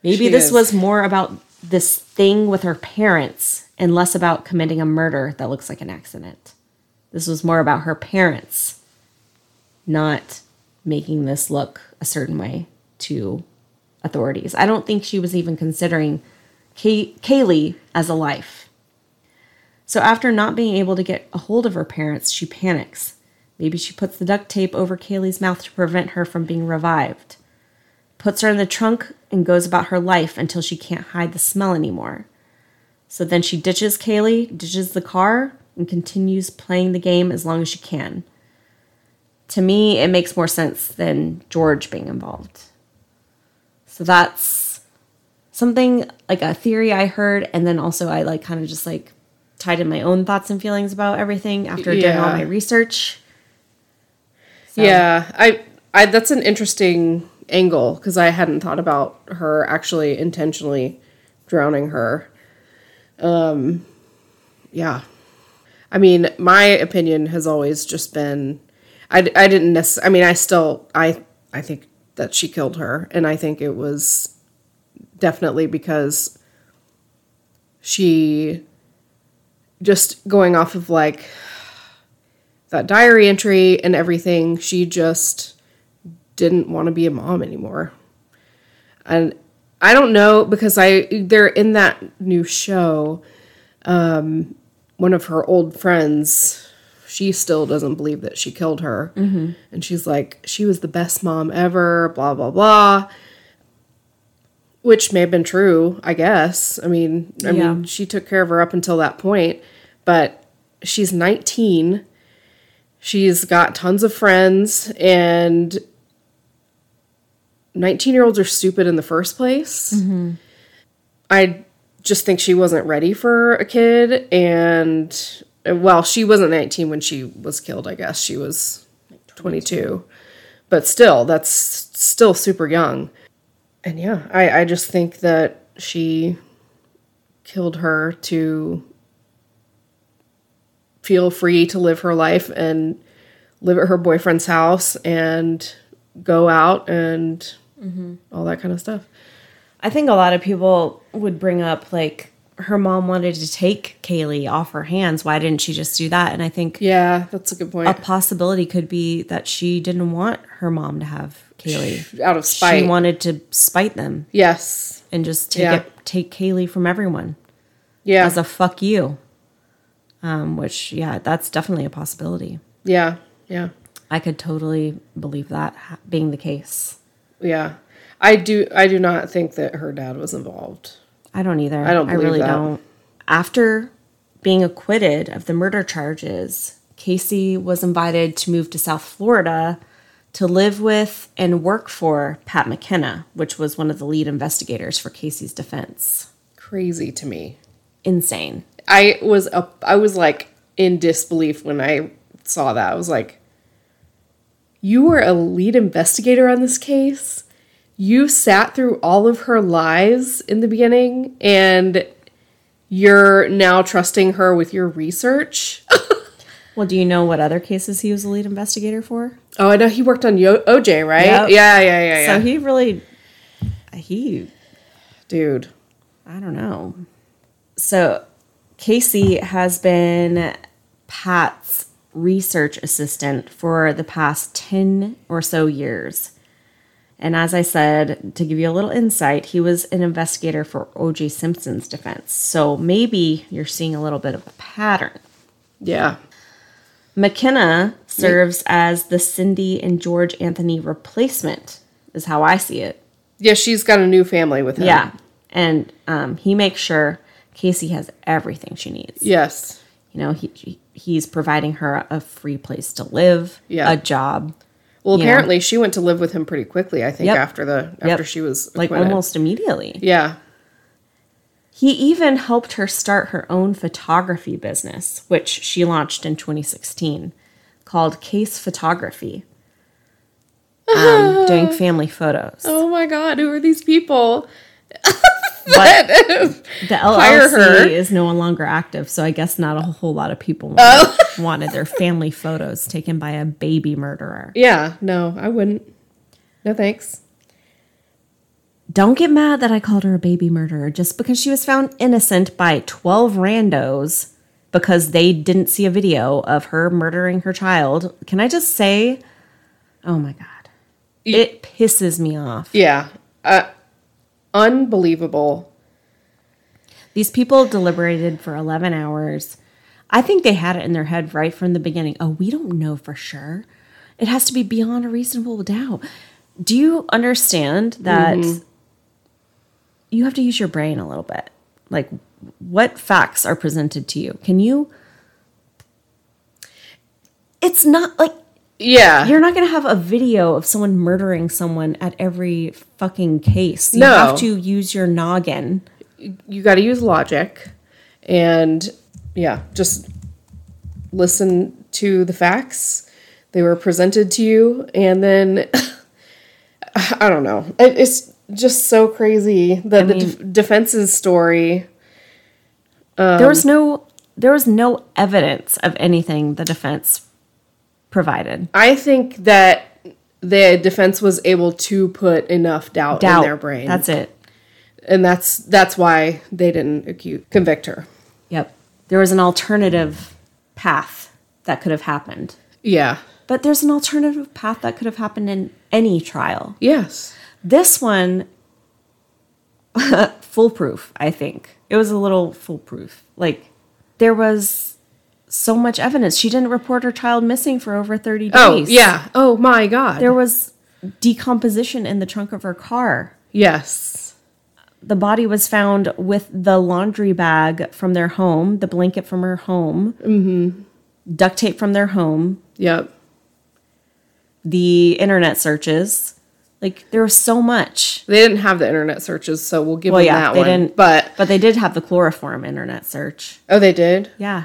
Maybe She this is. was more about this thing with her parents and less about committing a murder that looks like an accident. This was more about her parents not making this look a certain way to authorities. I don't think she was even considering Kay- Caylee as a life. So after not being able to get a hold of her parents, she panics. Maybe she puts the duct tape over Caylee's mouth to prevent her from being revived. Puts her in the trunk and goes about her life until she can't hide the smell anymore. So then she ditches Caylee, ditches the car, and continues playing the game as long as she can. To me, it makes more sense than George being involved. So that's something like a theory I heard, and then also I like kind of just like tied in my own thoughts and feelings about everything after doing all my research. Yeah, I, I that's an interesting angle because I hadn't thought about her actually intentionally drowning her. Um, yeah, I mean, my opinion has always just been, I, I didn't necessarily. I mean, I still, I, I think that she killed her, and I think it was definitely because she just going off of like that diary entry and everything, she just didn't want to be a mom anymore. And I don't know because I they're in that new show. Um, one of her old friends, she still doesn't believe that she killed her, mm-hmm. and she's like, she was the best mom ever. Blah blah blah. Which may have been true, I guess. I mean, I Yeah. mean, she took care of her up until that point, but she's 19. She's got tons of friends, and 19 year olds are stupid in the first place. I just think she wasn't ready for a kid. And, well, she wasn't 19 when she was killed, I guess. She was 22. But still, that's still super young. And yeah, I, I just think that she killed her to feel free to live her life and live at her boyfriend's house and go out and all that kind of stuff. I think a lot of people would bring up like her mom wanted to take Caylee off her hands. Why didn't she just do that? And I think Yeah, that's a good point. a possibility could be that she didn't want her mom to have Caylee. Out of spite. She wanted to spite them yes. and just take Yeah. it, take Caylee from everyone Yeah. as a fuck you. Um, which yeah, that's definitely a possibility. yeah. Yeah. I could totally believe that being the case. Yeah. I do I do not think that her dad was involved. I don't either. I don't I really that. don't. After being acquitted of the murder charges, Casey was invited to move to South Florida to live with and work for Pat McKenna, which was one of the lead investigators for Casey's defense. Crazy to me. Insane. I was up I was like in disbelief when I saw that. I was like you were a lead investigator on this case. You sat through all of her lies in the beginning and you're now trusting her with your research. Well, do you know what other cases he was a lead investigator for? oh, I know he worked on Yo- OJ, right? Yep. Yeah, yeah, yeah, yeah. So he really, he Dude. I don't know. So Casey has been Pat's research assistant for the past 10 or so years. And as I said, to give you a little insight, he was an investigator for O.J. Simpson's defense. So maybe you're seeing a little bit of a pattern. Yeah. McKenna serves as the Cindy and George Anthony replacement, is how I see it. Yeah, she's got a new family with him. Yeah. And um, he makes sure Casey has everything she needs. Yes. You know, he, he- he's providing her a free place to live, Yeah. a job, Well, apparently she went to live with him pretty quickly. I think Yep. after the after Yep. she was like almost immediately. Yeah. He even helped her start her own photography business, which she launched in 2016, called Case Photography, um, doing family photos. Oh my God, who are these people? But the. LLC is no longer active, so I guess not a whole lot of people Oh. wanted their family photos taken by a baby murderer. Yeah, no, I wouldn't. No thanks. Don't get mad that I called her a baby murderer just because she was found innocent by 12 randos because they didn't see a video of her murdering her child. Can I just say, oh my God, it pisses me off. Yeah. Uh, unbelievable. These people deliberated for 11 hours. I think they had it in their head right from the beginning. Oh, we don't know for sure. It has to be beyond a reasonable doubt. Do you understand that mm-hmm. you have to use your brain a little bit? Like, what facts are presented to you? Can you? It's not like Yeah. you're not going to have a video of someone murdering someone at every fucking case. You No. have to use your noggin. you got to use logic and yeah, just listen to the facts. They were presented to you and then I don't know. It, it's just so crazy. The, the def- defense's story. there was um, no there was no evidence of anything the defense provided. I think that the defense was able to put enough doubt, Doubt. in their brain. That's it. and that's that's why they didn't accuse, convict her. Yep. there was an alternative path that could have happened. Yeah. But there's an alternative path that could have happened in any trial. Yes. This one, foolproof, I think. It was a little foolproof. Like, there was so much evidence. She didn't report her child missing for over 30 days. Oh, yeah. Oh my god. There was decomposition in the trunk of her car. yes. The body was found with the laundry bag from their home, the blanket from her home, Mm-hmm. duct tape from their home, Yep. the internet searches. Like, there was so much. They didn't have the internet searches, so we'll give Well, them yeah, that they one. didn't. But but they did have the chloroform internet search. oh, they did. Yeah,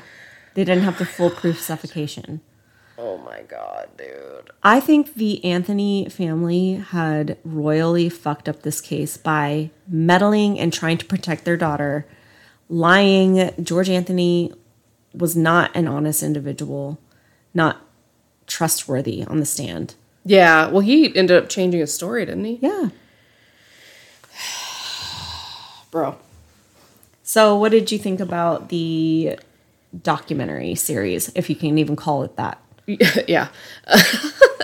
they didn't have the foolproof suffocation. Oh my god, dude. I think the Anthony family had royally fucked up this case by meddling and trying to protect their daughter, lying. George Anthony was not an honest individual, not trustworthy on the stand. Yeah. Well, he ended up changing his story, didn't he? Yeah. Bro. So, what did you think about the documentary series, if you can even call it that? yeah.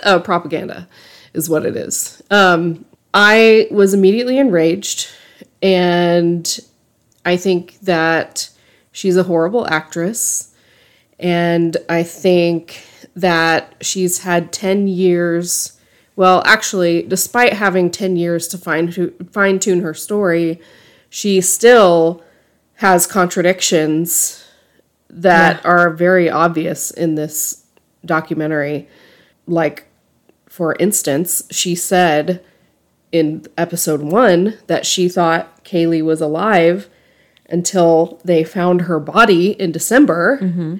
uh, propaganda is what it is. Um, I was immediately enraged, and I think that she's a horrible actress. And I think that she's had 10 years. Well, actually, despite having 10 years to fine, fine tune her story, she still has contradictions that are very obvious in this documentary. Like, for instance, she said in episode one that she thought Caylee was alive until they found her body in December. Mm-hmm.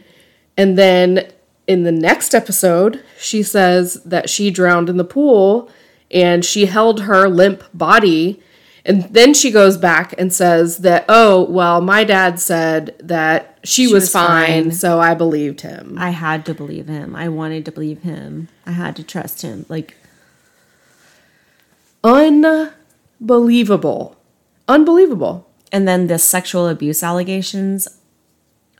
And then in the next episode, she says that she drowned in the pool and she held her limp body. And then she goes back and says that, oh, well, my dad said that she, was, was fine, fine. so I believed him. I had to believe him. I wanted to believe him. I had to trust him. Like, Unbelievable. Unbelievable. and then the sexual abuse allegations.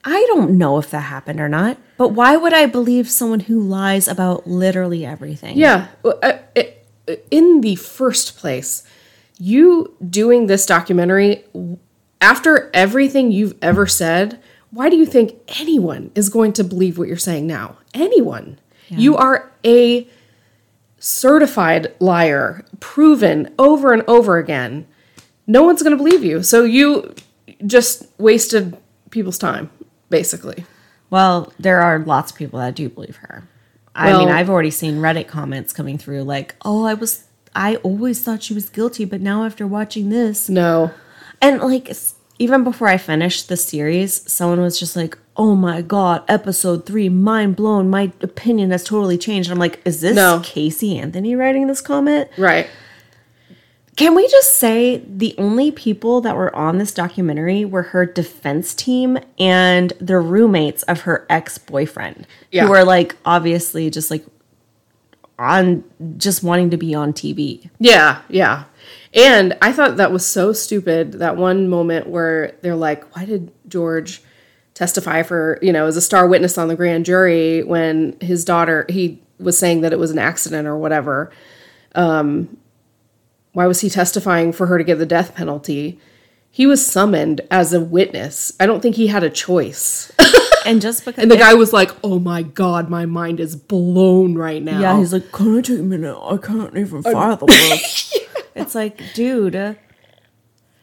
I don't know if that happened or not, but why would I believe someone who lies about literally everything? Yeah. In the first place, you doing this documentary after everything you've ever said, why do you think anyone is going to believe what you're saying now? Anyone. You are a certified liar, proven over and over again. No one's going to believe you. So you just wasted people's time, basically. Well, there are lots of people that do believe her. I mean, I've already seen Reddit comments coming through like, "Oh, I was I always thought she was guilty, but now after watching this, No. And like even before I finished the series, someone was just like, "Oh my god, episode 3, mind blown. My opinion has totally changed." And I'm like, "Is this No. Casey Anthony writing this comment?" Right. Can we just say the only people that were on this documentary were her defense team and the roommates of her ex-boyfriend Yeah. who were like obviously just like on just wanting to be on TV. Yeah, yeah. And I thought that was so stupid that one moment where they're like, why did George testify for, you know, as a star witness on the grand jury when his daughter, he was saying that it was an accident or whatever. Um, why was he testifying for her to get the death penalty? He was summoned as a witness. I don't think he had a choice. And just because And the guy was like, oh my God, my mind is blown right now. Yeah, he's like, can I take a minute? I can't even fathom this. It's like, dude,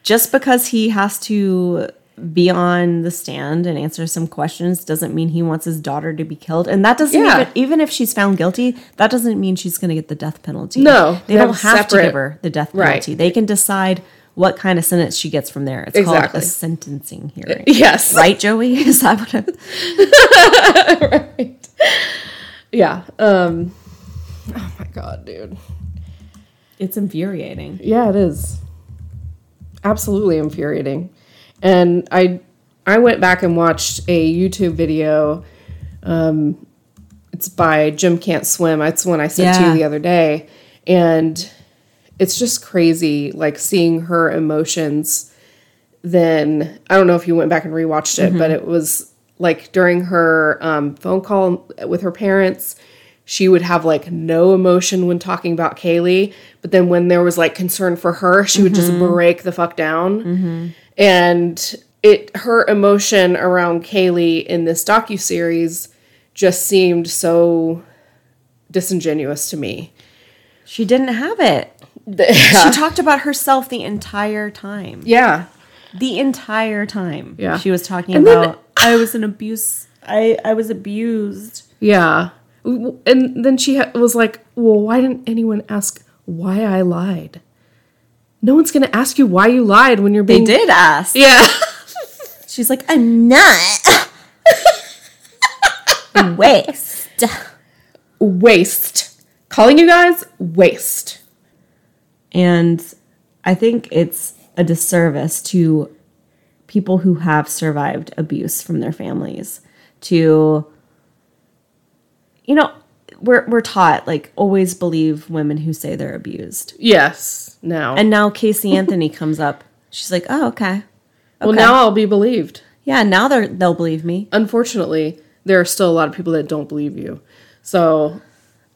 just because he has to be on the stand and answer some questions doesn't mean he wants his daughter to be killed. And that doesn't Yeah. even, even if she's found guilty, that doesn't mean she's going to get the death penalty. No, they don't have to give her the death Right. penalty. They can decide what kind of sentence she gets from there. It's Exactly. called a sentencing hearing. Yes. Right, Joey? Is that what I right? Yeah. Um, oh my God, dude. It's infuriating. Yeah, it is. Absolutely infuriating. And I I went back and watched a YouTube video. Um, it's by Jim Can't Swim. It's one I sent to you the other day. And it's just crazy, like seeing her emotions. Then I don't know if you went back and rewatched it, but mm-hmm. it was like during her um, phone call with her parents, she would have like no emotion when talking about Caylee, but then when there was like concern for her, she would just mm-hmm. break the fuck down. Mm-hmm. And it her emotion around Caylee in this docu series just seemed so disingenuous to me. She didn't have it. She talked about herself the entire time. yeah. The entire time. Yeah. She was talking And then- about I was an abuse I I was abused. Yeah. And then she was like, well, why didn't anyone ask why I lied? No one's going to ask you why you lied when you're being They did ask. Yeah. She's like, I'm not. Waste. waste. Calling you guys waste. And I think it's a disservice to people who have survived abuse from their families to you know, we're we're taught like always believe women who say they're abused. Yes. Now. And now Casey Anthony comes up. She's like, "Oh, okay. well, now I'll be believed. Yeah, now they're they'll believe me." Unfortunately, there are still a lot of people that don't believe you. So,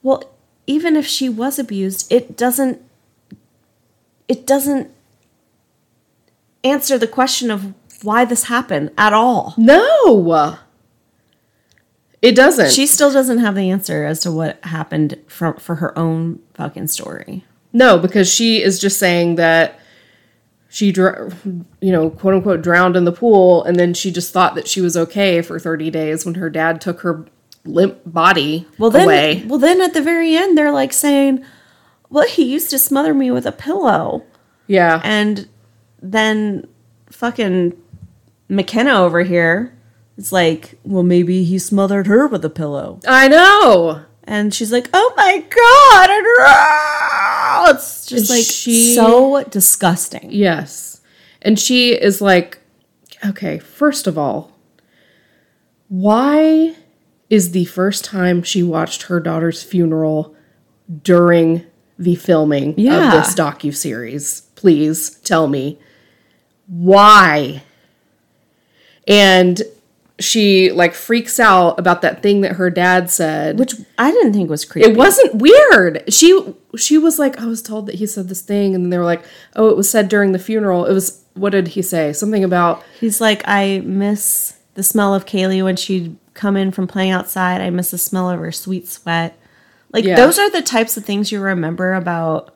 Well, even if she was abused, it doesn't it doesn't answer the question of why this happened at all. no. It doesn't. She still doesn't have the answer as to what happened for for her own fucking story. No, because she is just saying that she, dr- you know, quote unquote, drowned in the pool, and then she just thought that she was okay for 30 days when her dad took her limp body Well then away. well then at the very end they're like saying, "Well, he used to smother me with a pillow." Yeah. And then fucking McKenna over here is like, "Well, maybe he smothered her with a pillow." I know. And she's like, "Oh my god!" It's just like She- so disgusting. Yes. And she is like, okay, first of all, why is the first time she watched her daughter's funeral during the filming Yeah. of this docu series? Please tell me why. And she like freaks out about that thing that her dad said. Which I didn't think was creepy. It wasn't weird. She she was like, I was told that he said this thing, and then they were like, oh, it was said during the funeral. It was what did he say? Something about He's like, I miss the smell of Caylee when she'd come in from playing outside. I miss the smell of her sweet sweat. Like Yeah. those are the types of things you remember about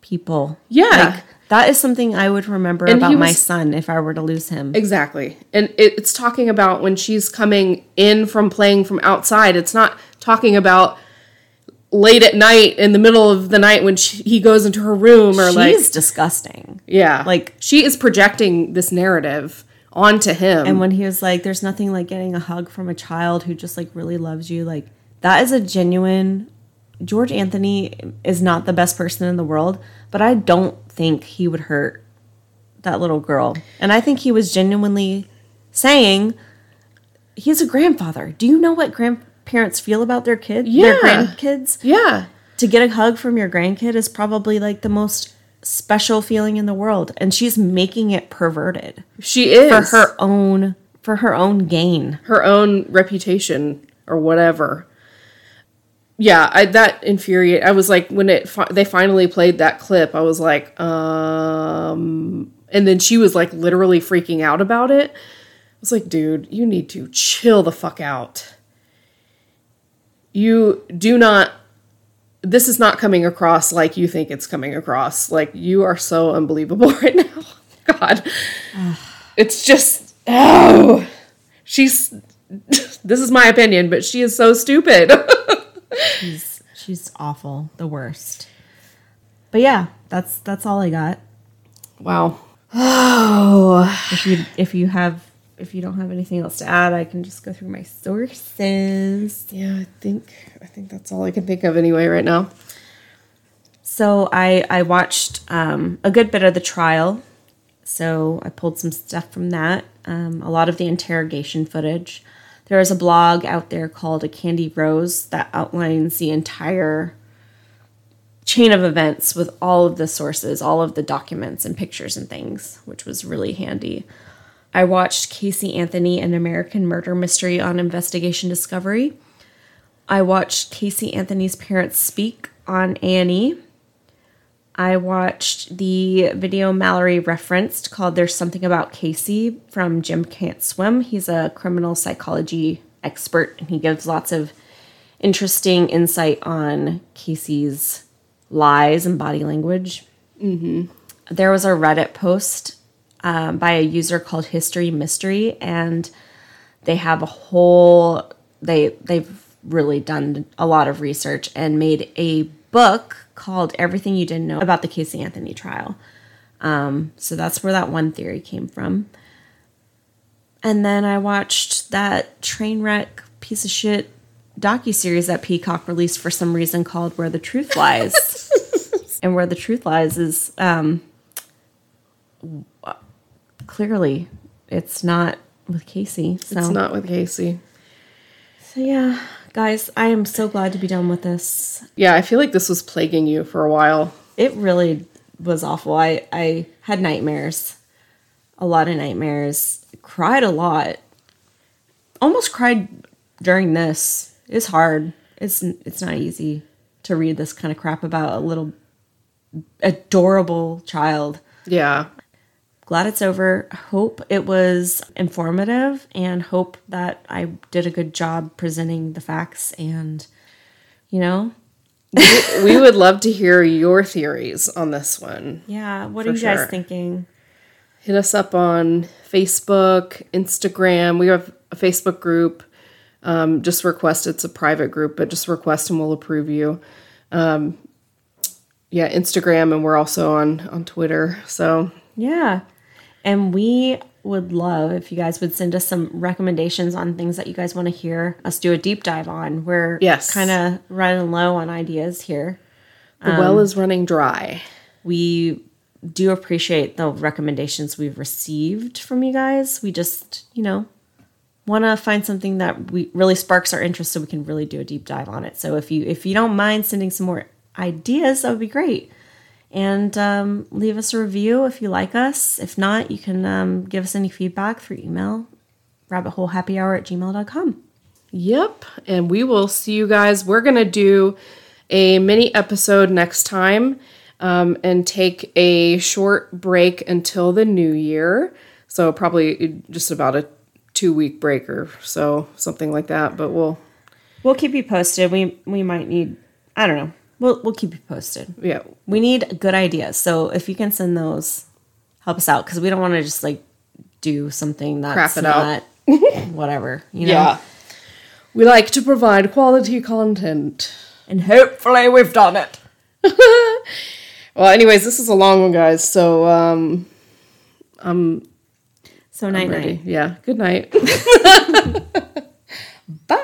people. Yeah. Like that is something I would remember And about my son if I were to lose him. exactly, and it, it's talking about when she's coming in from playing from outside. It's not talking about late at night in the middle of the night when she, he goes into her room or She's like disgusting. yeah, like- she is projecting this narrative onto him. And when he was like, "There's nothing like getting a hug from a child who just like really loves you," like that is a genuine. George Anthony is not the best person in the world, but I don't think he would hurt that little girl. And I think he was genuinely saying he's a grandfather. Do you know what grandparents feel about their kid? Their grandkids? yeah, To get a hug from your grandkid is probably like the most special feeling in the world. And she's making it perverted she is for her own for her own gain. her own reputation or whatever. Yeah, I that infuriate. I was like when it fi- they finally played that clip, I was like, um, and then she was like literally freaking out about it. I was like, dude, you need to chill the fuck out. You do not. This is not coming across like you think it's coming across. Like you are so unbelievable right now. God, it's just oh she's this is my opinion but she is so stupid She's she's awful, the worst. But yeah, that's that's all I got. wow If you if you have if you don't have anything else to add, I can just go through my sources. yeah i think i think that's all i can think of anyway right now So I I watched um, a good bit of the trial. So I pulled some stuff from that. Um, a lot of the interrogation footage. There is a blog out there called A Candy Rose that outlines the entire chain of events with all of the sources, all of the documents and pictures and things, which was really handy. I watched Casey Anthony, an American murder mystery on Investigation Discovery. I watched Casey Anthony's parents speak on Annie. I watched the video Mallory referenced called There's Something About Casey from Jim Can't Swim. He's a criminal psychology expert and he gives lots of interesting insight on Casey's lies and body language. Mm-hmm. There was a Reddit post um, by a user called History Mystery, and they have a whole they they've really done a lot of research and made a book called Everything You Didn't Know about the Casey Anthony trial. Um, so that's where that one theory came from. And then I watched that train wreck piece of shit docu series that Peacock released for some reason called Where the Truth Lies. and Where the Truth Lies is um, clearly it's not with Casey. So. It's not with Casey. So yeah, guys, I am so glad to be done with this. Yeah, I feel like this was plaguing you for a while. It really was awful. I I had nightmares. A lot of nightmares. Cried a lot. Almost cried during this. It's hard. It's it's not easy to read this kind of crap about a little adorable child. Yeah. Glad it's over. Hope it was informative and hope that I did a good job presenting the facts and you know, we would love to hear your theories on this one. yeah, what are you guys thinking? Hit us up on Facebook, Instagram. We have a Facebook group. Um, just request. It's a private group, but just request and we'll approve you. Um, yeah, Instagram, and we're also on on Twitter. So Yeah. And we would love if you guys would send us some recommendations on things that you guys want to hear us do a deep dive on. We're Yes. kind of running low on ideas here. the well um, is running dry. We do appreciate the recommendations we've received from you guys. We just, you know, want to find something that we really sparks our interest so we can really do a deep dive on it. So if you if you don't mind sending some more ideas, that would be great. And um, leave us a review if you like us. If not, you can um, give us any feedback through email, rabbitholehappyhour at gmail.com. Yep. And we will see you guys. We're going to do a mini episode next time um, and take a short break until the new year. So, probably just about a two week break or so, something like that. But we'll, We'll keep you posted. We we might need I don't know. We'll we'll keep you posted. yeah. We need good ideas. So if you can send those, help us out because we don't want to just like do something that's Crap it out. not whatever, you know. Yeah. We like to provide quality content. And hopefully we've done it. Well, anyways, this is a long one, guys. So, um, um, So night night. Yeah. Good night. Bye.